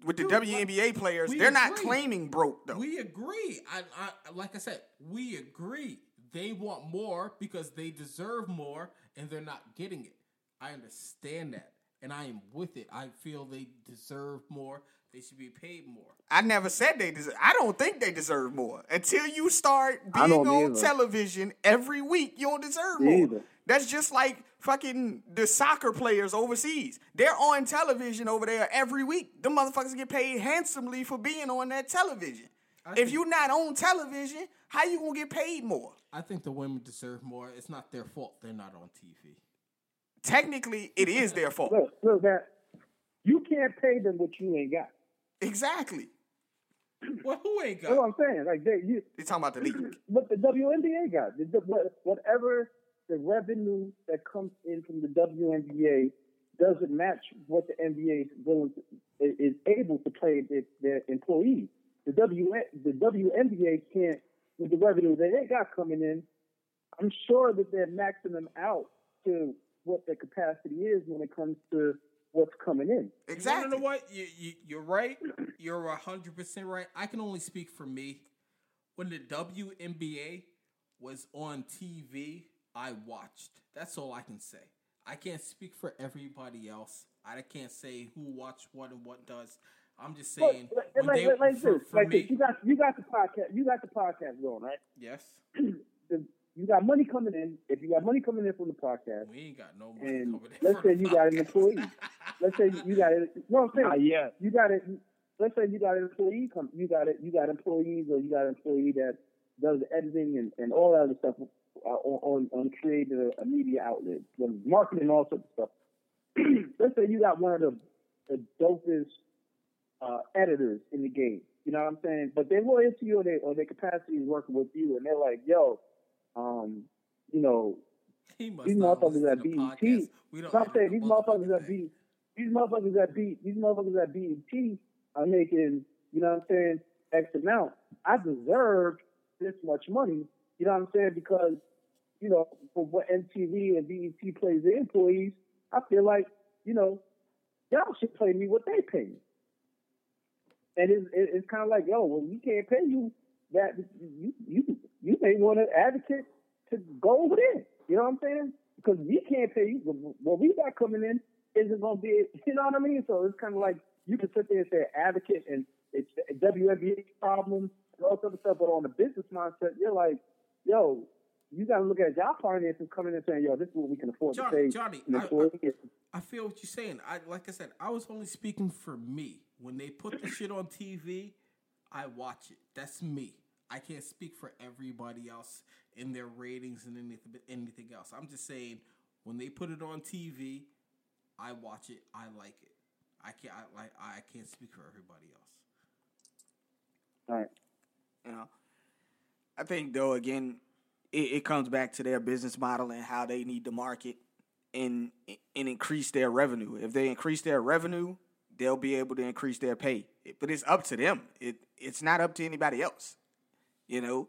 with the Dude, WNBA players, they're not claiming broke though. We agree. I, I like I said, we agree. They want more because they deserve more, and they're not getting it. I understand that, and I am with it. I feel they deserve more. They should be paid more. I never said they deserve. I don't think they deserve more until you start being on either. television every week. You don't deserve Me more. either. That's just like fucking the soccer players overseas. They're on television over there every week. The motherfuckers get paid handsomely for being on that television. if you're not on television, how you gonna get paid more? I think the women deserve more. It's not their fault they're not on TV. Technically, it is their fault. Look, look, that you can't pay them what you ain't got. Exactly. Well, who ain't got? That's what? I'm saying. Like they, you, They talking about the league. what the WNBA got, the, the, whatever the revenue that comes in from the WNBA doesn't match what the NBA is willing to, is able to pay their, their employees. The W the WNBA can't with the revenue that they got coming in. I'm sure that they're maxing them out to what their capacity is when it comes to what's coming in. You Exactly. know what? You, you, you're right. You're hundred percent right. I can only speak for me. When the WNBA was on TV, I watched. That's all I can say. I can't speak for everybody else. I can't say who watched what and what does. I'm just But, saying. like, like, they- like, like for, this, for like me, this. You got you got the podcast. You got the podcast going, right? yes, the, you got money coming in. If you got money coming in from the podcast, we ain't got no money and coming in let's say the you got an employee. let's say you got it. No, I'm saying Not yet. you got it. Let's say you got an employee come. You got it. You got employees, or you got an employee that does the editing and, and all that other stuff uh, on on, on creating a, a media outlet, the marketing, all sorts of stuff. <clears throat> let's say you got one of the the dopest uh, editors in the game. You know what I'm saying? But they're loyal to you, or, they, or their capacity is working with you, and they're like, "Yo, um, you know, <laughs> He these not motherfuckers at BET. podcasts. We don't No, I'm saying these motherfuckers at. BET, these motherfuckers at BET, these motherfuckers at BET are making, you know what I'm saying, X amount. I deserve this much money, you know what I'm saying, because, you know, for what MTV and BET plays their employees, I feel like, you know, y'all should pay me what they pay me. And it's, it's kind of like, yo, when we can't pay you that, you you you may want an advocate to go over there. You know what I'm saying? Because we can't pay you. What we got coming in isn't going to be, <laughs> you know what I mean? So it's kind of like you can sit there and say advocate and it's a WNBA problem and all sorts of stuff, but on the business mindset, you're like, yo, you got to look at y'all finances coming and saying, yo, this is what we can afford Johnny, to pay Johnny, an I- I- I feel what you're saying. I like I said, I was only speaking for me. When they put the shit on TV, I watch it. That's me. I can't speak for everybody else in their ratings and anything anything else. I'm just saying when they put it on TV, I watch it. I like it. I can't. I like. I can't speak for everybody else. All right. You know, I think though again, it, it comes back to their business model and how they need to market and and increase their revenue. If they increase their revenue, they'll be able to increase their pay. But it's up to them. It it's not up to anybody else. You know,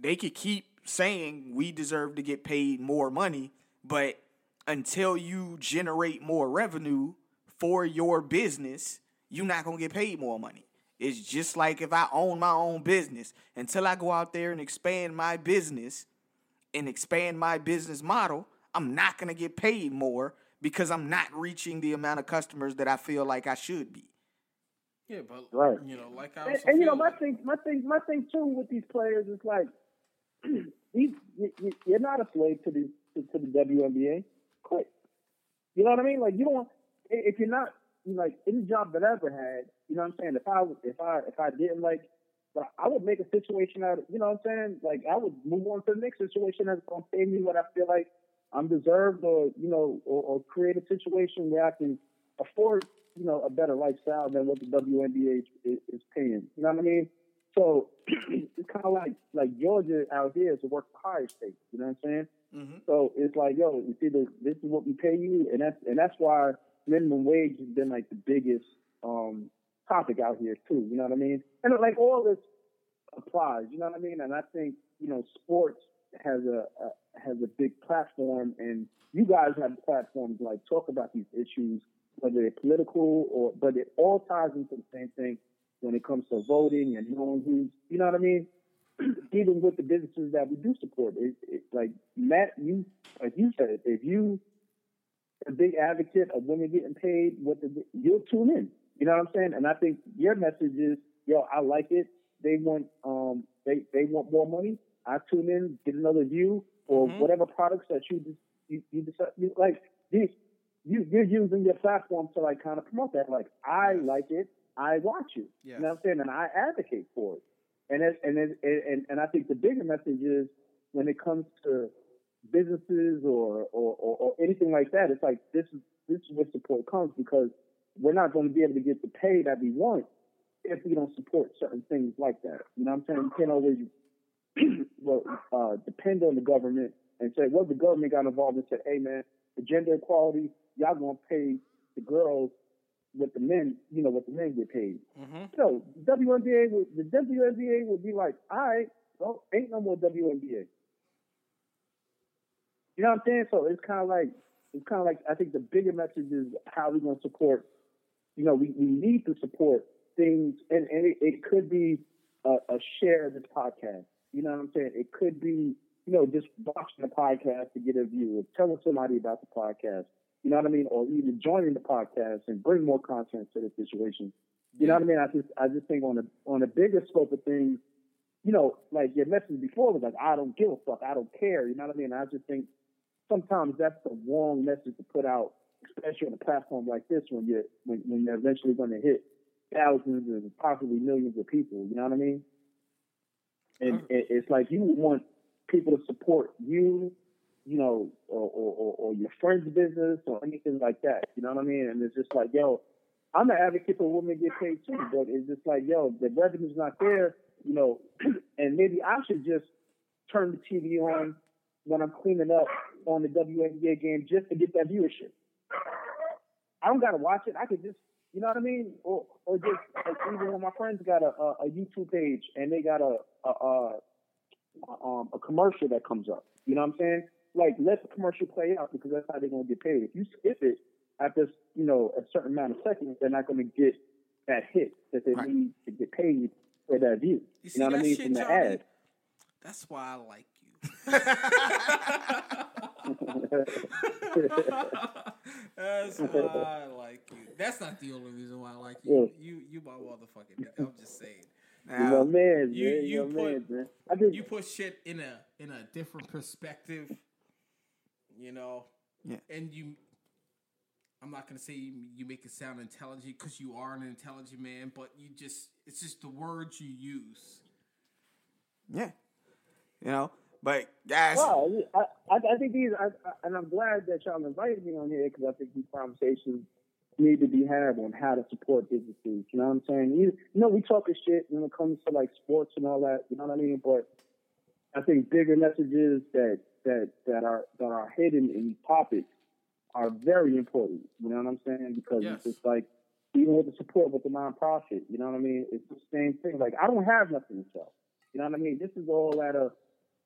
they could keep saying we deserve to get paid more money, but until you generate more revenue for your business, you're not gonna get paid more money. It's just like if I own my own business, until I go out there and expand my business and expand my business model, I'm not going to get paid more because I'm not reaching the amount of customers that I feel like I should be. Yeah, but Right. you know, like I And, and you know, my like- thing, my thing, my thing too with these players is like, <clears throat> these you, you- you're not a slave to the to, to the WNBA. Quit. You know what I mean? Like you don't. If you're not like any job that I ever had, you know what I'm saying. If I if I if I didn't like, but I would make a situation out. of You know what I'm saying? Like I would move on to the next situation that's gonna pay me what I feel like I'm deserved, or you know, or, or create a situation where I can afford you know a better lifestyle than what the WNBA is, is paying. You know what I mean? So <clears throat> it's kind of like like Georgia out here is a work for hire state. You know what I'm saying? Mm-hmm. So it's like, yo, it's either this this is what we pay you, and that's and that's why minimum wage has been like the biggest um topic out here too. You know what I mean? And like all this applies. You know what I mean? And I think you know sports has a, a has a big platform, and you guys have platforms like talk about these issues, whether they're political or but it all ties into the same thing when it comes to voting and knowing who's. You know what I mean? <clears throat> even with the businesses that we do support, it, it, like Matt, you like you said, if you a big advocate of women getting paid, what the, you'll tune in. You know what I'm saying? And I think your message is, yo, I like it. They want um they they want more money. I tune in, get another view, or Mhm. whatever products that you just you, you decide you, like these you you're using your platform to like kind of promote that. Like I like it, I watch it. Yes. You know what I'm saying? And I advocate for it. And it, and it, and and I think the bigger message is when it comes to businesses or or, or, or anything like that, it's like this is this is where support comes because we're not going to be able to get the pay that we want if we don't support certain things like that. You know what I'm saying? You can't always <clears throat> well, uh, depend on the government and say, well, the government got involved and said, hey man, the gender equality, y'all gonna pay the girls what the men, you know, what the men get paid. Mm-hmm. So WNBA would the WNBA would be like, all right, well, ain't no more WNBA. You know what I'm saying? So it's kind of like it's kind of like I think the bigger message is how we're going to support. You know, we, we need to support things, and, and it, it could be a, a share of this podcast. You know what I'm saying? It could be you know just watching the podcast to get a view, or telling somebody about the podcast. You know what I mean? Or even joining the podcast and bring more content to the situation. You know what I mean? I just I just think on a on a bigger scope of things, you know, like your message before was like, I don't give a fuck, I don't care. You know what I mean? I just think sometimes that's the wrong message to put out, especially on a platform like this when you're when, when you're eventually going to hit thousands and possibly millions of people. You know what I mean? And mm. it, it's like you want people to support you, you know, or, or, or, your friend's business or anything like that. You know what I mean? And it's just like, yo, I'm an advocate for women get paid too, but it's just like, yo, the revenue's not there, you know, <clears throat> and maybe I should just turn the TV on when I'm cleaning up on the WNBA game just to get that viewership. I don't gotta watch it. I could just, you know what I mean, or or just like even when my friends got a, a, a YouTube page and they got a a, a um, a commercial that comes up. You know what I'm saying? Like let the commercial play out because that's how they're gonna get paid. If you skip it after you know a certain amount of seconds, they're not gonna get that hit that they Right. need to get paid for that view. You see know what I mean? shit, From the Johnnie? ad. That's why I like you. <laughs> <laughs> That's why I like you. That's not the only reason why I like you. Yeah. You, you my motherfucking nigga. I'm just saying. You know, man, You- man, you you know, put- man, man. I just, You put shit in a in a different perspective. You know. Yeah. And you. I'm not gonna say you, you make it sound intelligent because you are an intelligent man, but you just it's just the words you use. Yeah. You know, but guys, Well, I, I, I think these, I, I, and I'm glad that y'all invited me on here because I think these conversations need to be had on how to support businesses. You know what I'm saying? You, you know, we talking shit when it comes to like sports and all that. You know what I mean? But I think bigger messages that that that are that are hidden in these topics are very important. You know what I'm saying? Because Yes. it's just like even with the support with the nonprofit. You know what I mean? It's the same thing. Like I don't have nothing to sell. You know what I mean? This is all out of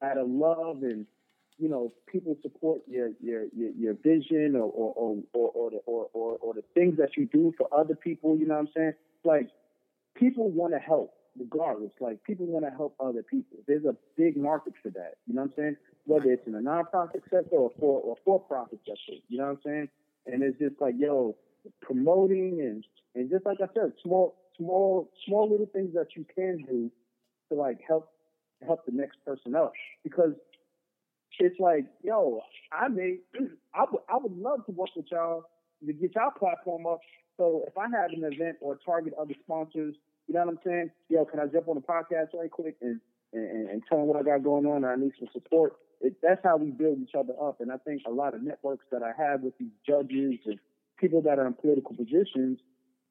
out of love and you know people support your your your, your vision or or or or, the, or or or the things that you do for other people. You know what I'm saying? Like people want to help. regardless. Like people want to help other people. There's a big market for that. You know what I'm saying? Whether it's in a nonprofit sector or for or for profit sector. You know what I'm saying? And it's just like yo, promoting and and just like I said, small small small little things that you can do to like help help the next person out because it's like, yo, <clears throat> I would, I would love to work with y'all to get y'all platform up. So if I have an event or target other sponsors, you know what I'm saying? Yo, can I jump on the podcast right quick and, and, and tell them what I got going on? I need some support. It, that's how we build each other up. And I think a lot of networks that I have with these judges and people that are in political positions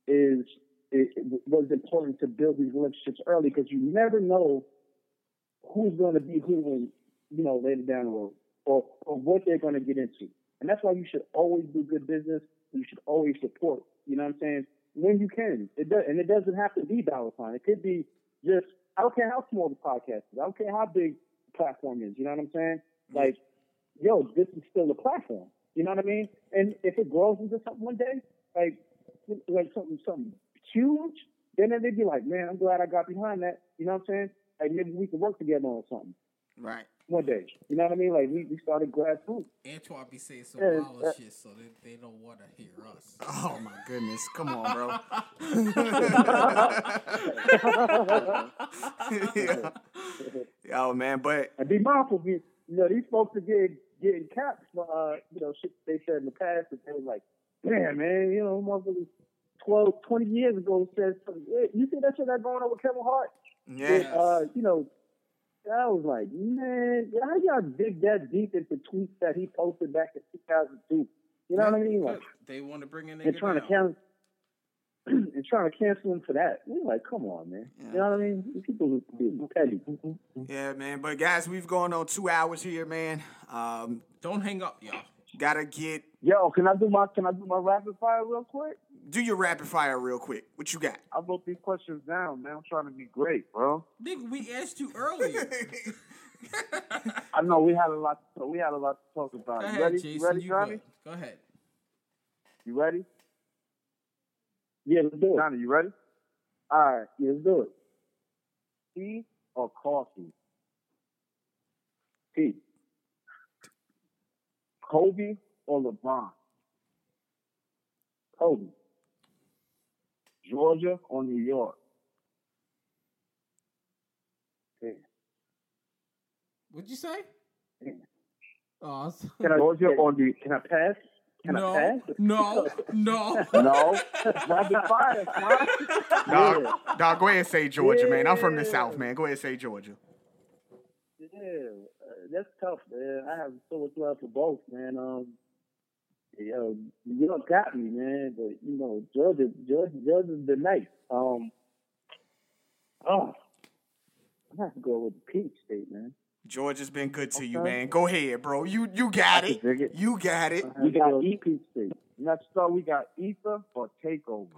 is it, it was important to build these relationships early because you never know who's going to be who when you know later down the road or or what they're going to get into. And that's why you should always do good business. You should always support. You know what I'm saying? When you can, it does, and it doesn't have to be dollar sign. It could be just I don't care how small the podcast is. I don't care how big the platform is. You know what I'm saying? Mm-hmm. Like, yo, this is still a platform. You know what I mean? And if it grows into something one day, like like something something huge, then they'd be like, man, I'm glad I got behind that. You know what I'm saying? Like maybe we can work together on something Right. one day. You know what I mean? Like we, we started grassroots. Antoine be saying some Yeah, wild uh, shit, so they, they don't want to hear us. Oh my goodness. Come on, bro. <laughs> yeah. Yo, man, but And be mindful, be, you know, these folks are getting getting caps for uh, you know, shit they said in the past that they was like, damn man, you know, motherfuckers 12, 20 years ago said something. Yeah, you see that shit that going on with Kevin Hart? Yeah. Uh, you know, I was like, man, how y'all dig that deep into tweets that he posted back in 2002? You know what I mean? Like, they want to bring in and trying to cancel <clears throat> and trying to cancel him for that. We're like, come on, man. You know what I mean? These People are petty. Yeah, man. But guys, we've gone on two hours here, man. Um, Don't hang up, y'all. Gotta get Yo, can I do my can I do my rapid fire real quick? do your rapid fire real quick. What you got? I wrote these questions down, man. I'm trying to be great, bro. Nigga, we asked you earlier. <laughs> I know we had a lot. To, we had a lot to talk about. Go You ready? Jason. you ready, you Johnnie? good. Go ahead. You ready? Yeah, let's do it. Johnnie, you ready? All right, yeah, let's do it. Tea or coffee? Tea. Kobe or LeBron? Kobe. Georgia or New York? Yeah. What'd you say? Yeah. Oh, Can I, Georgia can, or New can I pass? Can no, I pass? no, no. <laughs> No. rapid fire, <laughs> son. Dog, Yeah. dog, go ahead and say Georgia, man. I'm from the South, man. Go ahead and say Georgia. Yeah, that's tough, man. I have so much love for both, man. Um, you know, New York got me, man, but you know, Georgia, Georgia, Georgia's been nice. Um, oh, I have to go with the Peach State, man. Georgia's been good to you, man. Go ahead, bro. You you got it. it. You got it. We got go E- Peach State. Next up, we got Ether or Takeover. <sighs>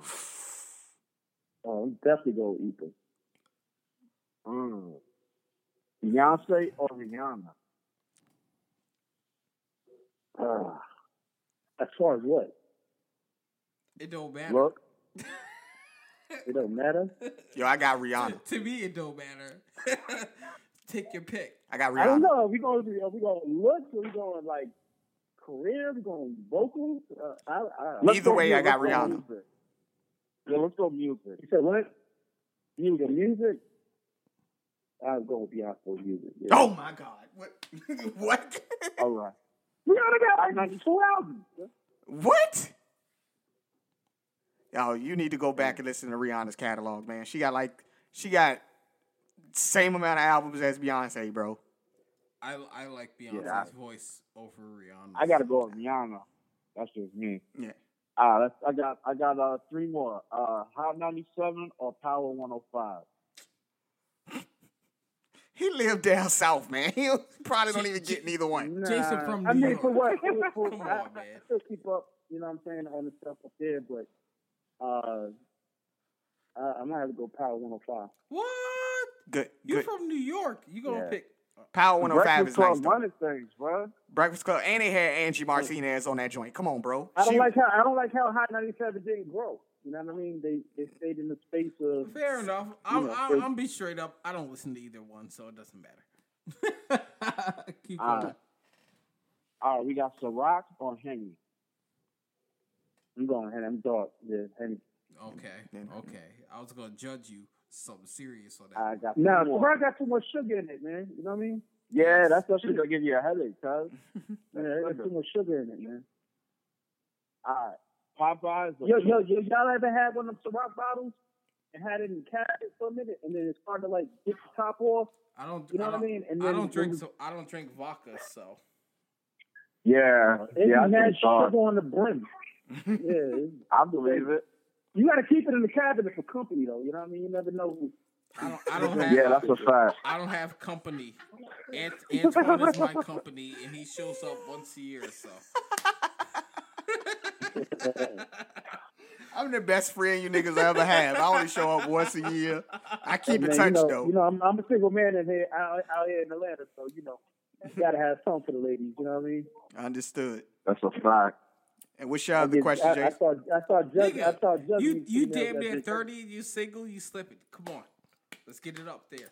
Oh, I'm definitely go Ether. Mm. Beyonce or Rihanna? Uh, as far as what? It don't matter. Look, <laughs> It don't matter. Yo, I got Rihanna. To me, it don't matter. <laughs> Take your pick. I got Rihanna. I don't know. Are we going to are we going to look? Are we going like career? Are we going vocals? Uh, I, I, let's Either go way, I got Rihanna. music. Yeah, let's go music. You said what? Music, music. I'll go with Beyonce for music. Yeah. Oh my God. What? <laughs> what? All right. Rihanna got like 92 albums. what? Yo, you need to go back and listen to Rihanna's catalog, man. She got like she got same amount of albums as Beyonce, bro. I I like Beyonce's Yeah, I- voice over Rihanna. I gotta go with Rihanna. That's just me. Yeah. Uh, that's, I got I got uh three more. Uh, Hot 97 or Power 105. He lived down south, man. <laughs> He probably don't even get neither one. Jason from I New mean, York. for what? For, for, Come I, on, I man. still keep up, you know what I'm saying, on the stuff up there, but uh, I, I might have to go Power 105. What? Good, You good. from New York? You gonna Yeah. pick? Power 105 Breakfast is Club nice. Though. running things, bro. Breakfast Club, and they had Angie Martinez on that joint. Come on, bro. I don't She- like how I don't like how Hot 97 didn't grow. You know what I mean? They they stayed in the space of Fair enough. I'm, know, I'm, I'm be straight up. I don't listen to either one, so it doesn't matter. <laughs> Keep going. right. All right, we got Ciroc or Henny. I'm going Henny. I'm dark. Yeah, Henny. Okay, okay. I was gonna judge you something serious on that. I got no, two more. Ciroc got too much sugar in it, man. You know what I mean? Yeah, that's what she's gonna give you a headache, cuz. <laughs> Yeah, it got too much sugar in it, man. All right, Popeyes. Yo, yo, yo, y'all ever had one of them Ciroc bottles and had it in the cabinet for a minute, and then it's hard to like get the top off? I don't. You know I what I mean? And I don't drink. So I don't drink vodka. So Yeah, It yeah, I had think sugar so. on the brim. <laughs> yeah, I believe it. you got to keep it in the cabinet for company, though. You know what I mean? You never know. Who, I don't. I <laughs> don't have. Yeah, that's a fact. I don't have company. Ant- Antoine is my company, and he shows up once a year. So <laughs> <laughs> I'm the best friend you niggas ever have. I only show up once a year. I keep in touch you know, though. You know, I'm, I'm a single man in here out, out here in Atlanta, so you know, you got to have something for the ladies. You know what I mean? Understood. That's a fact. And what's your I other get- question, I, I Jay? saw, I saw, judge, I saw judging you you damn that near bitch. thirty. You single. You slipping. Come on, let's get it up there.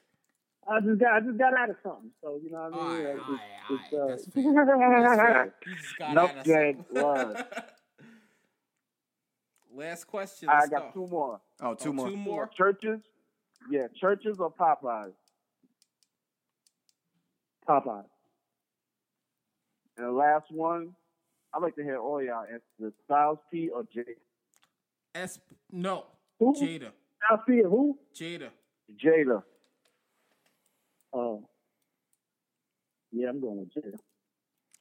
I just got, I just got out of something, so you know what I mean? right, Like, all it's- right, all uh, That's fair. That's fair. <laughs> You just got No out of something. <laughs> word. Last question. I Let's got go. two more. Oh, two Oh, more. Two more. Church's, yeah, Church's or Popeyes. Popeye. And the last one, I'd like to hear all y'all answer: Styles P or J. S. No. Who? Jada. I see it. Who? Jada. Jada. Oh. Yeah, I'm going with Jada.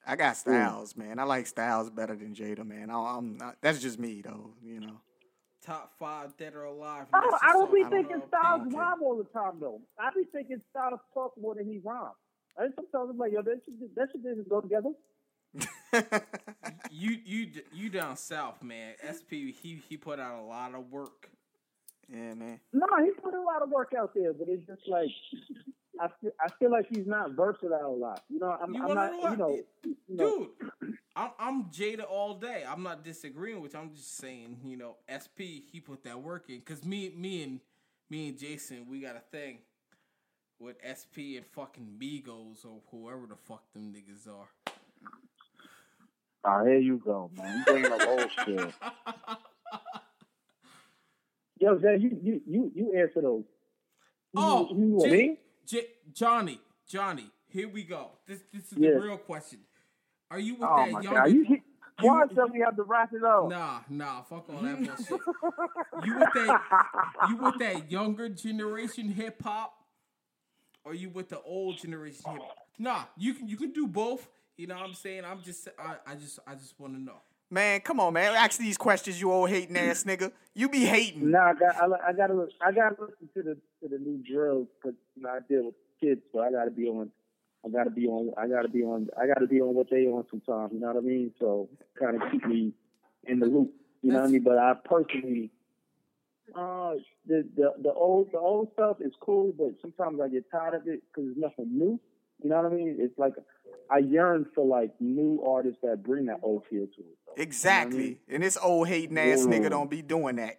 I got Styles, man. I like Styles better than Jada, man. I, I'm not, that's just me though. You know. Top five dead or alive. I don't, I don't be Necessary thinking Royal Styles Pink. rhyme all the time though. I be thinking Styles talk more than he rhyme. And sometimes I'm like, yo, that should that should just go together. <laughs> You you you down south, man. SP he he put out a lot of work. yeah, man. No, he put a lot of work out there, but it's just like I feel, I feel like he's not versatile a lot. You know, I'm, You I'm not. know You know, you know, Dude, I'm I'm Jada all day. I'm not disagreeing with you. I'm just saying, you know, SP he put that work in. Cause me me and me and Jason, we got a thing with SP and fucking Migos or whoever the fuck them niggas are. Ah, here you go, man. You bringing up old shit. <laughs> yo, Jay, you you you you answer those. Oh, you, you, J- me? J- Johnnie, Johnnie, here we go. This this is Yeah. the real question. Are you with Oh that younger? god, you, why me have to wrap it up? Nah, nah, fuck all that <laughs> bullshit. you with that? You with that younger generation hip hop, or you with the old generation hip? hop? Nah, you can you can do both. You know what I'm saying? I'm just I, I just I just want to know. Man, come on, man. Ask these questions, you old hating ass nigga. You be hating. Nah, I got I, I gotta look- I gotta listen to the to the new drills because you know I deal with kids, so I gotta be on. I gotta be on. I gotta be on. I gotta be on what they on sometimes. You know what I mean? So kind of keep me in the loop. You know what I mean? But I personally, uh, the the the old the old stuff is cool, but sometimes I get tired of it because it's nothing new. You know what I mean? It's like I yearn for like new artists that bring that old feel to it. Though. You know I Exactly. mean? And this old hating ass nigga don't be doing that.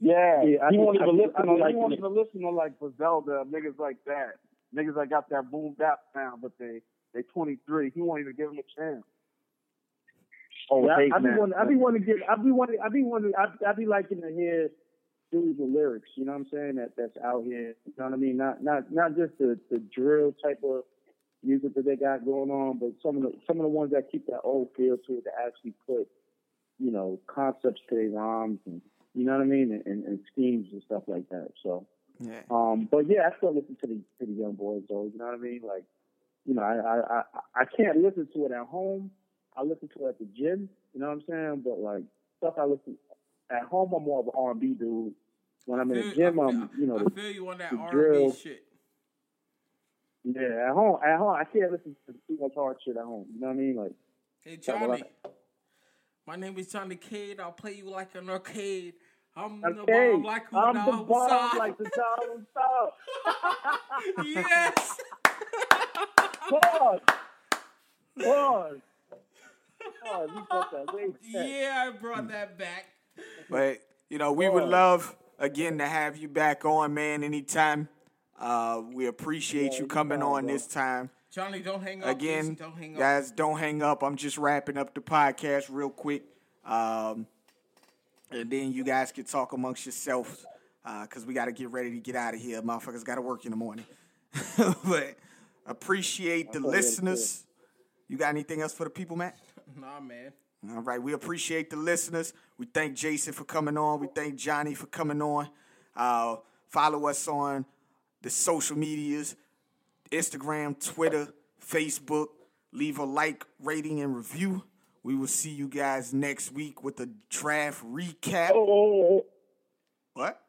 Yeah, Yeah, I he just- won't even listen. To, like he won't even listen to like Griselda, niggas like that, niggas that got that boom bap sound, but they they 23. He won't even give him a chance. Oh, Yeah, I, hate I be man. wanting, I be wanting to get, I be wanting, I be wanting, I, I be liking to hear dudes with lyrics. You know what I'm saying? That that's out here. You know what I mean? Not not not just the the drill type of music that they got going on, but some of the some of the ones that keep that old feel to it that actually put you know concepts to their rhymes and you know what I mean and, and, and schemes and stuff like that. So. Yeah. Um, but yeah, I still listen to the to the young boys though. You know what I mean? Like, you know, I I I, I can't listen to it at home. I listen to it at the gym. You know what I'm saying? But like stuff I listen at home, I'm more of an R&B dude. When I'm in the gym, I'm you know I the, feel you on that R&B drill. shit. Yeah at home. At home, I can't listen to too much hard shit at home. You know what I mean? Like, Hey Johnnie, my name is Johnnie Cade. I'll play you like an arcade. I'm the okay, bomb like who I'm the who bomb side? like the Donald Trump. yes. Pause. Pause. Pause. You brought that way back. yeah, I brought that back. But you know, we would love again to have you back on, man. Anytime. Uh, we appreciate you coming on this time. Johnnie, don't hang up. Again, please. don't hang up. guys, don't hang up. I'm just wrapping up the podcast real quick. Um, and then you guys can talk amongst yourselves Uh, because we got to get ready to get out of here. Motherfuckers got to work in the morning. <laughs> but appreciate the listeners. You got anything else for the people, Matt? <laughs> Nah, man. All right, we appreciate the listeners. We thank Jason for coming on. We thank Johnnie for coming on. Uh, follow us on the social medias Instagram, Twitter, Facebook. Leave a like, rating, and review. We will see you guys next week with a draft recap. Oh, oh, oh, What?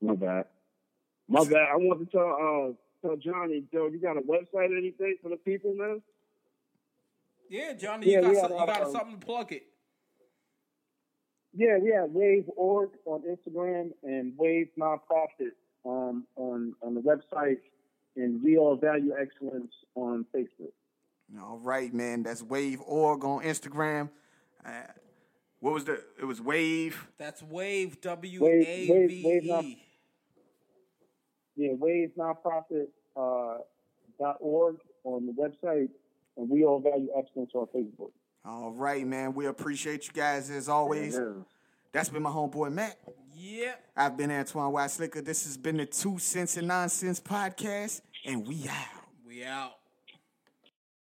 my bad. My bad. I want to tell uh tell Johnnie, Joe, you got a website or anything for the people, man? Yeah, Johnnie, Yeah, you got, some, have, you got uh, something to plug it. Yeah, we have Wave Org on Instagram and Wave Nonprofit um, on on the website, and We All Value Excellence on Facebook. All right, man. That's Wave Org on Instagram. Uh, what was the? It was Wave. That's Wave W Wave- A Wave- V Wave not- E. Yeah, Wave Nonprofit uh, dot org on the website, and We All Value Excellence on Facebook. All right, man. We appreciate you guys as always. Yeah. That's been my homeboy Matt. Yep. I've been Antoine White Slicker. This has been the Two Cents and Nonsense podcast, and we out. We out.